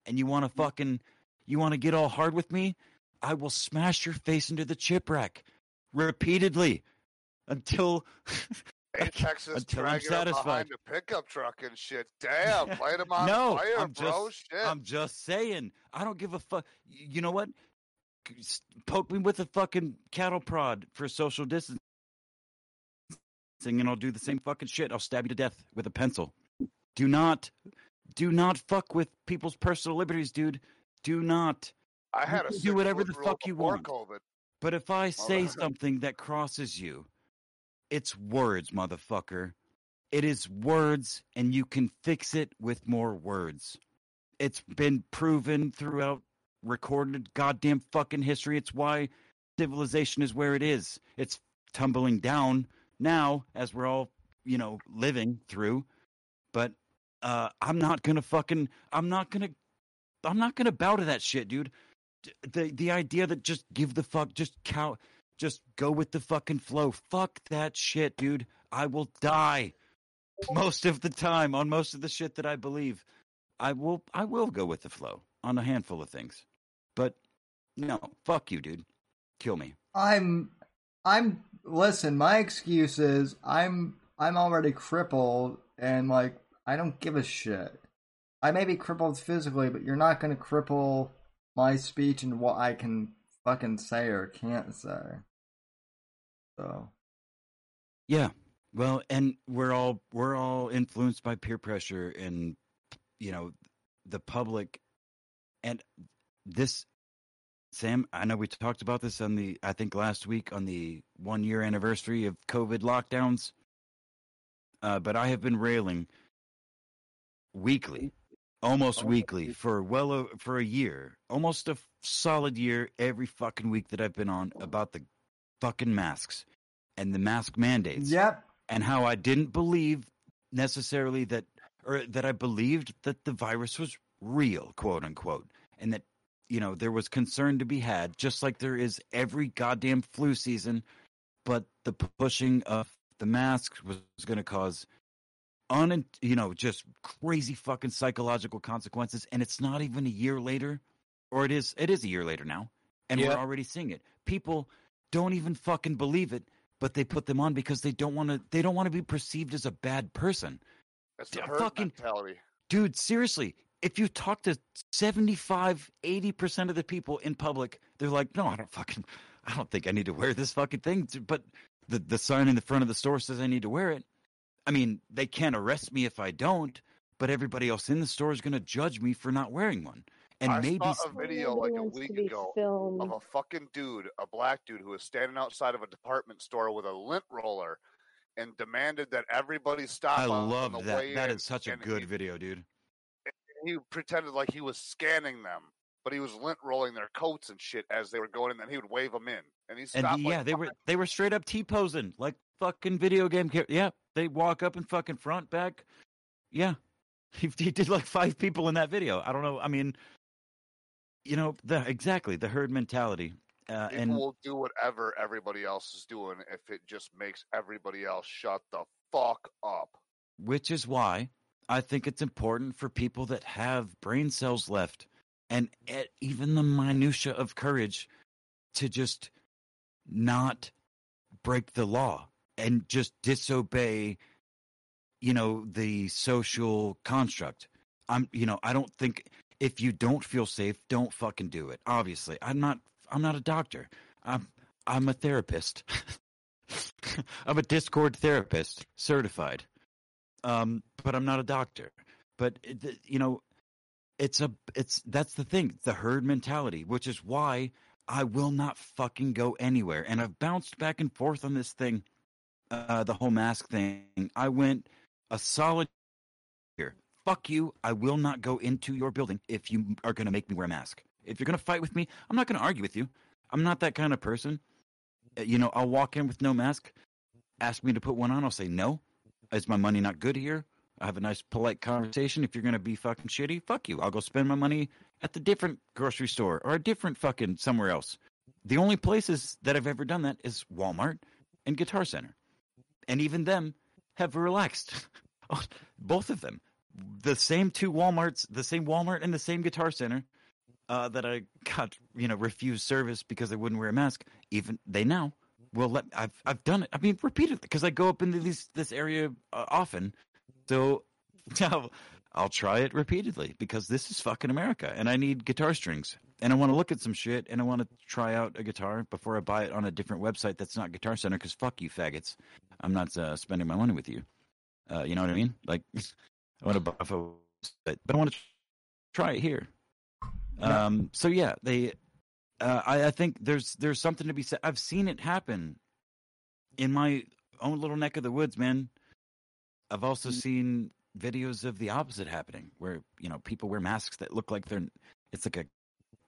And you want to mm. fucking you want to get all hard with me? I will smash your face into the chip rack repeatedly until hey texas until I'm satisfied. behind a pickup truck and shit. Damn light him on no fire I'm bro. just shit. I'm just saying I don't give a fuck you know what poke me with a fucking cattle prod for social distancing and I'll do the same fucking shit. I'll stab you to death with a pencil. Do not, do not fuck with people's personal liberties, dude. Do not. i had a do whatever the fuck you want. covid But if I say something that crosses you, it's words, motherfucker. It is words, and you can fix it with more words. It's been proven throughout recorded goddamn fucking history. It's why civilization is where it is. It's tumbling down now as we're all, you know, living through. But uh I'm not gonna fucking I'm not gonna I'm not gonna bow to that shit, dude. The the idea that just give the fuck just cow just go with the fucking flow. Fuck that shit, dude. I will die most of the time on most of the shit that I believe. I will I will go with the flow on a handful of things. No, fuck you, dude. Kill me. I'm I'm listen, my excuse is I'm I'm already crippled and like I don't give a shit. I may be crippled physically, but you're not gonna cripple my speech and what I can fucking say or can't say. So Yeah. Well, and we're all we're all influenced by peer pressure and you know the public and this Sam, I know we talked about this on the I think last week on the 1 year anniversary of COVID lockdowns. Uh, but I have been railing weekly, almost weekly for well o- for a year, almost a solid year every fucking week that I've been on about the fucking masks and the mask mandates Yep. and how I didn't believe necessarily that, or that I believed that the virus was real, quote unquote, and that, you know, there was concern to be had, just like there is every goddamn flu season. But the pushing of the masks was going to cause un, you know, just crazy fucking psychological consequences. And it's not even a year later, or it is, it is a year later now, and Yeah. we're already seeing it. People don't even fucking believe it but they put them on because they don't want to they don't want to be perceived as a bad person It's the herd fucking- mentality. dude seriously if you talk to 75 80% of the people in public they're like no i don't fucking I don't think I need to wear this fucking thing. But the the sign in the front of the store says I need to wear it. I mean, they can't arrest me if I don't, but everybody else in the store is going to judge me for not wearing one. And maybe I maybe saw s- a video like a week ago filmed. of a fucking dude, a black dude, who was standing outside of a department store with a lint roller and demanded that everybody stop. I love that. way That in, is such a and good he, video, dude. He pretended like he was scanning them, but he was lint rolling their coats and shit as they were going in. Then he would wave them in, and he And stopped. yeah, they were they were straight up T posing like fucking video game. Char- yeah, they walk up and fucking front back. Yeah, he, he did like five people in that video. I don't know. I mean, you know, the exactly the herd mentality. Uh, People and will do whatever everybody else is doing if it just makes everybody else shut the fuck up. which is why I think it's important for people that have brain cells left and even the minutia of courage to just not break the law and just disobey you know the social construct. I'm you know i don't think if you don't feel safe don't fucking do it obviously. I'm not i'm not a doctor. I'm i'm a therapist. I'm a discord therapist certified um but i'm not a doctor. But you know it's a it's that's the thing the herd mentality which is why i will not fucking go anywhere. And i've bounced back and forth on this thing uh the whole mask thing. I went a solid year. Fuck you. I will not go into your building if you are going to make me wear a mask. If you're going to fight with me i'm not going to argue with you. I'm not that kind of person. Uh, you know i'll walk in with no mask ask me to put one on i'll say no is my money not good here? I have a nice polite conversation. If you're gonna be fucking shitty, fuck you. I'll go spend my money at the different grocery store or a different fucking somewhere else. The only places that I've ever done that is Walmart and Guitar Center. And even them have relaxed. Both of them. The same two Walmarts, the same Walmart and the same Guitar Center uh, that I got, you know, refused service because I wouldn't wear a mask. Even they now will let. I've I've done it. I mean, repeatedly because I go up into these this area uh, often, so I'll, I'll try it repeatedly because this is fucking America, and I need guitar strings, and I want to look at some shit, and I want to try out a guitar before I buy it on a different website that's not Guitar Center. Because fuck you, faggots. I'm not uh, spending my money with you. Uh, you know what I mean? Like, I want to buy a but I want to try it here. Um. So yeah, they. Uh, I, I think there's there's something to be said. I've seen it happen in my own little neck of the woods, man. I've also seen videos of the opposite happening, where you know people wear masks that look like they're. It's like a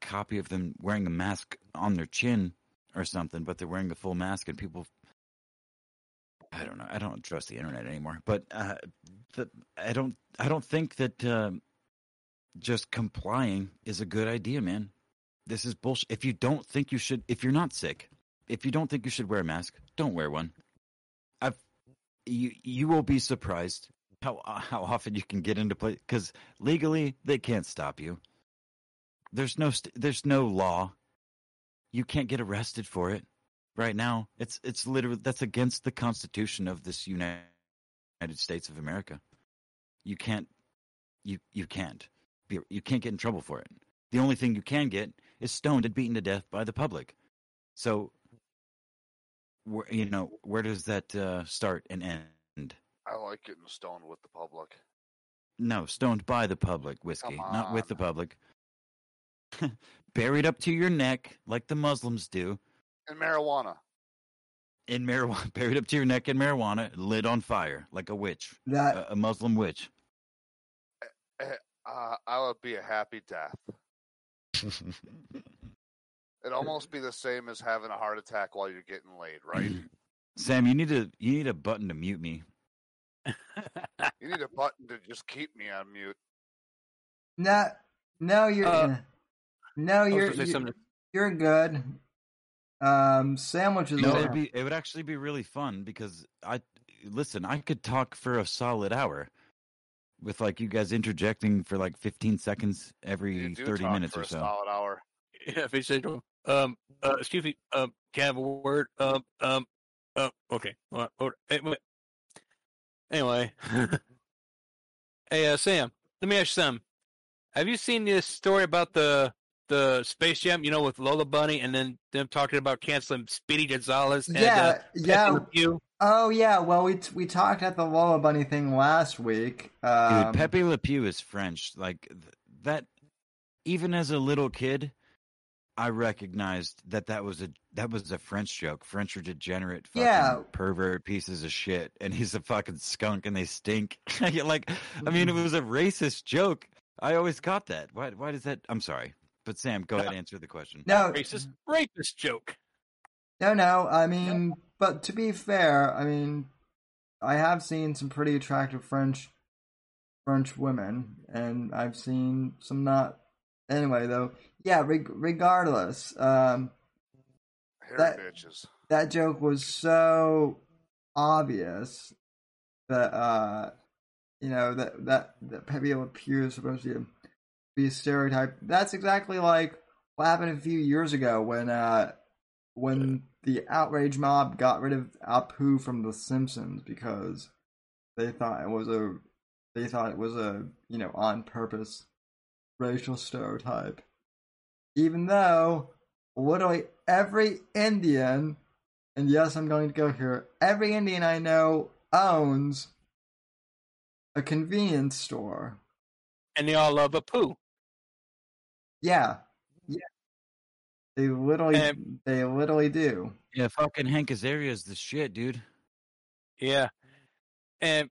copy of them wearing a mask on their chin or something, but they're wearing a full mask, and people. I don't know. I don't trust the internet anymore, but uh, the, I don't. I don't think that um just complying is a good idea, man. This is bullshit. If you don't think you should, if you're not sick, if you don't think you should wear a mask, don't wear one. I've you you will be surprised how how often you can get into play because legally they can't stop you. There's no st- there's no law. You can't get arrested for it right now. It's it's literally that's against the Constitution of this United States of America. You can't you you can't be, you can't get in trouble for it. The only thing you can get is stoned and beaten to death by the public. So, where, you know, where does that uh, start and end? I like getting stoned with the public. No, stoned by the public, whiskey, not with the public. Buried up to your neck, like the Muslims do, And marijuana. in marijuana. Buried up to your neck in marijuana, lit on fire, like a witch, That a, a Muslim witch. Uh, I would be a happy death. It'd almost be the same as having a heart attack while you're getting laid, right? Sam, you need to you need a button to mute me. you need a button to just keep me on mute. no, no, you're Uh, no, you're you're, you're good. Um, sandwiches. No, it'd be it would actually be really fun because I listen. I could talk for a solid hour, with like you guys interjecting for like fifteen seconds You every do thirty talk minutes for or a so. solid hour. Yeah, if he said, um, uh, excuse me, um, can I have a word? Um, um, uh, okay. Well, hold- eh. Anyway, hey, uh, Sam, let me ask you something. Have you seen this story about the the Space Jam, you know, with Lola Bunny, and then them talking about canceling Speedy Gonzalez. And, yeah, uh, yeah. Le Oh yeah. Well, we we talked at the Lola Bunny thing last week. Um, Dude, Pepe Le Pew is French. Like th- that, even as a little kid, I recognized that that was a that was a French joke. French are degenerate, fucking Yeah. pervert pieces of shit, and he's a fucking skunk, and they stink. like, I mean, it was a racist joke. I always got that. Why? Why does that? I'm sorry, but Sam, go ahead, answer the question. No, Racist, rapist joke. No, no. I mean, but to be fair, I mean, I have seen some pretty attractive French French women, and I've seen some not. Anyway, though, yeah. Reg- regardless, um, That- bitches. that joke was so obvious that uh, you know that that that Pepe Le Pew is supposed to be a stereotype. That's exactly like what happened a few years ago when uh when the outrage mob got rid of Apu from The Simpsons because they thought it was a they thought it was a you know on purpose racial stereotype, even though literally every Indian and yes, I'm going to go here. Every Indian I know owns a convenience store. And they all love Apu. Yeah, yeah. They literally, And- they literally do. Yeah, fucking Hank Azaria is the shit, dude. Yeah. And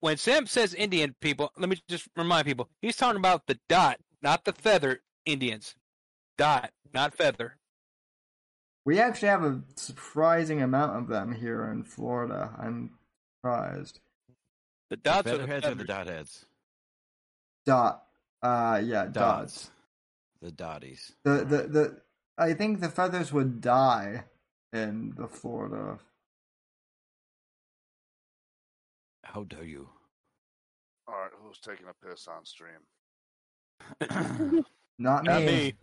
when Sam says Indian people, let me just remind people, he's talking about the dot, not the feather Indians. Dot, not feather. We actually have a surprising amount of them here in Florida. I'm surprised. The The dots are the featherheads or the feathers. dot heads? Dot. Uh, yeah, dots. Dots. The dotties. The the the. I think the feathers would die in the Florida. How dare you? All right, who's taking a piss on stream? Not me. Not me.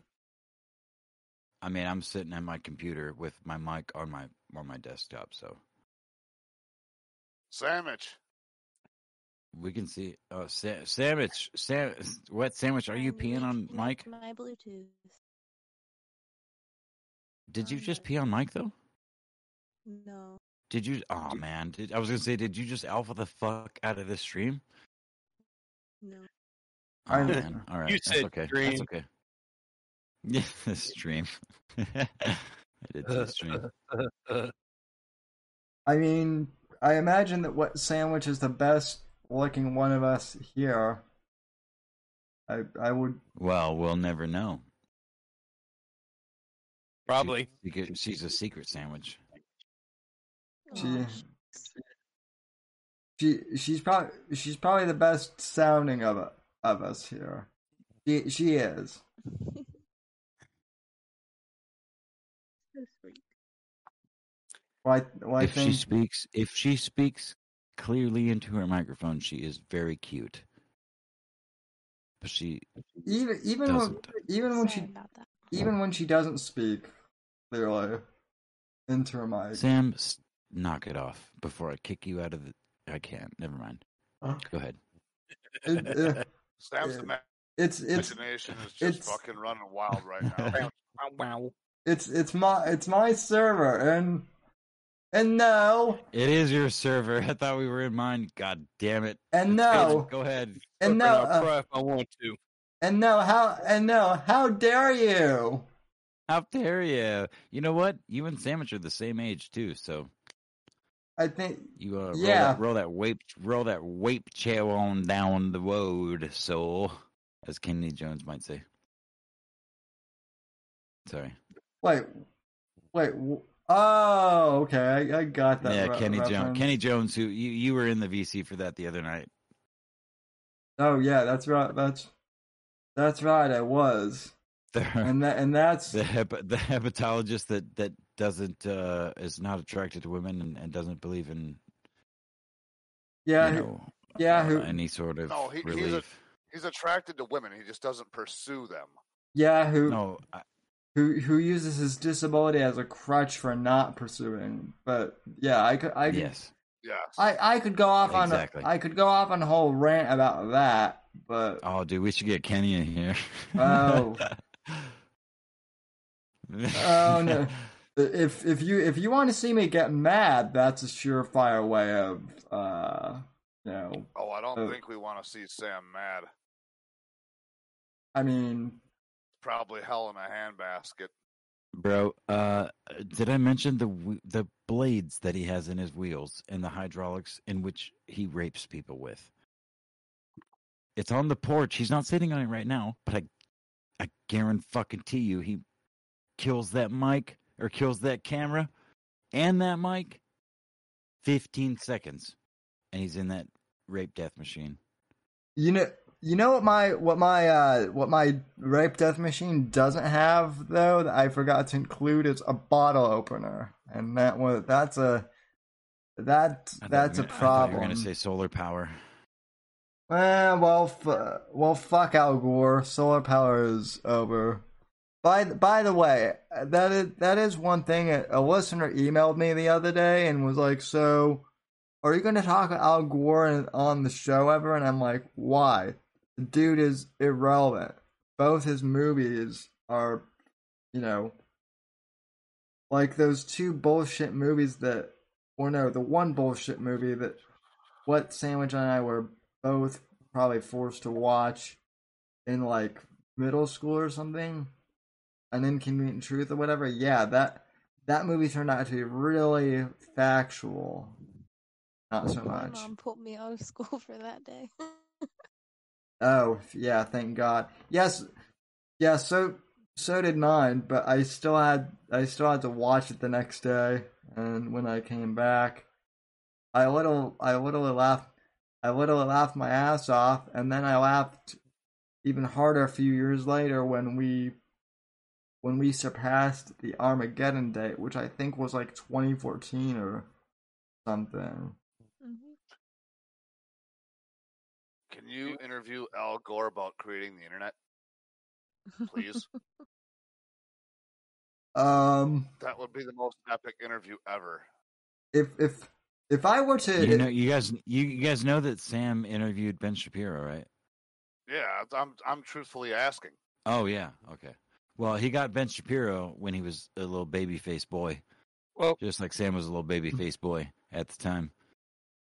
I mean, I'm sitting at my computer with my mic on my on my desktop, so Sandwich. We can see. Oh, sa- sandwich, sam- what sandwich? Are you I'm peeing on Mike? My Bluetooth. Did you just pee on Mike though? No. Did you? Oh man, did I was gonna say, did you just alpha the fuck out of this stream? No. Oh I- man, all right, You that's said okay. stream. That's okay. Yeah, the stream. I did say stream. I mean, I imagine that what sandwich is the best looking one of us here. I I would Well, we'll never know. Probably. She- she- she's a secret sandwich. she she she's probably she's probably the best sounding of of us here. She she is. so sweet. Well, I, well, I if she speaks, if she speaks clearly into her microphone, she is very cute. But she even even when, doesn't. even when Sorry she even when she doesn't speak clearly into her mic. Sam, knock it off before I kick you out of the. I can't. Never mind. Huh? Go ahead. It- uh, Sam's Yeah. it's it's imagination is just it's- fucking running wild right now. Wow, wow. it's it's my it's my server and and no It is your server. I thought we were in mine. God damn it. and no Go ahead. and no I'll uh, if I want to. and no how and no how dare you? How dare you? You know what? You and Sandwich are the same age too, so I think you uh, roll Yeah. that roll that wape roll that wape chair on down the road, so as Kenny Jones might say. Sorry. wait wait w- oh okay I, I got that yeah, re- Kenny Jones. Kenny Jones, who you you were in the VC for that the other night. Oh yeah, that's right. That's that's right. I was, The and that and that's the hep- the hepatologist that that doesn't uh is not attracted to women and, and doesn't believe in yeah you who- know yeah uh, who any sort of No, he- he's a- He's attracted to women. He just doesn't pursue them. yeah who No, I, who who uses his disability as a crutch for not pursuing. But yeah, I could I could yes. Yes. I I could go off Exactly. on a, I could go off on a whole rant about that. But Oh, dude, we should get Kenny in here. Oh. Oh no. If if you if you want to see me get mad, that's a surefire way of uh you know Oh, I don't Uh, think we want to see Sam mad. I mean Probably hell in a handbasket. Bro, uh, did I mention the the blades that he has in his wheels and the hydraulics in which he rapes people with? It's on the porch. He's not sitting on it right now, but I, I guarantee you, he kills that mic or kills that camera and that mic. Fifteen seconds, and he's in that rape death machine. you know you know what my what my uh what my rape death machine doesn't have though that I forgot to include is a bottle opener. And that was that's a that that's a were I thought problem. You were gonna say solar power. Eh, well, f- well, fuck Al Gore. Solar power is over. By th- by the way, that is that is one thing. A, a listener emailed me the other day and was like, "So, are you going to talk about Al Gore on the show ever?" And I'm like, "Why? The dude is irrelevant. Both his movies are, you know, like those two bullshit movies that, or no, the one bullshit movie that what Sandwich and I were both probably forced to watch in like middle school or something, an inconvenient truth or whatever. Yeah, that that movie turned out to be really factual. Not so My much. mom pulled me out of school for that day. Oh, yeah, thank God. Yes, yeah. So so did mine, but I still had I still had to watch it the next day. And when I came back, I little I literally laughed I literally laughed my ass off, and then I laughed even harder a few years later when we when we surpassed the Armageddon date, which I think was like 2014 or something. You interview Al Gore about creating the internet, please? Um, that would be the most epic interview ever. if if if I were to You know, you guys, you, you guys know that Sam interviewed Ben Shapiro, right? Yeah, I'm I'm truthfully asking. Oh yeah, okay. Well, he got Ben Shapiro when he was a little baby face boy, Well, just like Sam was a little baby face boy at the time.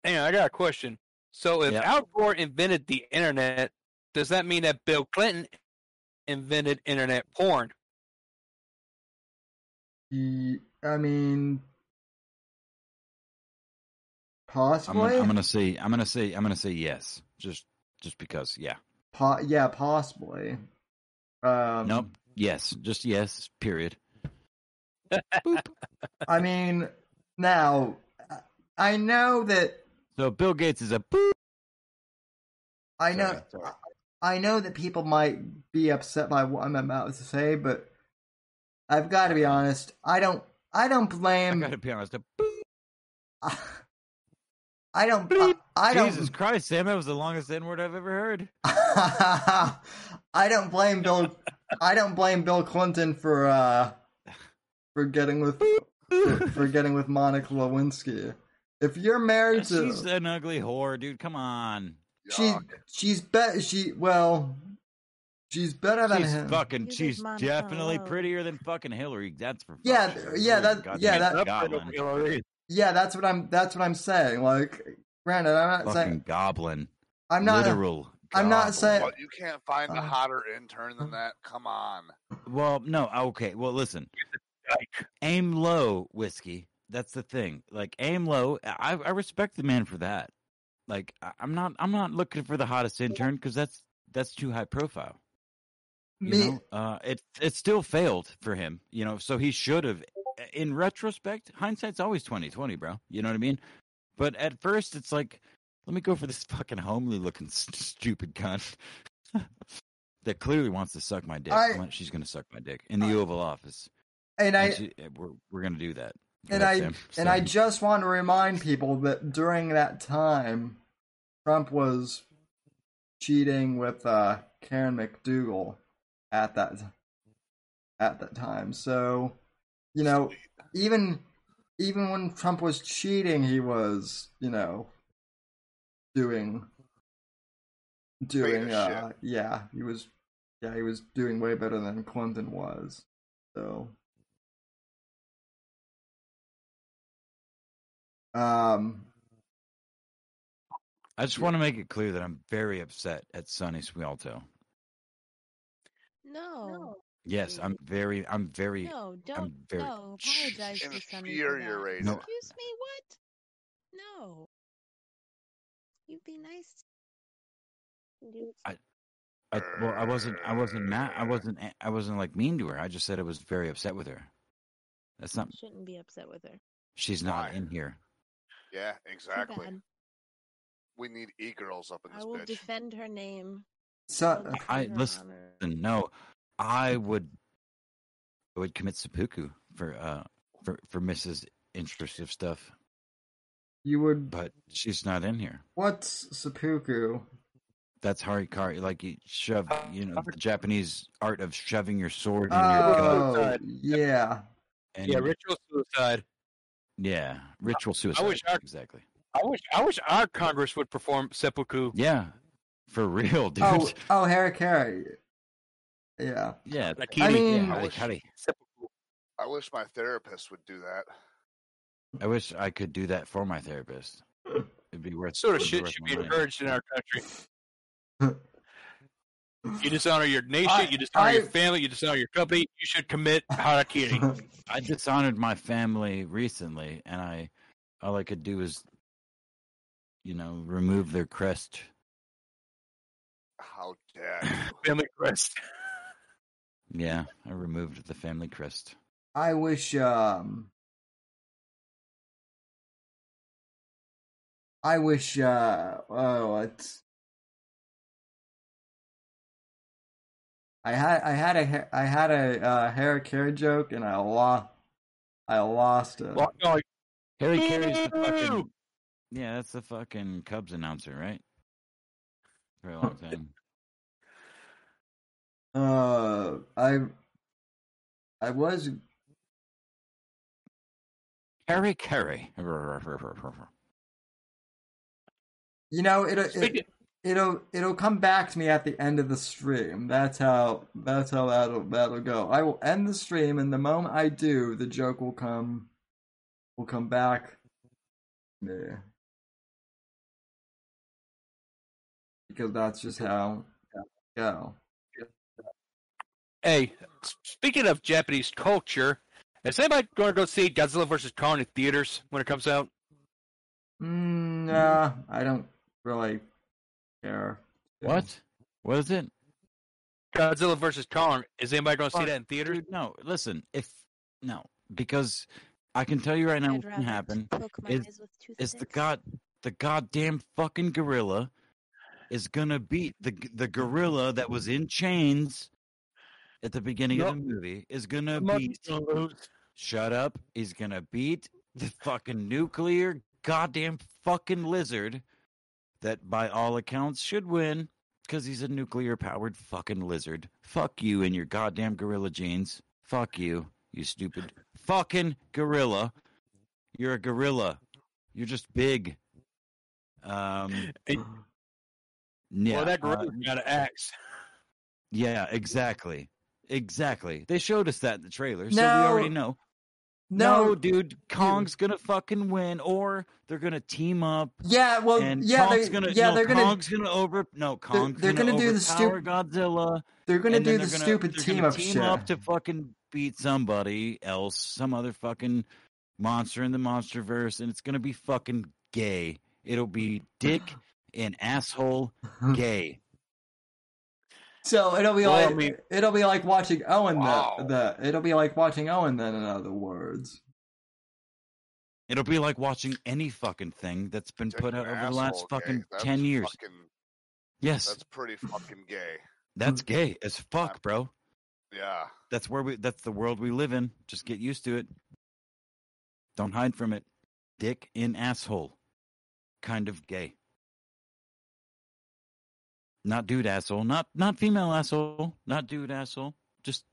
hang on, I got a question. So, if Yeah. Al Gore invented the internet, does that mean that Bill Clinton invented internet porn? I mean, I'm possibly. gonna, I'm gonna say, I'm gonna say, I'm gonna say yes, just just because, yeah. Po- yeah, possibly. Um, Nope, yes, just yes. Period. I mean, now I know that So Bill Gates is a boop. I know Sorry, sorry. I know that people might be upset by what I'm about to say, but I've got to be honest. I don't. I don't blame. I blame. gotta be honest. A boop. I don't. I, I don't. Jesus Christ, Sam, that was the longest N word I've ever heard. I don't blame Bill. I don't blame Bill Clinton for uh for getting with for, for getting with Monica Lewinsky. If you're married to, She's an ugly whore, dude. Come on. she Yuck. she's bet she well, she's better than She's him. fucking. Neither's She's Monica definitely alone. prettier than fucking Hillary. That's for Yeah, fuck's sake. yeah, that- Goddamn yeah, that- Goblin. Yeah, that's what I'm. That's what I'm saying. Like, granted, I'm not Fucking saying goblin. I'm not. literal. I'm not goblin. saying- What you can't find a Uh, hotter intern than that? Come on. Well, no. Okay. Well, listen. Aim low, whiskey. That's the thing. Like aim low. I I respect the man for that. Like I- I'm not. I'm not looking for the hottest intern because that's that's too high profile. You Me, know, uh, it it still failed for him. You know, so he should have. In retrospect, hindsight's always twenty twenty, bro. You know what I mean? But at first, it's like, let me go for this fucking homely looking s- stupid cunt that clearly wants to suck my dick. I- She's gonna suck my dick in the I- Oval Office. and I she- uh, we're we're gonna do that. Go and ahead, I Sam. and I just want to remind people that during that time, Trump was cheating with uh, Karen McDougal at that at that time. So, you know, even even when Trump was cheating, he was, you know, doing doing uh yeah, he was yeah, he was doing way better than Clinton was. So, um, I just want to make it clear that I'm very upset at Sonny Swialto. No. Yes, I'm very, I'm very, No, don't. I'm very. no, apologize to Sunny for. Infuriated. No. Excuse me, what? No. You'd be nice. You- I, well, I wasn't, I wasn't mad. I wasn't, I wasn't like mean to her. I just said I was very upset with her. That's not. Shouldn't be upset with her. She's not Why? in here. Yeah, exactly. bad. We need e girls up in I this will bitch. defend her name. so I'll defend I- her listen, honor. No, I would, I would commit seppuku for, uh, for for Mrs. Intrusive stuff, you would but she's not in here. what's seppuku? That's harikari, like you shove, you know, the Japanese art of shoving your sword in your gut. Oh, gut. yeah. And, Yeah, ritual suicide. Yeah, ritual suicide. I wish our- exactly. I wish I wish our Congress would perform seppuku. Yeah, for real, dude. Oh, oh, Harikari. Yeah. yeah, Nakiri. I mean- yeah, I wish- I wish my therapist would do that. I wish I could do that for my therapist. It'd be worth. Sort of shit should be encouraged in our country. You dishonor your nation. I- you dishonor your family. You dishonor your company. You should commit harakiri. I dishonored my family recently, and I all I could do is, you know, remove their crest. How dare you? family crest. Yeah, I removed the family crest. I wish um I wish uh oh it's I had I had a ha- I had a uh, hair care joke and I lost I lost it. Well, no, Harry Caray's the fucking. Yeah, that's the fucking Cubs announcer, right? For a long time. Uh I I was Harry Caray. you know it, it speaking, it'll it'll come back to me at the end of the stream. That's how that's how that'll that'll go. I will end the stream, and the moment I do, the joke will come will come back. Yeah. Because that's just how go. hey, speaking of Japanese culture, is anybody going to go see Godzilla vs Kong in theaters when it comes out? Mm, nah, I don't really care. What? What is it? Godzilla versus Kong. Is anybody going to see that in theaters? Dude, no, listen. If no, because I can tell you right now I'd what can happen poke is- is the god the goddamn fucking gorilla is gonna beat the the gorilla that was in chains at the beginning of the movie is gonna beat shut up he's gonna beat the fucking nuclear goddamn fucking lizard that by all accounts should win because he's a nuclear powered fucking lizard. Fuck you and your goddamn gorilla jeans. fuck you you stupid fucking gorilla. You're a gorilla. You're just big. Um And- yeah well, that uh, gorilla got an axe. yeah exactly. Exactly. They showed us that in the trailer so we already know no, No, dude, Kong's gonna fucking win, or they're gonna team up, yeah, well, yeah, Kong's they, gonna yeah, no, they're gonna Kong's gonna over no Kong's they're gonna, gonna do the stupid Godzilla. they're gonna do the they're gonna- stupid they're team up team shit. up to fucking beat somebody else, some other fucking monster in the MonsterVerse, and it's gonna be fucking gay. It'll be dick and asshole gay. So it'll be Well, I like mean- it'll be like watching Owen. Wow. The, the it'll be like watching Owen. Then, in other words, It'll be like watching any fucking thing that's been Dick put out over the last fucking gay. That's ten years. fucking- Yes, that's pretty fucking gay. that's gay as fuck, bro. Yeah. That's where we. That's the world we live in. Just get used to it. Don't hide from it. Dick in asshole. Kind of gay. Not dude asshole. Not not female asshole. Not dude asshole. Just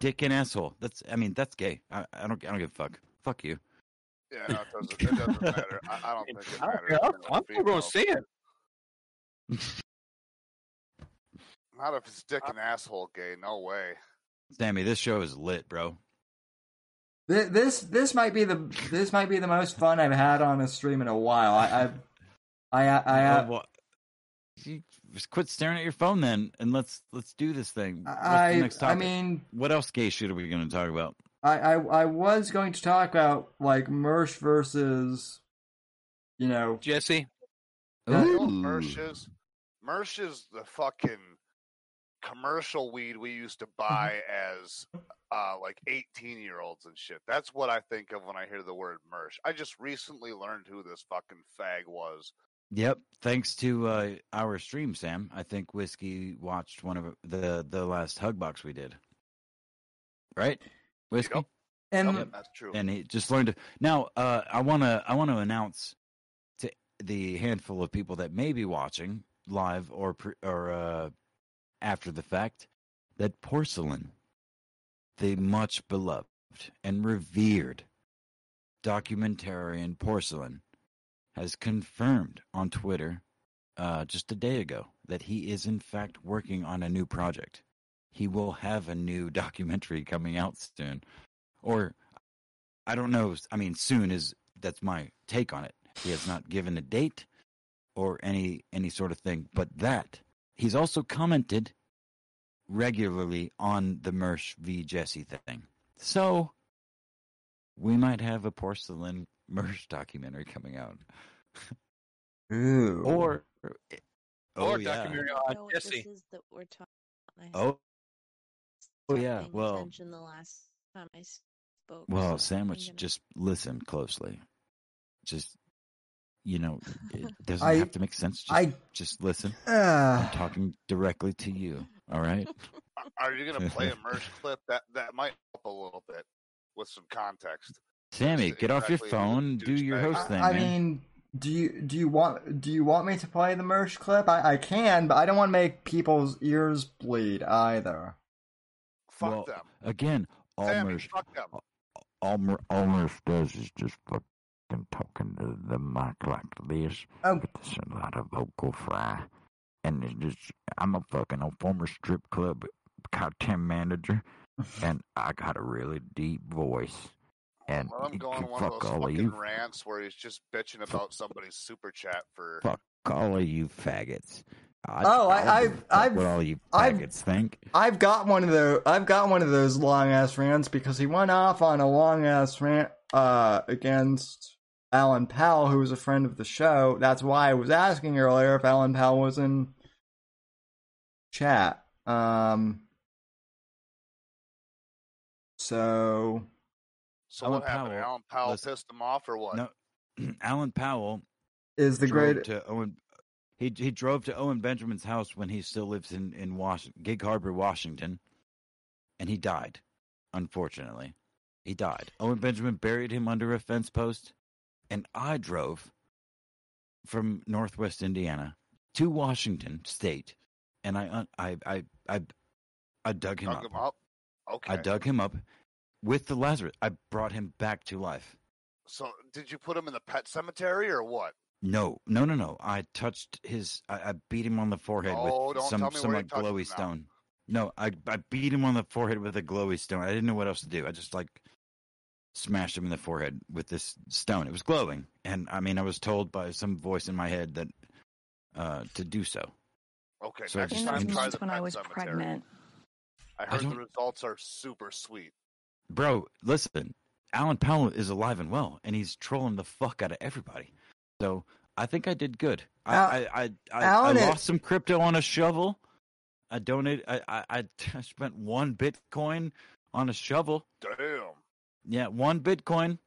dick and asshole. That's. I mean, that's gay. I, I don't. I don't give a fuck. Fuck you. Yeah, no, it doesn't, it doesn't matter. I, I don't think it I matters. I'm, male, still gonna see it. Not if it's dick and asshole gay. No way. Sammy, this show is lit, bro. Th- This this might be the this might be the most fun I've had on a stream in a while. I I've, I I I, Oh, well, you just quit staring at your phone then, and let's let's do this thing. What's I, next I mean what else gay shit are we going to talk about? I, I I was going to talk about like Mersh versus you know Jesse, Yeah. You know. Mersh is? Mersh is the fucking commercial weed we used to Mm-hmm. buy as uh, like 18 year olds and shit. That's what I think of when I hear the word Mersh. I just recently learned who this fucking fag was. Yep. Thanks to uh, our stream, Sam. I think Whiskey watched one of the the last hug box we did. Right, Whiskey, Yep. and Yep, that's true. and he just learned. To... Now, uh, I want to I want to announce to the handful of people that may be watching live or pre- or uh, after the fact that porcelain, the much beloved and revered documentarian porcelain, has confirmed on Twitter uh, just a day ago that he is in fact working on a new project. He will have a new documentary coming out soon, or I don't know. I mean, soon is that's my take on it. He has not given a date or any any sort of thing, but that he's also commented regularly on the Mersh v Jesse thing. So we might have a porcelain Mersh documentary coming out, Ooh. or oh or yeah, documentary I on know what Jesse. this is that we're talking about. I oh oh, yeah, well- attention the last time I spoke. well, so sandwich. gonna- Just listen closely. Just you know, it doesn't I- have to make sense. Just, I just listen. I'm uh, talking directly to you. All right. Are you going to play a Mersh clip? That that might help a little bit with some context. Sammy, Just get off your phone. the Do your host is. thing, I man. mean, do you do you want do you want me to play the Mersh clip? I, I can, but I don't want to make people's ears bleed either. Fuck Well, them. Again, all Sammy, Mersh, fuck them. all, Mer- all Mersh does is just fucking talking to the mic like this. Oh, It's a lot of vocal fry. And it's just, I'm a fucking a former strip club goddamn manager, and I got a really deep voice. And Let him you go on one of those all fucking you, rants where he's just bitching about somebody's super chat for. fuck all of you faggots. I, Oh, I- don't I've- give a fuck I've- what all you I've- faggots think. I've got one of those. I've got one of those long ass rants because he went off on a long ass rant uh, against Alan Powell, who was a friend of the show. That's why I was asking earlier if Alan Powell was in chat. Um, so So Alan what happened? Powell, Alan Powell listen- pissed him off or what? No, Alan Powell is the drove great to Owen. He he drove to Owen Benjamin's house when he still lives in in Was- Gig Harbor, Washington, and he died. Unfortunately, he died. Owen Benjamin buried him under a fence post, and I drove from Northwest Indiana to Washington State, and I I I I, I dug him Dug up. him up. Okay. I dug him up with the Lazarus. I brought him back to life. So did you put him in the pet cemetery or what? No, no, no, no. I touched his. I, I beat him on the forehead Oh, with some some like glowy stone. No, I I beat him on the forehead with a glowy stone. I didn't know what else to do. I just like smashed him in the forehead with this stone. It was glowing, and I mean, I was told by some voice in my head that uh to do so. Okay, So I next just- time try the when I was cemetery. pregnant. I I heard the results are super sweet. Bro, listen, Alan Powell is alive and well, and he's trolling the fuck out of everybody. So I think I did good. I Al- I I, I, I Alan, it- lost some crypto on a shovel. I donated. I, I I I spent one Bitcoin on a shovel. Damn. Yeah, one Bitcoin.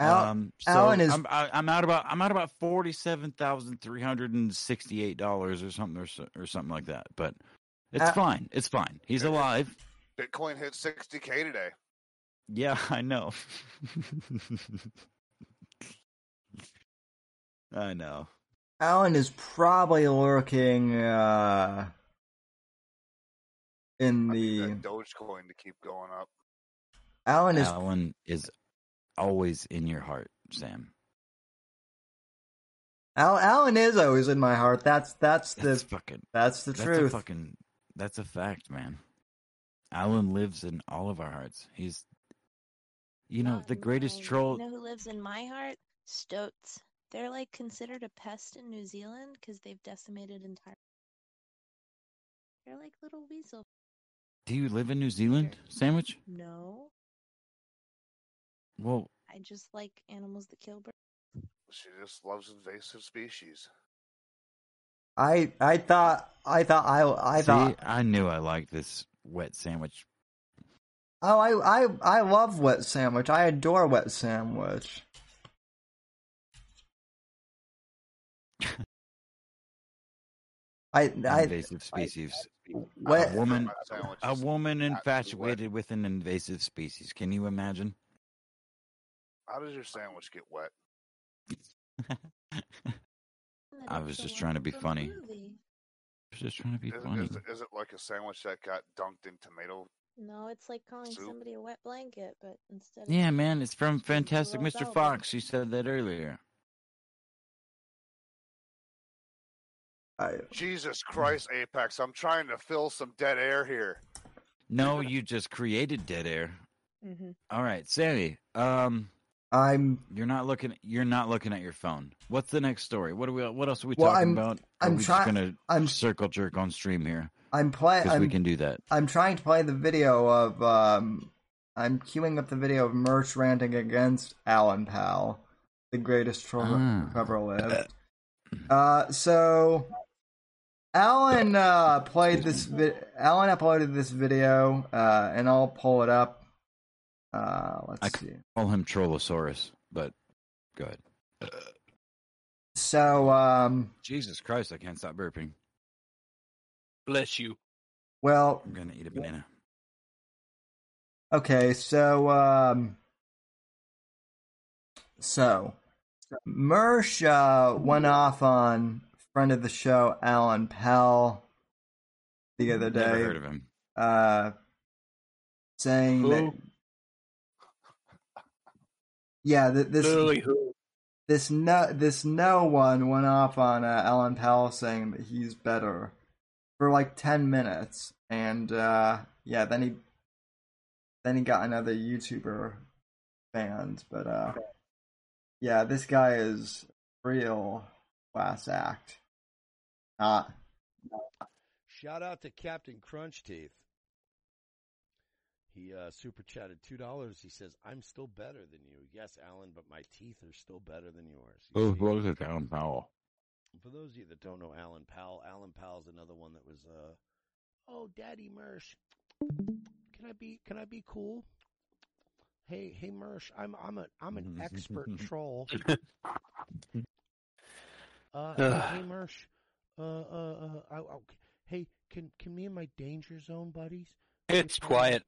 Al- um, so Alan is- I'm I, I'm out about I'm out about forty seven thousand three hundred and sixty eight dollars or something or, or something like that. But it's Al- fine. It's fine. He's alive. Bitcoin hit 60k today. Yeah, I know. I know. Alan is probably lurking uh, in I the. Dogecoin to keep going up. Alan is Alan is always in your heart, Sam. Al- Alan is always in my heart. That's that's the That's fucking. that's the that's truth. a fucking. That's a fact, man. Alan lives in all of our hearts. He's, you know, Oh, the greatest no. troll. You know who lives in my heart? Stoats. They're like considered a pest in New Zealand because they've decimated entire. They're like little weasel. Do you live in New Zealand, Sandwich? No, Well, I just like animals that kill birds. She just loves invasive species. I I thought I thought I I see, thought I knew I liked this wet sandwich. oh I I I love wet sandwich. I adore wet sandwich. I I invasive species. what a woman, a woman absolutely wet. infatuated with an invasive species. Can you imagine? How does your sandwich get wet? I was just trying to be from funny. the movie. I was just trying to be Is, funny. is, is it like a sandwich that got dunked in tomato? No, it's like calling Soup. somebody a wet blanket, but instead. of- Yeah, man, it's from Fantastic Mr. velvet. Fox. You said that earlier. I, Jesus Christ, Apex! I'm trying to fill some dead air here. No, you just created dead air. Mhm. All right, Sammy. Um, I'm you're not looking. You're not looking at your phone. What's the next story? What are we? What else are we Well, talking I'm- about? Are I'm we try- just gonna I'm- circle jerk on stream here I'm playing. we can do that. I'm trying to play the video of um I'm queuing up the video of Mersh ranting against Alan Powell, the greatest troll Ah. ever lived. Uh, so Alan uh played this. Vi- Alan uploaded this video, uh, and I'll pull it up. Uh, let's I see. Call him Trollosaurus, but go ahead. So um, Jesus Christ, I can't stop burping. Bless you. well, I'm gonna eat a banana. Okay, so um so Mersh uh, went off on friend of the show Alan Powell the other day. Never day, heard of him. uh, saying that Who? Yeah, th- this Literally who? this no this no one went off on uh, Alan Powell saying that he's better for like ten minutes, and uh, yeah, then he then he got another YouTuber banned, but uh, yeah, this guy is real class act. Not Shout out to Captain Crunch Teeth. He uh, super chatted two dollars. He says, "I'm still better than you." Yes, Alan, but my teeth are still better than yours. You see? was it, Alan Powell? For those of you that don't know Alan Powell, Alan Powell's another one that was, uh, oh, Daddy Mersh, can I be, can I be cool? Hey, hey Mersh, I'm, I'm a, I'm an expert troll. Uh, hey, Mersh, uh, uh, uh, I, I, hey, can, can me and my danger zone buddies? It's quiet.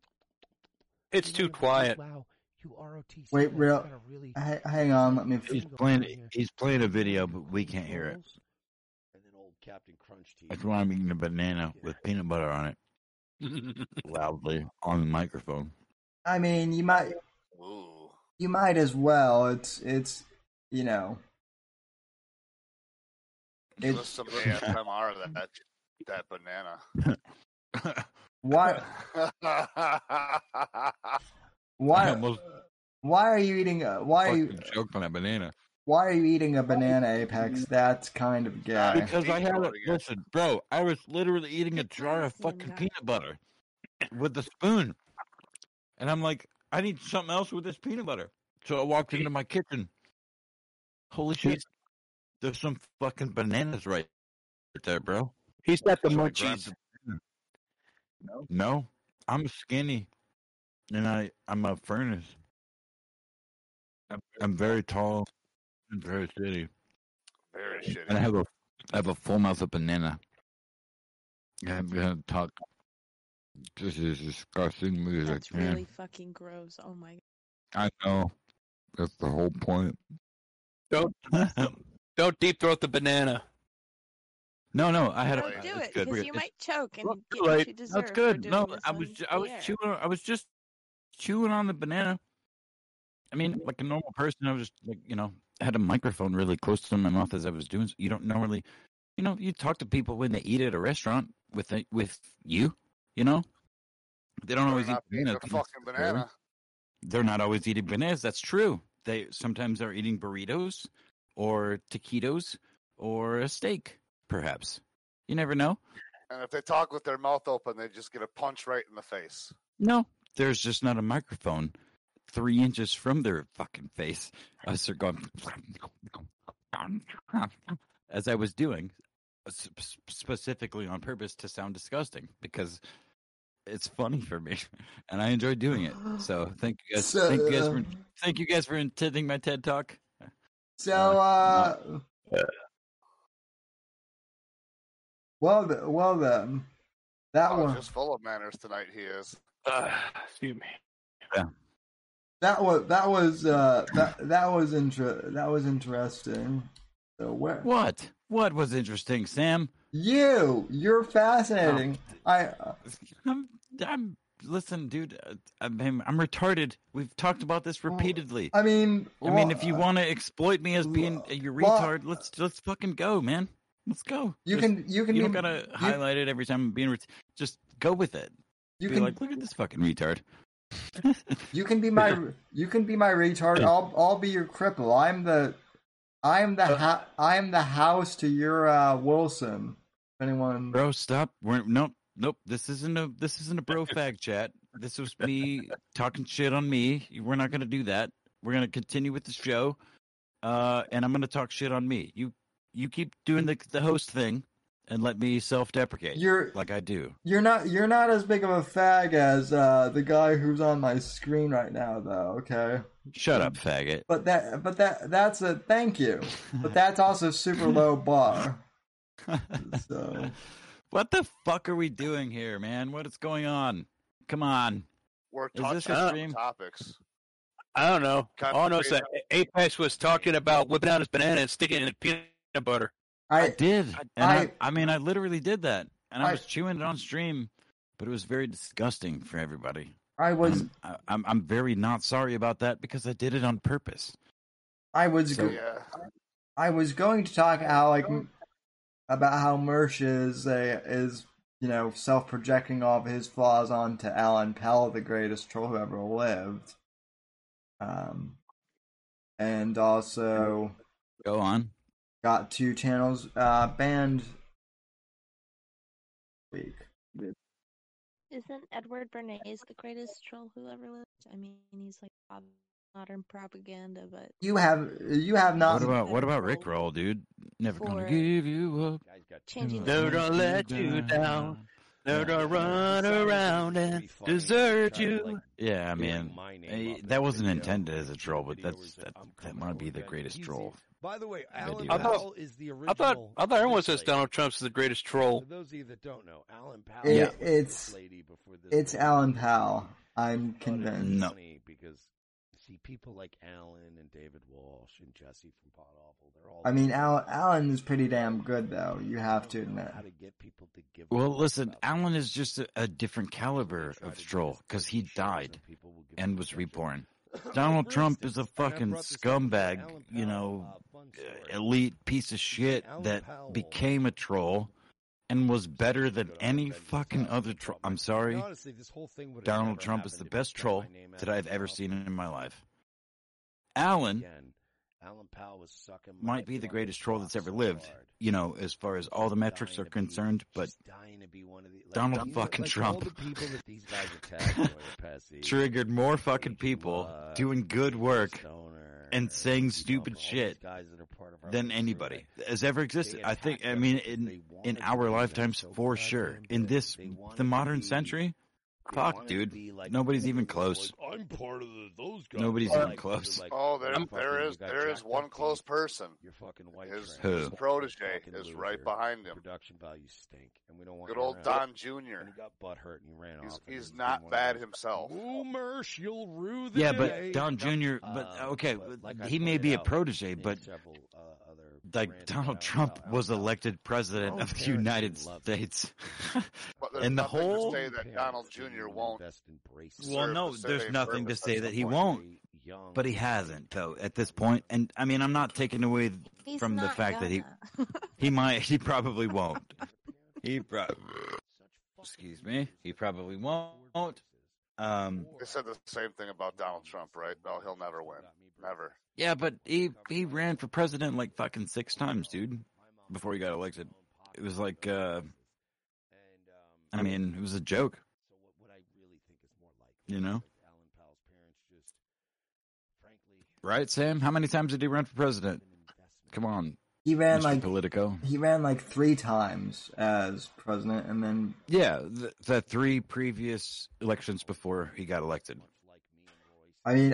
It's too quiet. Wow, you ROTC. Wait, real- really H- hang on, let me. He's playing. He's playing a video, but we can't hear it. trolls. And then old Captain Crunch Teeth. That's why I'm eating a banana with peanut butter on it loudly on the microphone. I mean, you might Ooh. you might as well. It's it's you know Give It's- us some ASMR that that banana. why why almost why are you eating a, why are you fucking choked on a banana. why are you eating a banana apex that's kind of gay Because I Speak had about it. it again. Listen, bro, I was literally eating a jar of fucking peanut butter with a spoon, and I'm like, I need something else with this peanut butter. So I walked into my kitchen. Holy shit! There's some fucking bananas right there, bro. He's got the So munchies. The banana. No, I'm skinny, and I I'm a furnace. I'm, I'm very tall and very shitty, Very and I have a I have a full mouth of banana. I'm gonna talk. This is disgusting music, That's man. really fucking gross. Oh my. I know. That's the whole point. Don't don't deep throat the banana. No, no, I had a. Don't do it good. because you it's- might choke and Well, get what you deserve. That's good. No, I was ju- I was air. chewing. I was just chewing on the banana. I mean, like a normal person, I was just like you know had a microphone really close to my mouth as I was doing. So You don't normally, you know, you talk to people when they eat at a restaurant with a, with you. You know, they don't Better always eat not be eating bananas. fucking banana. They're not always eating bananas. That's true. They sometimes are eating burritos or taquitos or a steak, perhaps. You never know. And if they talk with their mouth open, they just get a punch right in the face. No, there's just not a microphone three inches from their fucking face. Us they're going as I was doing, s- s- specifically on purpose to sound disgusting because it's funny for me and I enjoy doing it. So thank you guys. thank you guys for thank you guys for attending my TED talk. So, uh, well, th- well then, that Oh, one, just full of manners tonight. He is. Uh, excuse me. that was that was uh that that was inter- that was interesting. So where What? What was interesting, Sam? you you're fascinating. I uh, I'm, I'm listen, dude. uh, I'm, I'm I'm retarded. We've talked about this repeatedly. I mean, I mean, if you want to exploit me as being your you well, retard, let's let's fucking go, man. Let's go. you Just- can you can you be don't gotta highlight it every time I'm being. Ret- just go with it. you Be can like, look at this fucking retard. You can be my you can be my retard. I'll I'll be your cripple. I'm the I'm the ha- I'm the house to your uh, Wilson. Anyone, Bro, stop. We're nope, nope. This isn't a this isn't a bro fag chat. This was me talking shit on me. We're not gonna do that. We're gonna continue with the show, uh, and I'm gonna talk shit on me. You you keep doing the the host thing, and let me self deprecate you're like I do. you're not you're not as big of a fag as uh, the guy who's on my screen right now, though. Okay, Shut up, faggot. but that but that that's a thank you. But that's also super low bar. So what the fuck are we doing here, man? What is going on? Come on. We're Is this touching stream? topics. I don't know. All I know is that Apex was talking about whipping out his banana and sticking it in a peanut butter. I I did. And I, I- I, mean, I literally did that, and I, I- was chewing it on stream, but it was very disgusting for everybody. I was I'm, I, I'm I'm very not sorry about that because I did it on purpose. I was So- go- Yeah. I was going to talk how like about how Mersh is a, is you know self projecting all of his flaws onto Alan Powell, the greatest troll who ever lived. Um, and also Go on. Got two channels uh banned. Week. Isn't Edward Bernays the greatest troll who ever lived? I mean, he's like modern propaganda, but You have you have not What about what about Rick Roll, dude? Never gonna give you up. Guy's got Changing two the Never gonna let you down. Never gonna run around and desert you. Yeah, I mean, my name eh, up in that wasn't video, intended as a troll, but that's that that might be the greatest He's troll. By the way, Alan I thought- Powell is the I original. thought I thought everyone says Donald Trump's the greatest troll. For those of you that don't know, Alan Powell It- was the it's- Lady before this it's Alan. Powell. I'm convinced. No. because see people like Alan and David Walsh and Jesse from Pot Awful, they're all I mean, Alan, Alan is pretty damn good, though. You have to admit. how to get people to give Well, listen, fuck about Alan is just a, a different caliber of to troll because he died people and was reborn. Donald Trump is a instance, and I fucking brought this up before, scumbag, you know, fun story. elite piece of shit that became a troll and was better than any fucking other troll. I'm sorry. Honestly, this whole thing would Donald Trump is the best troll that I've ever seen in my life. Alan Alan Powell was sucking might be the greatest troll that's ever lived, you know, as far as all the metrics are concerned, but just dying to be one of the, like, Donald fucking Trump. All the people that these guys attacked, Lawyer Pessy, triggered more fucking people doing good work and saying stupid shit guys that are part of our than anybody has ever existed. I think, I mean, in in our lifetimes for sure. In this, the modern century, fuck, dude, like nobody's even close. Like, I'm part of the, those guys. Nobody's even they're close. like, Oh, there, fucking- there you is got there is one close dude. person. Your fucking white His. Who? his protege Fucking is right behind him. Production values stink, and we don't want Good old. Don Jr. he got butt hurt and he ran He's off. he's not bad himself. Ooh, you'll rue the Yeah, day." but Don Jr. But Um, okay, but like he may be a protege, but several, uh, other like Donald about Trump how was Alan elected president own of the United would love it. States. But there's And the whole- to say that Donald Jr. won't. invest in braces. well, no, there's nothing to say that he won't, Young, but he hasn't though at this point. And I mean, I'm not taking away He's from the fact that he gonna. he might he probably won't. He pro- such excuse me, he probably won't. Um, They said the same thing about Donald Trump, right? Oh, he'll never win. Never. yeah, but he he ran for president like fucking six times, dude, before he got elected. It was like, uh, I mean, it was a joke, So what, what I really think is more likely, you know, Alan Powell's parents just, frankly, right, Sam? How many times did he run for president? Come on, He ran Mr. like Politico. he ran like three times as president, and then Yeah, the, the three previous elections before he got elected. Much like me and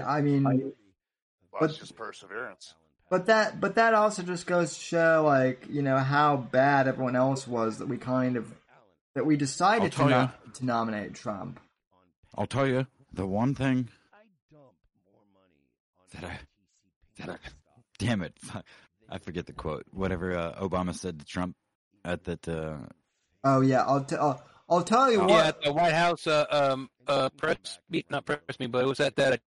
Royce, I mean, I mean, Well, But- it's just perseverance. but that but that also just goes to show like you know how bad everyone else was that we kind of that we decided to tell ya. to nominate Trump. I'll tell you the one thing I dump more money on That I- that I- damn it, I forget the quote. Whatever uh, Obama said to Trump at that. Uh, Oh yeah, I'll t- I'll, I'll tell you Oh, Yeah, at the White House uh, um uh press meet not press me, but it was at that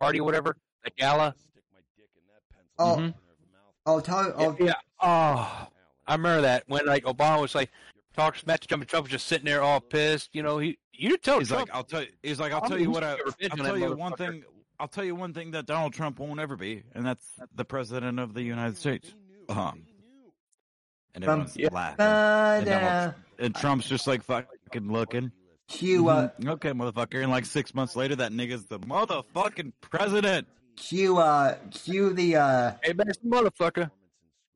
party or whatever, a gala. Stick my dick in that pencil Oh. in the corner of the mouth. I'll tell you. I'll, Yeah. Oh, I remember that when like Obama was like talks smack to Trump, and Trump was just sitting there all pissed. You know, he you tell he's Trump. like, I'll tell you. He's like, I'll I'm tell you what I, I'll tell you one thing. I'll tell you one thing that Donald Trump won't ever be, and that's the president of the United States. Uh-huh. And Um, everyone's yeah. laughing. And then And Trump's just like fucking looking. cue uh, Mhm. Okay, motherfucker. And like six months later, that nigga's the motherfucking president. Cue uh, cue the uh, hey, a motherfucker.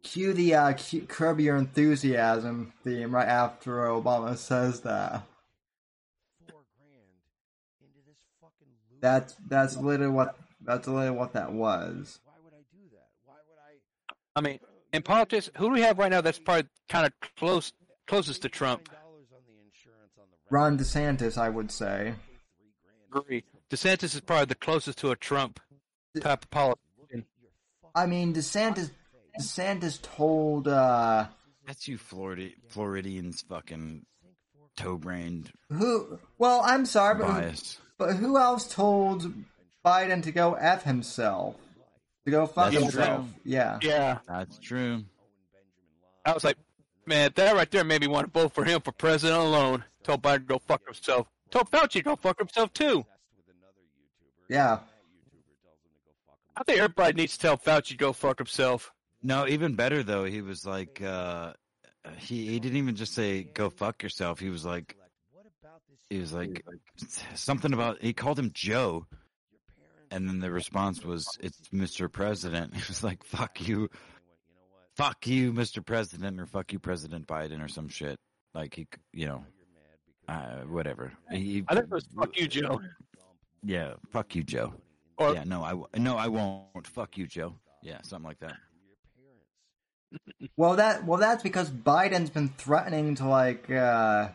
cue the uh, cue, curb your enthusiasm theme right after Obama says that. Four grand into this fucking loop. That's that's literally what that's literally what that was. Why would I do that? Why would I? I mean, in politics, who do we have right now that's probably kind of close closest to Trump? $9 on the insurance on the Ron. DeSantis, I would say. Agree. DeSantis is probably the closest to a Trump type of politician. Look at your fucking I mean, DeSantis DeSantis told uh, That's you, Florida, Floridians, fucking toe-brained who. Well, I'm sorry, but who, bias. but who else told Biden to go f himself? To go fuck That's himself? true. Yeah. Yeah, That's true. I was like, man, that right there made me want to vote for him for president alone. Told Biden to go fuck himself. Told Fauci to go fuck himself too. with another YouTuber. Yeah. That YouTuber tells him to go fuck I think everybody needs to tell Fauci to go fuck himself. No, even better though. He was like, uh, he he didn't even just say "go fuck yourself." He was like, himself. What about this? he was like something about. He called him Joe, and then the response was, "It's Mr. President." He was like, "Fuck you, And he went, you know what? fuck you, Mr. President, or fuck you, President Biden, or some shit." Like he, you know, Now you're mad because uh, whatever. He, I think it was fuck you, Joe. Yeah, fuck you, Joe. Or yeah, no, I w- no, I won't. Fuck you, Joe. Yeah, something like that. your parents. Well, that well, that's because Biden's been threatening to like, uh,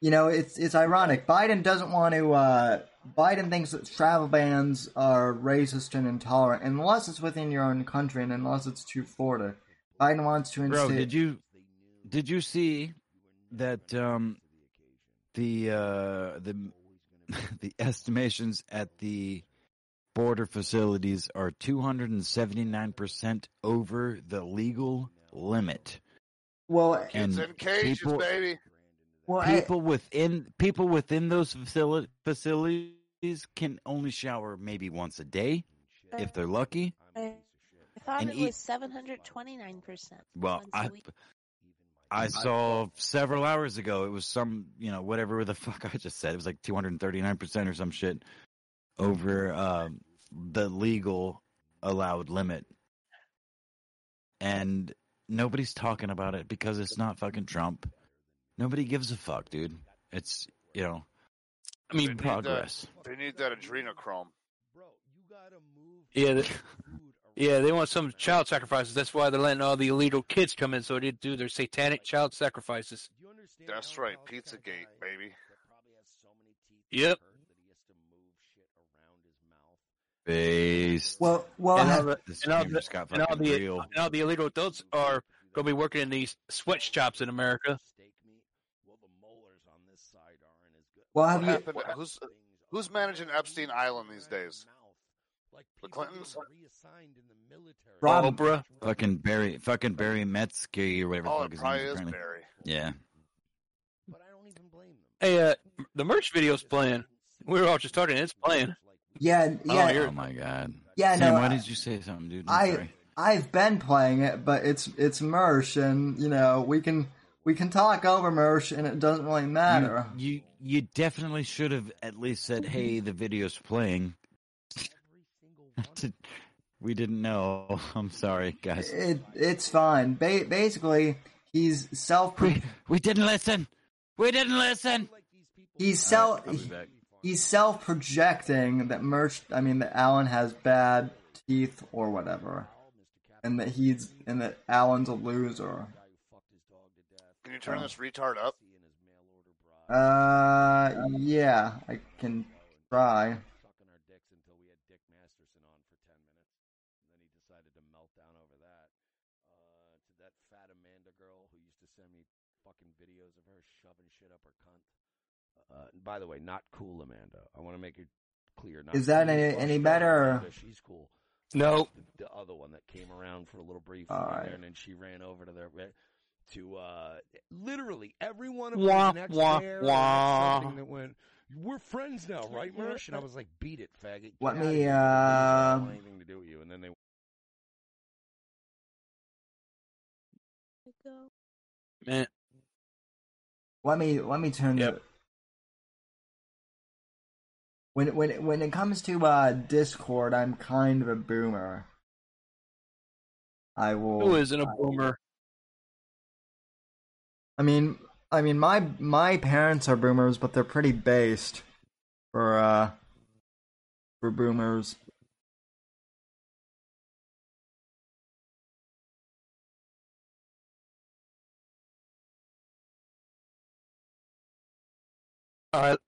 you know, it's it's ironic. Biden doesn't want to. Uh, Biden thinks that travel bans are racist and intolerant unless it's within your own country and unless it's to Florida. Biden wants to Bro, did you did you see that um the uh the the estimations at the border facilities are 279% over the legal limit. well, Kids And in cages, people- baby. well, I- People within people within those facili- facilities can only shower maybe once a day if they're lucky. I thought And it eat- was 729%. Well, once I a week. I saw several hours ago. It was some, you know, whatever the fuck I just said. It was like 239% or some shit over um, the legal allowed limit. And nobody's talking about it because it's not fucking Trump. Nobody gives a fuck, dude. It's, you know, I mean, They need that- progress. They need that adrenochrome. Bro, you gotta move. Yeah, the the- food yeah, they want some child sacrifices. That's why they're letting all the illegal kids come in so they do their satanic child sacrifices. Do you understand That's right, Powell's the Pizzagate, baby. that probably has so many teeth Yep. that he has to move shit around his mouth Based. Well, well, and all the This and all the, got and all the real. and all the illegal adults are going to be working in these sweatshops in America. Well, the molars on this side aren't as good. Well, What have you- happened? Who's who's managing Epstein Island these days? Like The Clintons? get reassigned in the military. Rob- Oprah. fucking Barry, fucking Barry Metzger or whatever. the Oh, fuck it his probably name is apparently. Barry. Yeah. But I don't even blame them. Hey, uh, the Mersh video's playing. We were all just talking. It's playing. yeah, yeah, you're- Oh my god. yeah. Sam, No, why I- did you say something, dude? I'm I sorry. I've been playing it, but it's it's Mersh, and you know we can we can talk over Mersh, and it doesn't really matter. You, you you definitely should have at least said, "Hey, the video's playing." we didn't know. I'm sorry, guys. It it's fine. Ba- basically, he's self We we didn't listen. We didn't listen. he's self I'll be back. he's self projecting that Mersh. I mean that Alan has bad teeth or whatever, and that he's and that Alan's a loser. Can you turn this retard up? Uh, yeah, I can try. Sucking our dicks until we had Dick Masterson on for 10 minutes. And then he decided to melt down over that. Uh, to that fat Amanda girl who used to send me fucking videos of her shoving shit up her cunt. Uh, and by the way, not cool Amanda. I want to make it clear. Not Is that cool any- any better? Amanda, she's cool. No, The, the other one that came around for a little brief All right. there, and then she ran over to the to uh literally every one of Wah, the next wah, pair or wah. something that went we're friends now, right, Mersh? And I was like, beat it, faggot. Get Let me, here. I don't uh, anything to do with you. And then they man. Let me let me turn Yep. the when when it- when it comes to uh Discord, I'm kind of a boomer. I will. Who isn't a boomer? I mean, I mean, my my parents are boomers, but they're pretty based for uh for boomers. All right.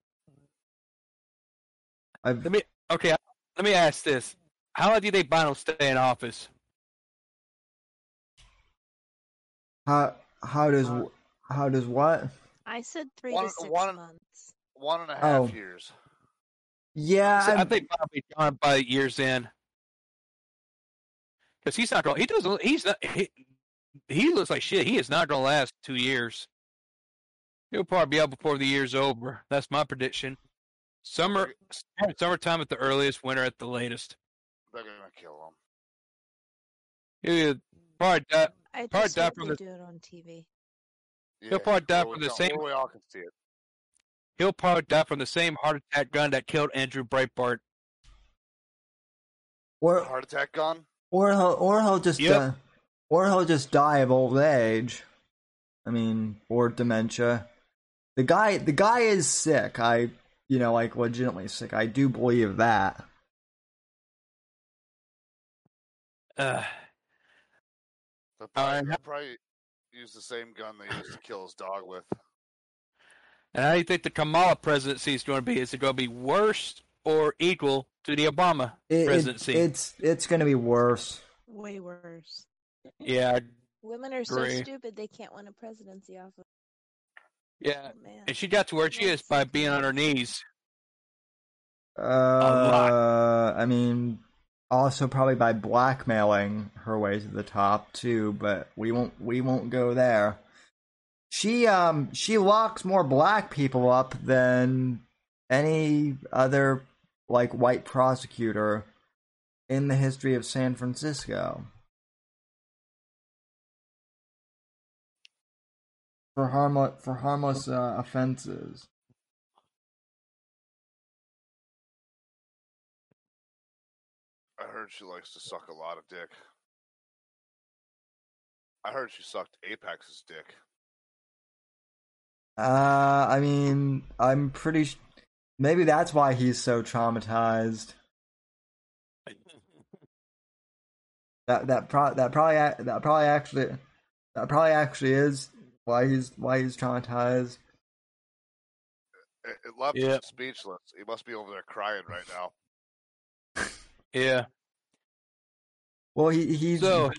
I've Let me. Okay. Let me ask this: How long do you think Biden will stay in office? how how does how does what? I said three One- to six one- months. One and a oh. half Oh. years. Yeah, So I think Biden will be gone by year's end. Because he's not going. He doesn't. He's not. He, he looks like shit. He is not going to last two years. He'll probably be out before the year's over. That's my prediction. Summer, summertime at the earliest, winter at the latest. They're gonna kill him. He'll probably die, I Probably just die hope from the- do it on TV. Yeah, probably die from we the all- same- where we all can see it. he'll probably die from the same heart attack gun that killed Andrew Breitbart. or Heart attack gun. or he'll or he'll just Yep. uh, or he'll just die of old age. I mean, or dementia. The guy the guy is sick. I you know like legitimately sick. I do believe that. Uh, They'll All probably, they'll probably use the same gun they used to kill his dog with. and how do you think the Kamala presidency is going to be? Is it going to be worse or equal to the Obama It, it- presidency? it's it's going to be worse. Way worse. yeah, Women are so stupid they can't win a presidency off of. Yeah. Oh, man. And she got to where she is by being on her knees. Uh, I mean, also probably by blackmailing her way to the top too. But we won't we won't go there. She um she locks more black people up than any other like white prosecutor in the history of San Francisco. For harmless for harmless uh, offenses. I heard she likes to suck a lot of dick. I heard she sucked Apex's dick. Uh, I mean, I'm pretty. Sh- maybe that's why he's so traumatized. That that pro- that probably that probably actually that probably actually is why he's why he's traumatized. It, it left Yep. him speechless. He must be over there crying right now. Yeah. Well, he he's So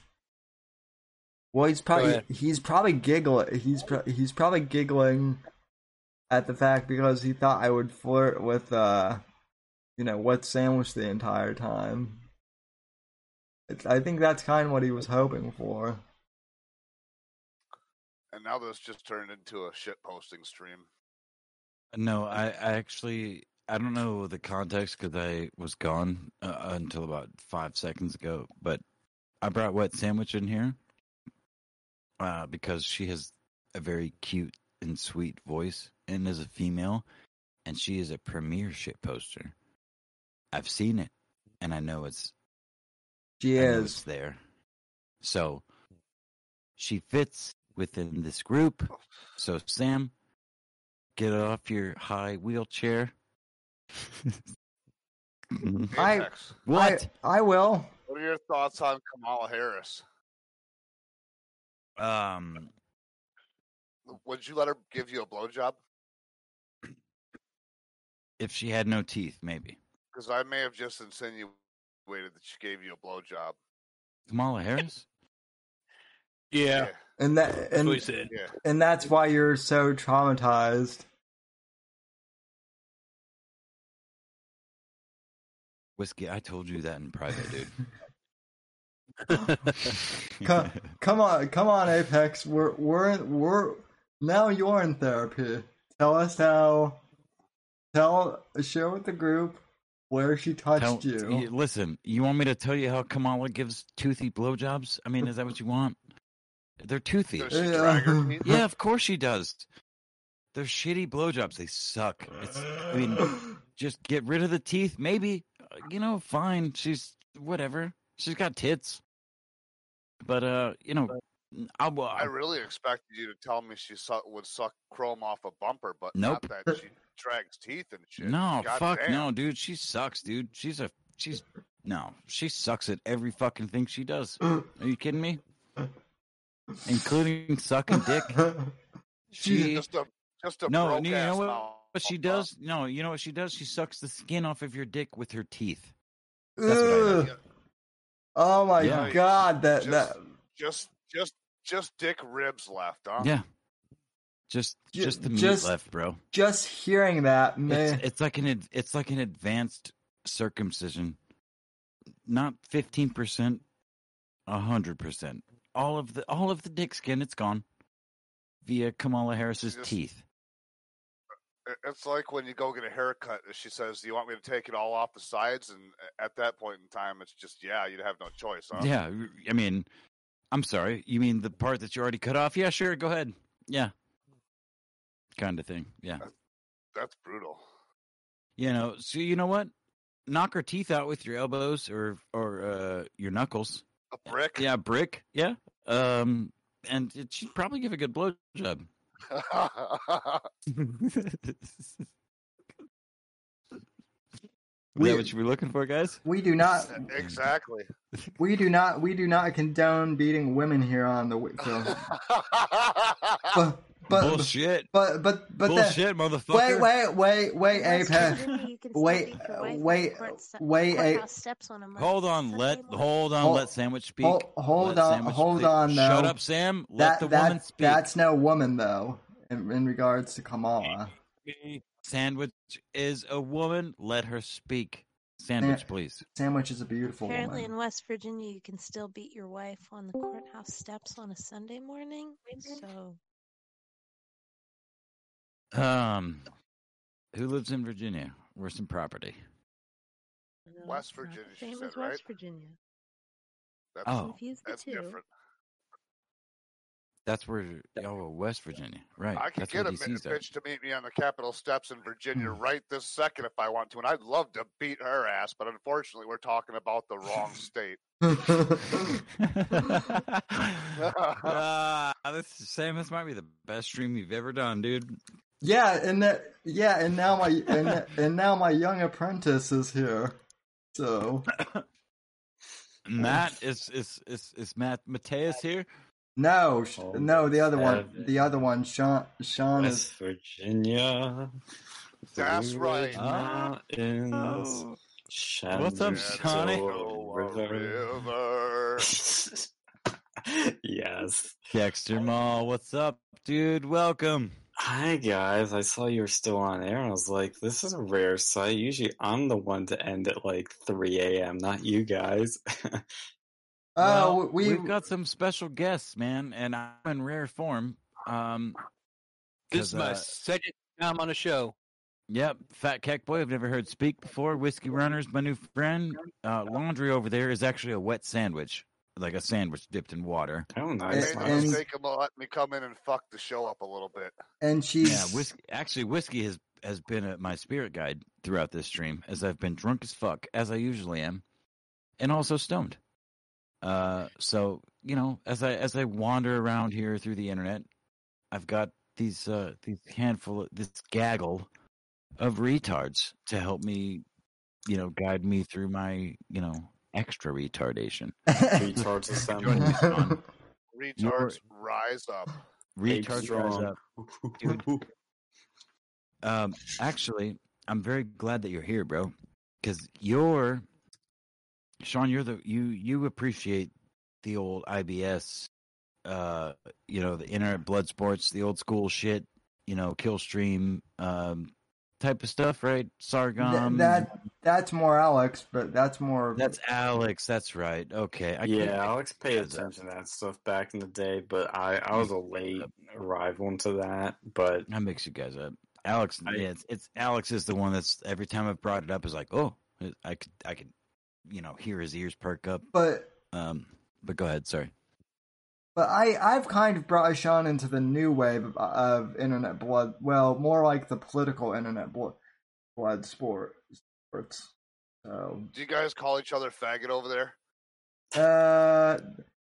well he's probably he's probably giggling. He's pro- he's probably giggling at the fact because he thought I would flirt with uh, you know, what sandwich the entire time. It's, I think that's kind of what he was hoping for. And now this just turned into a shit posting stream. No, I, I actually I don't know the context because I was gone uh, until about five seconds ago. But I brought wet sandwich in here uh, because she has a very cute and sweet voice and is a female, and she is a premier shit poster. I've seen it, and I know it's She I know it's is. there. So she fits within this group. So Sam, get off your high wheelchair. I- Apex, what? I, I will. what are your thoughts on Kamala Harris? Um, Would you let her give you a blowjob? if she had no teeth, maybe. Because I may have just insinuated that she gave you a blowjob. Kamala Harris. Yeah, And that that's and what said. yeah. and that's why you're so traumatized. Whiskey, I told you that in private, dude. Come, come on, come on, Apex. We're we're we're now you're in therapy. Tell us how. Tell share with the group where she touched Tell- you. y- Listen, you want me to tell you how Kamala gives toothy blowjobs? I mean, is that what you want? They're toothy. Does she Yeah. drag her teeth? Yeah, of course she does. They're shitty blowjobs. They suck. It's, I mean, just get rid of the teeth. Maybe, uh, you know, fine. She's whatever. She's got tits. But uh, you know, I, well, I really expected you to tell me she su- would suck chrome off a bumper, but Nope. not that she drags teeth and shit. no, God fuck damn. no, dude. She sucks, dude. She's a she's no, she sucks at every fucking thing she does. Are you kidding me? Including sucking dick. She Just a just a No, broke you know what- what she does? No, you know what she does? She sucks the skin off of your dick with her teeth. That's what I Oh my Yeah. god, that Just- that Just just just dick ribs left, huh? Yeah. Just Ju- just the meat just- left, bro. just hearing that man. It's it's like an it's like an advanced circumcision. Not 15%, 100%. All of the all of the dick skin it's gone via Kamala Harris's Just- teeth. It's like when you go get a haircut. and She says, "Do you want me to take it all off the sides?" And at that point in time, it's just, yeah, you'd have no choice, huh? Yeah, I mean, I'm sorry. You mean the part that you already cut off? Yeah, sure, go ahead. Yeah. Kind of thing. Yeah. That's brutal. You know, so you know what? Knock her teeth out with your elbows or or uh your knuckles. A brick. Yeah, brick. Yeah. Um and it should probably give a good blowjob. Is We- that what you were looking for, guys? we do not exactly. we do not we do not condone beating women here on the wi- so, but but Bullshit. but but but that, Bullshit, motherfucker. wait wait wait wait West Apex Virginia, you can wait, beat your wife on wait, wait, steps on a Hold on, Sunday let hold on, Hold- let sandwich speak. hold- hold Let on- hold speak. on, Shut up, Sam. Let that the woman speak. that's no woman though in, in regards to Kamala. Sandwich is a woman. Let her speak. Sandwich, please. Sandwich is a beautiful. Apparently, woman. in West Virginia, you can still beat your wife on the courthouse steps on a Sunday morning. So, Um, who lives in Virginia? Where's some property? no, West Virginia, she Same said, as West right? Virginia. That's, Oh, Confuse the that's two. different. that's where. Oh, West Virginia. Right. I could that's get where a mi- DC's at. bitch to meet me on the Capitol steps in Virginia Hmm. right this second if I want to, and I'd love to beat her ass, but unfortunately, we're talking about the wrong state. Ah, this Sam. This might be the best stream you've ever done, dude. Yeah, and that yeah, and now my and and now my young apprentice is here. So Matt is is is is Matt Mateus here? no, Oh, no, the other one, the other one, Sean. Sean is Virginia. That's right. Ridge Mountains. Oh. What's up, Shawnee? River. River. yes. Dexter Mall, what's up, dude? Welcome. Hi guys, I saw you were still on air. and I was like, this is a rare sight. Usually I'm the one to end at like 3 a.m., not you guys. Uh, Well, we we've got some special guests, man, and I'm in rare form. Um, This is my uh, second time on a show. Yep, Fat Kek Boy, I've never heard speak before. Whiskey Runners, my new friend. Uh, laundry over there is actually a wet sandwich, like a sandwich dipped in water. oh, I nice. made And- the and- mistake of letting me come in and fuck the show up a little bit. and she's Yeah, whiskey. Actually, whiskey has has been a, my spirit guide throughout this stream, as I've been drunk as fuck, as I usually am, and also stoned. Uh, so you know, as I as I wander around here through the internet, I've got these uh these handful of this gaggle of retards to help me, you know, guide me through my you know extra retardation. Retards Join me, assemble. Sean. Retards rise up. Retards rise up. Dude. Um, actually, I'm very glad that you're here, bro, because you're Sean. You're the you you appreciate the old IBS, uh, you know, the internet blood sports, the old school shit, you know, kill stream, um, type of stuff, right? Th- that that's more Alex, but that's more that's Alex. That's right. Okay, I yeah, Alex paid heads up. attention to that stuff back in the day, but I, I was a late arrival into that. But I mix you guys up. Alex, I- yeah, it's, it's Alex is the one that's every time I've brought it up is like, oh, I could, I could, you know, hear his ears perk up. but Um, but go ahead. Sorry. But I, I've kind of brought Sean into the new wave of, of internet blood. Well, more like the political internet blood, blood sport sports. So, Do you guys call each other faggot over there? uh,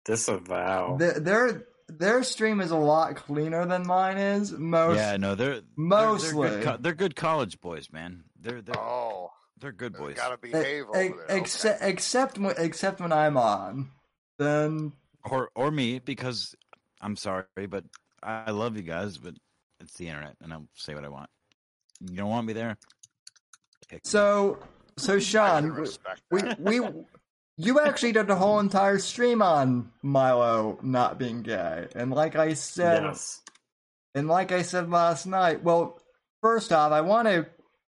disavow. th- their their stream is a lot cleaner than mine is. Most yeah, no, they're they're- mostly. they're, good, co- they're good college boys, man. They're they're Oh, they're good boys. gotta behave over e- there. okay. except except when, except when I'm on, then Or or me because I'm sorry, but I love you guys, but it's the internet, and I'll say what I want. You don't want me there. Pick me. so so Sean, we we you actually did the whole entire stream on Milo not being gay, and like I said, yes. and like I said last night, well, first off, I want to,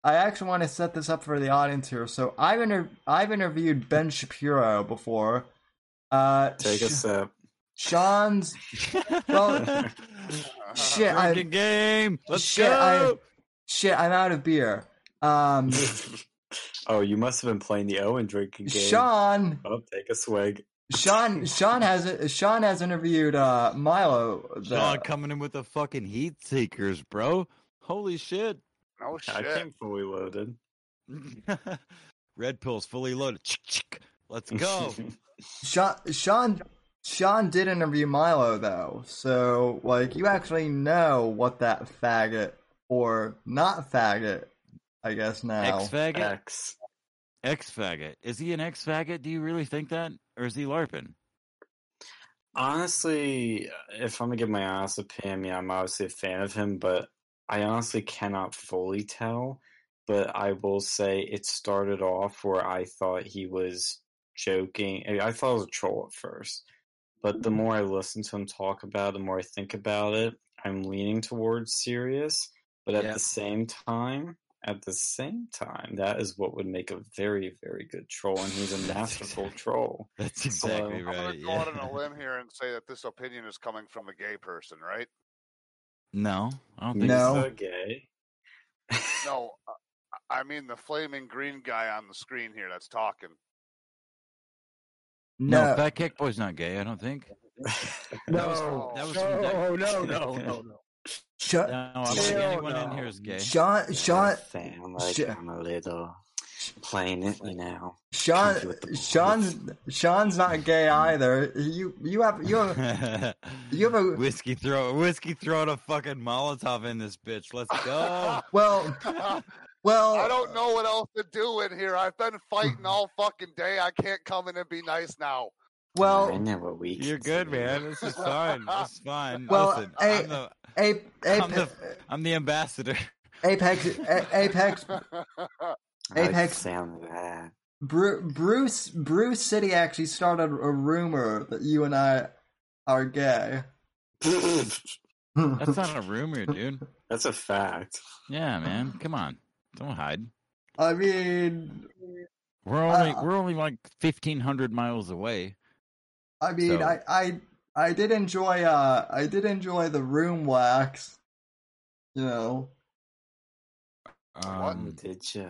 I actually want to set this up for the audience here. So I've inter- I've interviewed Ben Shapiro before. Uh, Take a Sh- sip. Sean's well, shit, I, Drinking game. Let's shit, go. shit, I'm out of beer. Um, oh, you must have been playing the Owen drinking game. Sean, Oh, take a swig. Sean, Sean has Sean has interviewed uh Milo. the- Sean coming in with the fucking heat seekers, bro. Holy shit. no I came fully loaded. Red pills fully loaded. Chick, chick. Let's go. Sean, Sean, Sean did interview Milo though, so like you actually know what that faggot or not faggot, I guess now. Ex faggot. X. Ex faggot. Is he an ex faggot? Do you really think that, or is he larping? Honestly, if I'm gonna give my honest opinion, yeah, I'm obviously a fan of him, but I honestly cannot fully tell. But I will say it started off where I thought he was joking. I I thought it was a troll at first, but the more I listen to him talk about it, the more I think about it, I'm leaning towards serious. But at Yeah. the same time, at the same time, that is what would make a very, very good troll, and he's a masterful troll. That's So, exactly I'm gonna right. go out Yeah. on a limb here and say that this opinion is coming from a gay person, right? No, I don't think No. so. So gay. No, uh, I mean the flaming green guy on the screen here that's talking. No, No, Fat Kek Boy's not gay. I don't think. That was No. that was oh, no, no, no, no, no. Sean, No, I don't think Hell anyone in here is gay. Sean, Sean, sound like Sh- I'm a little playing it, you know. Sean, Comfy with the boys. Sean's Sean's not gay either. You you have you have you have a whiskey throw whiskey throwing a fucking Molotov in this bitch. Let's go. well I don't know what else to do in here. I've been fighting all fucking day. I can't come in and be nice now. I well know what we You're good, man. This is fine. This is fine. Well, Listen, hey, I'm the Ape, I'm the I'm the ambassador. Apex A- Apex Apex- found that. Bruce Bruce City actually started a rumor that you and I are gay. That's not a rumor, dude. That's a fact. Yeah, man. Come on. Don't hide. I mean, We're only Uh, we're only like fifteen hundred miles away. I mean, So- I, I, I did enjoy, uh, I did enjoy the room wax. You know, Um, Did ya?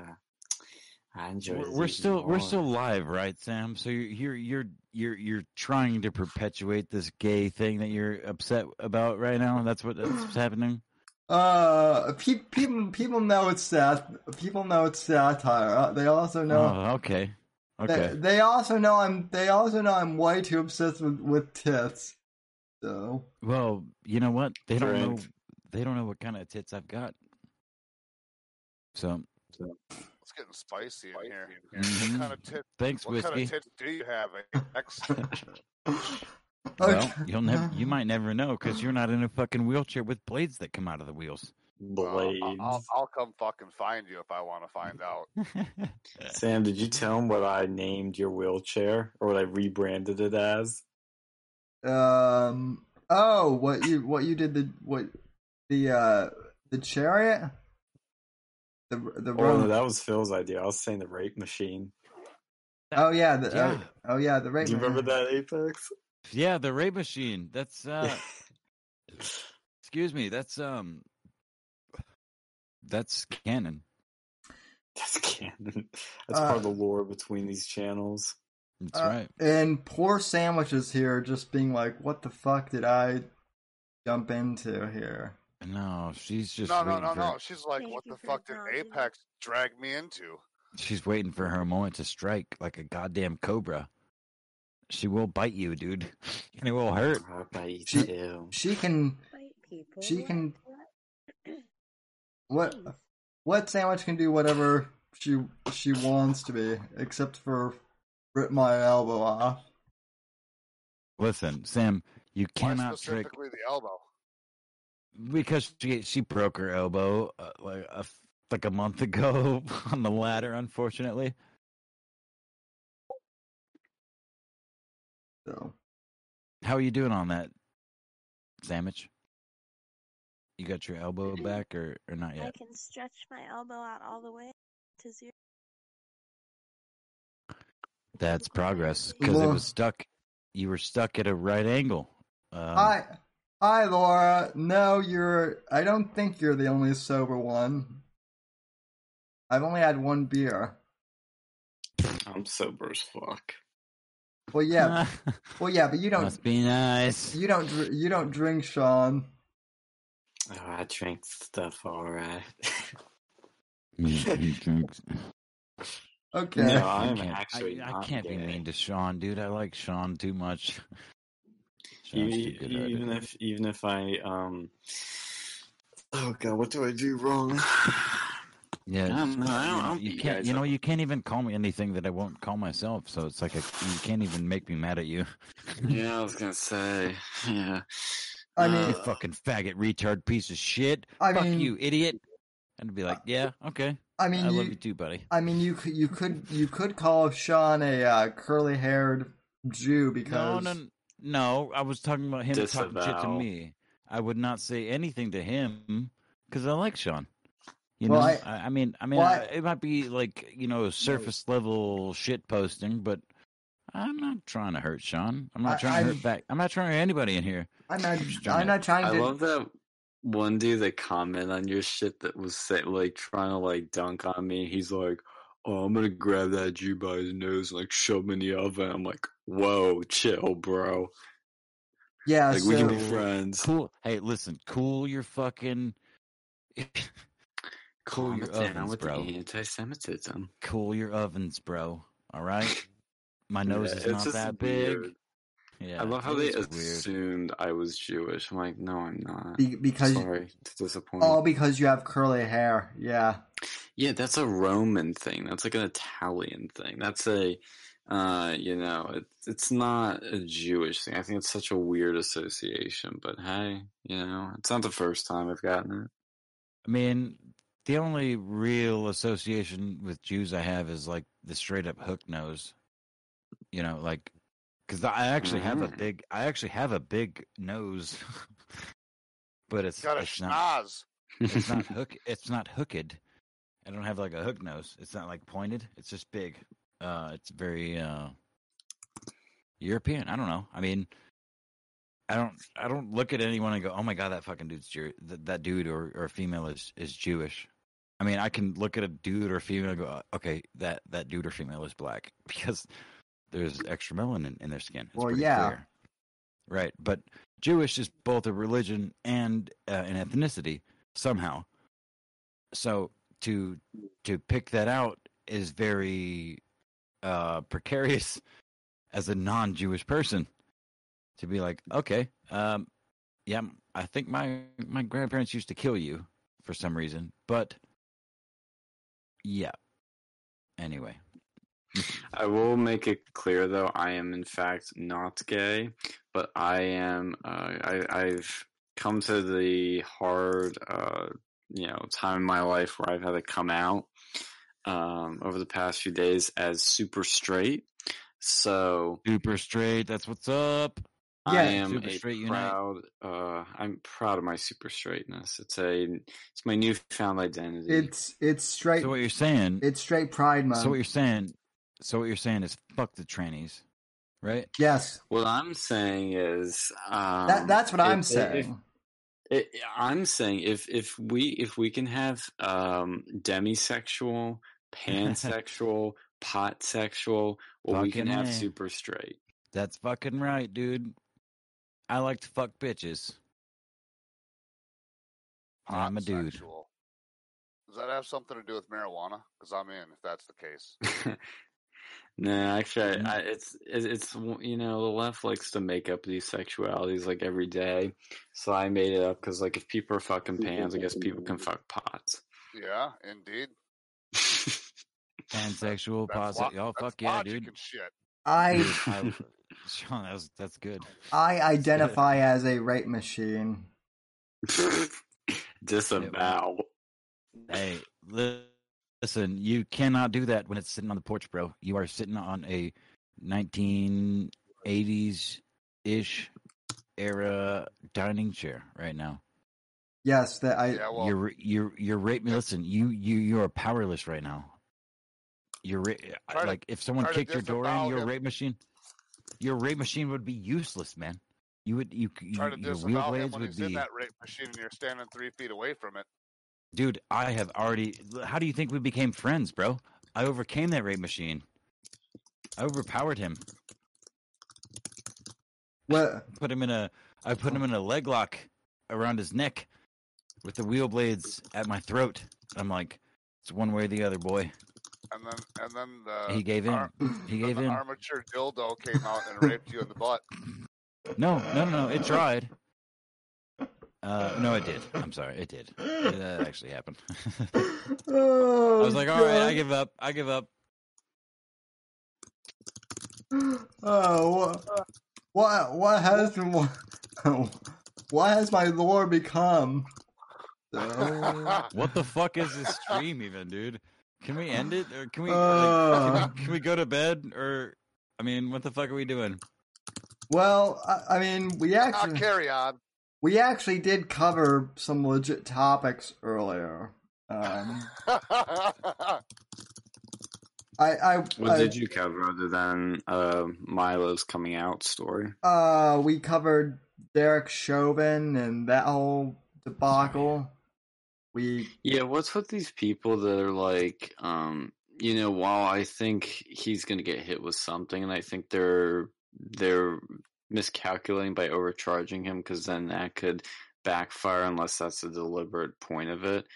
I enjoyed we're, we're even still we're still live, right, Sam? So you're you're you're you're you're trying to perpetuate this gay thing that you're upset about right now. That's what that's happening. Uh, pe- people, people know it's sat, people know it's satire. Uh, They also know, Oh, okay, okay. they also know I'm, they also know I'm way too obsessed with, with tits. So, Well, you know what? They don't know. They don't know what kind of tits I've got. So It's getting spicy in here. Mhm. What kind of tit? thanks, What kind of tits do you have, X? Well, you'll never. You might never know because you're not in a fucking wheelchair with blades that come out of the wheels. Blades. I'll, I'll, I'll come fucking find you if I want to find out. Sam, did you tell him what I named your wheelchair or what I rebranded it as? Um. Oh, what you what you did the what the uh the chariot. The the Oh, no, that was Phil's idea. I was saying the rape machine. Oh yeah. The, Yeah. Oh, oh yeah. The rape. Do you remember that, Apex? Yeah, the ray machine. That's uh. excuse me. That's um. That's canon. That's canon. That's part of the lore between these channels. That's Uh, right. And poor sandwiches here, just being like, "What the fuck did I jump into here?" No, she's just no, no, waiting no, for no. She's like, Thank what the fuck did acknowledging. Apex drag me into? she's waiting for her moment to strike like a goddamn cobra. She will bite you, dude, and it will hurt. I bite She- too. She can. Bite people. She can- What? What? Sandwich can do whatever she she wants to be, except for rip my elbow off. Listen, Sam, you Why cannot trick specifically the elbow? because she she broke her elbow uh, like a, f- like a month ago on the ladder. Unfortunately, So how are you doing on that sandwich? You got your elbow back or or not yet? I can stretch my elbow out all the way to zero. That's progress because it was stuck. You were stuck at a right angle. Um, hi, hi, Laura. No, you're. I don't think you're the only sober one. I've only had one beer. I'm sober as fuck. Well, yeah. well, yeah, but you don't. Must be nice. You don't. dr- You don't drink, Sean. Oh, I drink stuff alright. He- he drinks. Okay. No, I I'm can't, actually I, I can't be mean to Sean, dude. I like Sean too much. Sean's too E- even if even if I um oh god what do I do wrong Yeah, I don't know, I don't- you, I don't you can't. guys You know, up. you can't even call me anything that I won't call myself. So it's like a, you can't even make me mad at you. yeah I was gonna say yeah I mean, Uh, fucking faggot, retard, piece of shit. I Fuck mean, you, idiot. And I'd be like, yeah, okay. I mean, I you, love you too, buddy. I mean, you could, you could, you could call Sean a uh, curly-haired Jew because no, no. no. I was talking about him talking shit to me. I would not say anything to him because I like Sean. You Well, know, I- I, I mean, I mean, well, I, I- it might be like you know surface level shit posting, but I'm not trying to hurt Sean. I'm not I- trying to I'm- hurt back. I'm not trying to hurt anybody in here. I'm not, just trying I'm to- not trying I love that one dude that comment on your shit that was say, like trying to like dunk on me he's like oh I'm gonna grab that Jew by his nose and like shove him in the oven I'm like whoa chill bro yeah, like we can be friends Cool. Hey, listen, cool your fucking. cool Calm your it down ovens, with bro. anti-Semitism Cool your ovens, bro. All right. My nose Yeah, is not just that big. weird. Yeah, I love how they is weird. assumed I was Jewish. I'm like, no, I'm not. be, because Sorry to disappoint. all because you have curly hair. Yeah, Yeah, that's a Roman thing. That's like an Italian thing. That's a, uh, you know, it's it's not a Jewish thing. I think it's such a weird association. But hey, you know, it's not the first time I've gotten it. I mean, the only real association with Jews I have is like the straight up hook nose. You know, like because I actually have a Mhm. big, I actually have a big nose, but it's Got a it's not schnoz. it's not hook it's not hooked. I don't have like a hook nose. It's not like pointed. It's just big. Uh, it's very uh European. I don't know. I mean, I don't I don't look at anyone and go, "Oh my god, that fucking dude's Jew- that, that dude or or female is is Jewish." I mean, I can look at a dude or female and go, "Uh, "Okay, that that dude or female is black because there's extra melanin in their skin." It's Well, yeah. clear. Right, but Jewish is both a religion and uh, an ethnicity somehow. So to to pick that out is very uh, precarious as a non-Jewish person to be like, okay, um, yeah, I think my my grandparents used to kill you for some reason, but yeah. Anyway, I will make it clear, though, I am in fact not gay, but I am. Uh, I, I've come to the hard, uh, you know, time in my life where I've had to come out um, over the past few days as super straight. So super straight. That's what's up. I Yeah. am Super a straight unite. proud. Uh, I'm proud of my super straightness. It's a. It's my newfound identity. It's it's straight. So what you're saying? It's straight Pride Month. So what you're saying? So what you're saying is fuck the trannies, right? yes, what I'm saying is. Um, that that's what I'm if- if- saying. It, I'm saying if if we if we can have um demisexual, pansexual, pot sexual, well we can Fucking have A. super straight. That's fucking right, dude. I like to fuck bitches. I'm a dude. Sexual. Does that have something to do with marijuana? Because I'm in, if that's the case. no, actually. I, mm-hmm. I, it's it, it's you know the left likes to make up these sexualities like every day, so I made it up because like if people are fucking pans, I guess people can fuck pots. Yeah, indeed. Pansexual, That's positive. lo- Oh that's fuck yeah, dude. shit. Dude, I, Sean, that was that's good. I identify as a rape machine. Disavow. Hey, listen, you cannot do that when it's sitting on the porch, bro. You are sitting on a 1980s ish era dining chair right now. Yes, that I. Yeah, well, you're you're you're rape. Me listen, you you you are powerless right now. You're ra- Try to- like if someone kicked your door disavow in, your him. rape machine, your rape machine would be useless, man. You would you, you try to your wheel disavow him blades when would he's in be, that rape machine and you're standing three feet away from it. dude. I have already. How do you think we became friends, bro? I overcame that rape machine. I overpowered him. What? Put him in a. I put him in a leg lock around his neck, with the wheel blades at my throat. I'm like, it's one way or the other, boy. And then and then the he gave in. ar- he gave the in. armature dildo came out and raped you in the butt. No, no, no, no. It tried. Uh, no, it did. I'm sorry, it did. That actually happened. Oh, I was like, all right, I give up. I give up. Oh, what? What? What has what has my lore become? Oh. What the fuck is this stream even, dude? Can we end it, or can we? like, Uh. can, we can we go to bed, or I mean, what the fuck are we doing? Well, I, I mean, we I'll actually carry on. we actually did cover some legit topics earlier. Um, I, I, What I- did you cover other than uh, Milo's coming out story? Uh, we covered Derek Chauvin and that whole debacle. We Yeah, what's with these people that are like, um, you know, while I think he's going to get hit with something, and I think they're they're miscalculating by overcharging him because then that could backfire unless that's the deliberate point of it.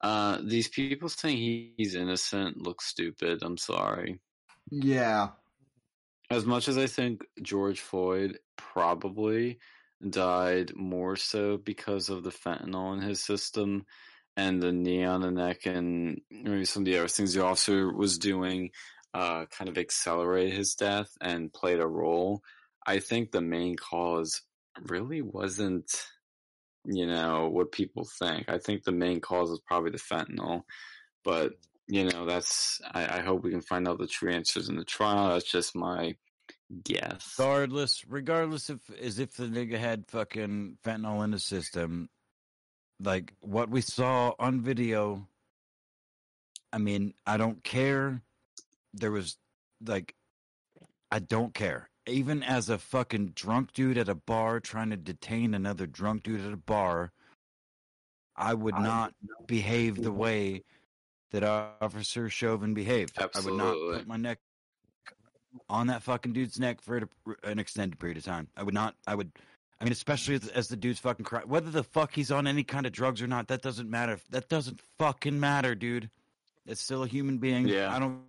Uh, these people saying he, he's innocent look stupid. I'm sorry. yeah. As much as I think George Floyd probably died more so because of the fentanyl in his system and the knee on the neck and maybe some of the other things the officer was doing uh, kind of accelerated his death and played a role. I think the main cause really wasn't you know what people think. I think the main cause is probably the fentanyl, but you know that's. I, I hope we can find out the true answers in the trial. That's just my guess. Regardless, regardless if as if the nigga had fucking fentanyl in his system, like what we saw on video. I mean, I don't care. There was like, I don't care. Even as a fucking drunk dude at a bar trying to detain another drunk dude at a bar, I would not behave the way that Officer Chauvin behaved. Absolutely. I would not put my neck on that fucking dude's neck for an extended period of time. I would not. I would. I mean, especially as, as the dude's fucking cry. Whether the fuck he's on any kind of drugs or not, that doesn't matter. That doesn't fucking matter, dude. It's still a human being. Yeah. I don't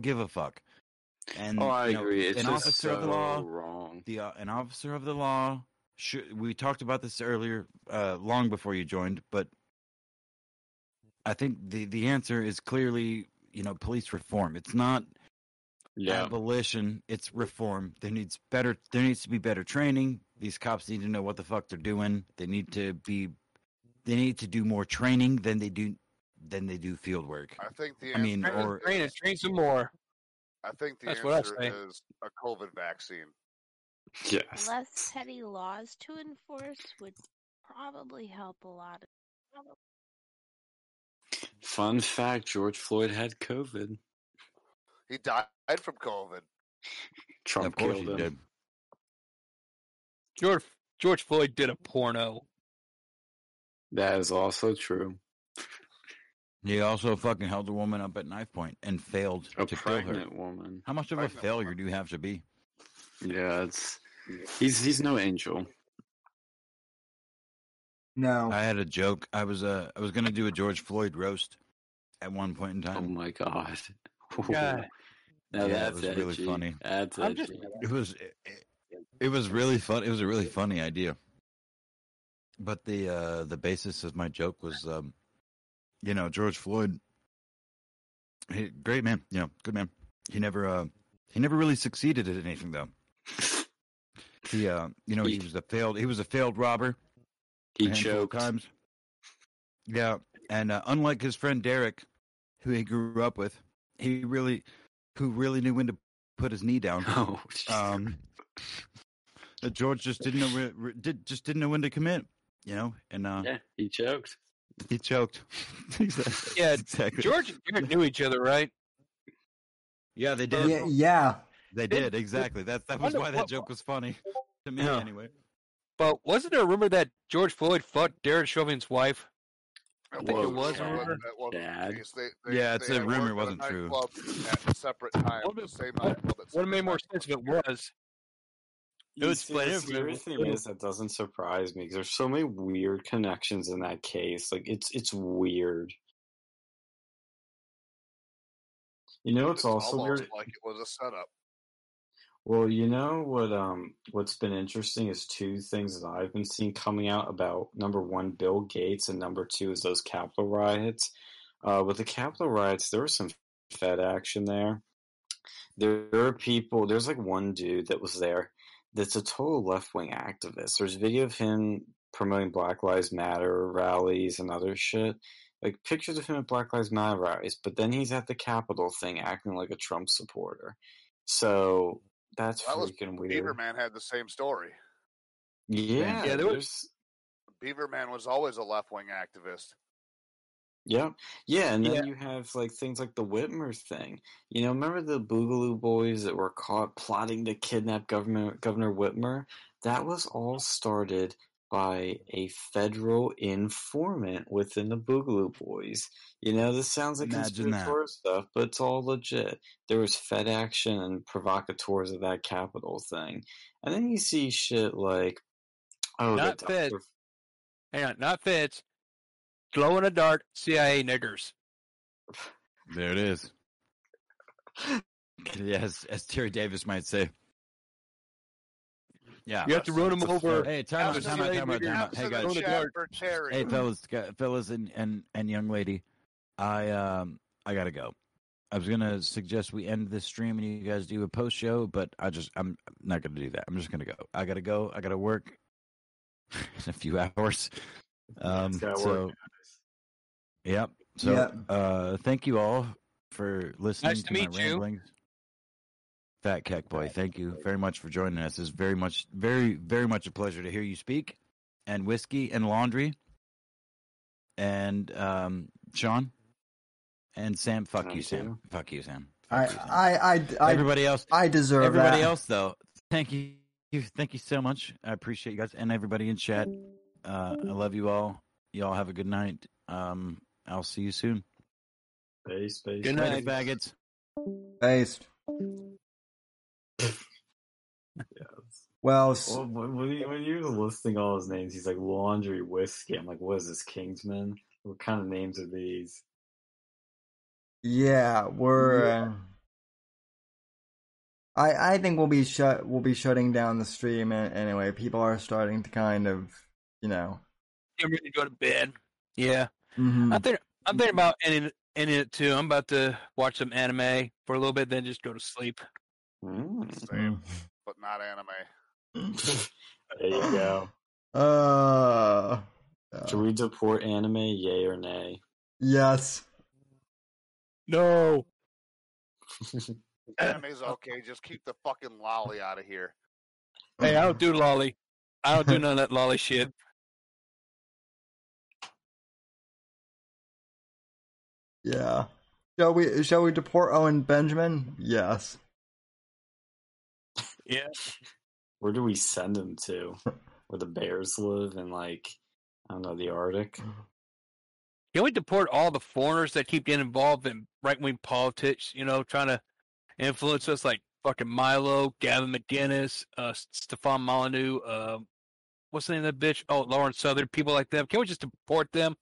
give a fuck. And Oh, I you know, agree. It's an officer so of the law, wrong. the uh, an officer of the law. Should, we talked about this earlier, uh, long before you joined, but I think the the answer is clearly, you know, police reform. It's not Yeah. abolition it's reform there needs better there needs to be better training these cops need to know what the fuck they're doing they need to be they need to do more training than they do than they do field work I think the I mean, answer or- train and train some more. I think the That's what I answer say. is a COVID vaccine. Yes. Less petty laws to enforce would probably help a lot. Of- Fun fact: George Floyd had COVID. He died from COVID. Trump of course killed he him. Did George George Floyd did a porno. That is also true. he also fucking held a woman up at knife point and failed A to kill her woman. how much of a failure do you have to be Yeah, it's he's he's no angel. No. i had a joke i was uh i was gonna do a george floyd roast at one point in time. Oh my god. God. Now Yeah, it that's was really funny. That's I'm just- it was it, it was really fun it was a really funny idea. But the uh the basis of my joke was um you know george floyd he, great man you know good man. He never uh he never really succeeded at anything though. He uh you know he He- was a failed he was a failed robber He choked. times. Yeah and uh, unlike his friend derek who he grew up with he really who really knew when to put his knee down. Oh, um George just didn't know where, where- did just didn't know when to commit, you know, and uh yeah, he choked. he choked. exactly. Yeah, exactly. George and Derek knew each other, right? Yeah, they did. Yeah, yeah. They did exactly. That that was why that joke was funny to me Yeah. anyway. But wasn't there a rumor that George Floyd fucked Derek Chauvin's wife? I think it was a rumor. wasn't- that wasn't the Bad. case. They, they, Yeah, it's a rumor, worked at a wasn't true. At separate times, What the same what- What separate made more sense if it was? It You would see, the everything. scary thing is that doesn't surprise me because there's so many weird connections in that case. Like it's it's weird. You know, it's, also weird. like it was a setup. Well, you know what? Um, what's been interesting is two things that I've been seeing coming out about number one, Bill Gates, and number two is those Capitol riots. Uh, with the Capitol riots, there was some Fed action there. There are people. There's like one dude that was there that's a total left wing activist. There's video of him promoting Black Lives Matter rallies and other shit. Like pictures of him at Black Lives Matter rallies, but then he's at the Capitol thing acting like a Trump supporter. So that's That was freaking weird. Beaverman had the same story. Yeah, Yeah, there was- there's Beaverman was always a left wing activist. Yeah, yeah, and then Yeah. you have like things like the Whitmer thing. You know, remember the Boogaloo boys that were caught plotting to kidnap Governor Governor Whitmer? That was all started by a federal informant within the Boogaloo boys. You know, this sounds like conspiratorial stuff, but it's all legit. There was Fed action and provocateurs of that Capitol thing, and then you see shit like, oh, Not Fed. Hang on, not feds. Glow in the dark CIA niggers. There it is. Yes, as Terry Davis might say. Yeah. You have to run them over. Hey, time out, time out, time out, time out. Hey guys, Go to dark. for Terry. hey fellas, fellas, and, and and young lady, I um I gotta go. I was gonna suggest we end this stream and you guys do a post show, but I just I'm not gonna do that. I'm just gonna go. I gotta go. I gotta work. in a few hours. Um, so, work. Yep. So, Yep. uh, thank you all for listening Nice to my meet you. ramblings. Fat Kek Boy, thank you very much for joining us. It's very much, very, very much a pleasure to hear you speak. And whiskey and laundry. And um, Sean and Sam, fuck you, Sam. you. Fuck you, Sam. I, you, Sam. I, I, I, everybody else, I deserve everybody that. else, though. Thank you, thank you so much. I appreciate you guys and everybody in chat. Uh, I love you all. Y'all have a good night. Um, I'll see you soon. Peace, peace. Good night. faggots. Based. Yes. Well, Well, when, when, when you were listing all his names, he's like laundry whiskey. I'm like, what is this, Kingsman? What kind of names are these? yeah, we're. Uh, I I think we'll be shut. We'll be shutting down the stream anyway. People are starting to kind of, you know. I'm ready to go to bed. Yeah. Mhm. I think I'm thinking about ending ending it too. I'm about to watch some anime for a little bit, then just go to sleep. Mm. Same, but not anime. There you go. Uh. Should we deport anime, yay or nay? Yes. No. Anime's okay. Just keep the fucking lolly out of here. Hey, I don't do lolly. I don't do none of that lolly shit. Yeah. Shall we? Shall we deport Owen Benjamin? Yes. Yeah. Where do we send him to? Where the bears live in like I don't know the Arctic. Can we deport all the foreigners that keep getting involved in right wing politics? You know, trying to influence us, like fucking Milo, Gavin McInnes, uh, Stefan Molyneux, uh, what's the name of that bitch? Oh, Lauren Southern, people like them. Can we just deport them?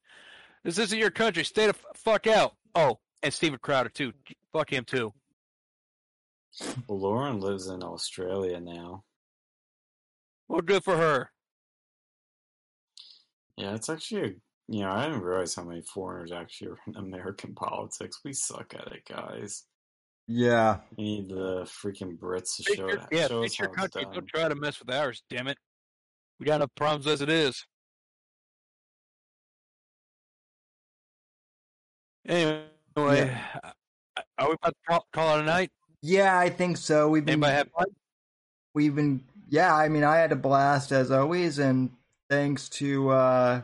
This isn't your country. Stay the f- fuck out. Oh, and Steven Crowder too. Fuck him too. Well, Lauren lives in Australia now. Well, good for her. Yeah, it's actually a you know I didn't realize how many foreigners actually are in American politics. We suck at it, guys. Yeah. We need the freaking Brits to Fix show your, it. yeah, show us fix your how it's country. done. Don't try to mess with ours. Damn it. We got enough problems as it is. Anyway, uh, are we about to call, call it a night? Yeah, I think so. We've been. Have fun? we've been yeah i mean i had a blast as always and thanks to uh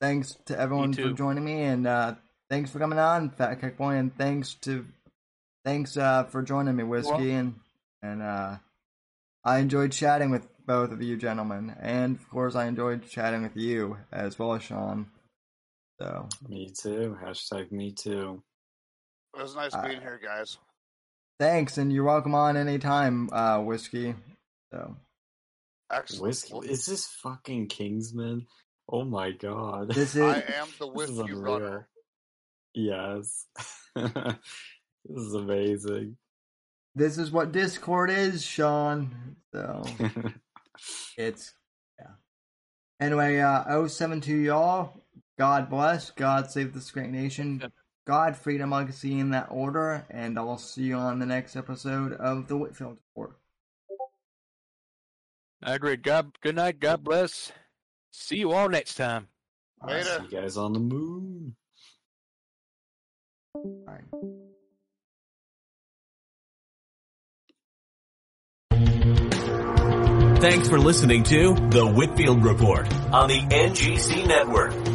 thanks to everyone for joining me and uh thanks for coming on fat kek boy and thanks to thanks uh for joining me whiskey and and uh i enjoyed chatting with both of you gentlemen and of course i enjoyed chatting with you as well as sean so Me too. Hashtag me too. It was nice Uh, being here, guys. thanks and you're welcome on anytime uh whiskey so Excellent. Whiskey is this fucking Kingsman? Oh my god. this is I am the This is whiskey runner. Yes. this is amazing. this is what discord is sean so It's yeah. Anyway, uh 072 y'all. God bless. God save this great nation. God, freedom, legacy in that order, and I'll see you on the next episode of the Whitfield Report. I agree. God, good night. God bless. See you all next time. I'll see you guys on the moon. Alright. Thanks for listening to The Whitfield Report on the NGC Network.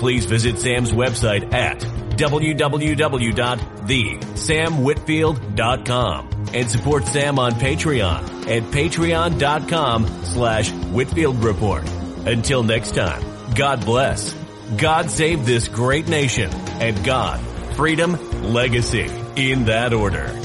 Please visit Sam's website at www.thesamwhitfield.com and support Sam on Patreon at patreon.com slash Whitfield Report. Until next time, God bless, God save this great nation, and God, freedom, legacy, in that order.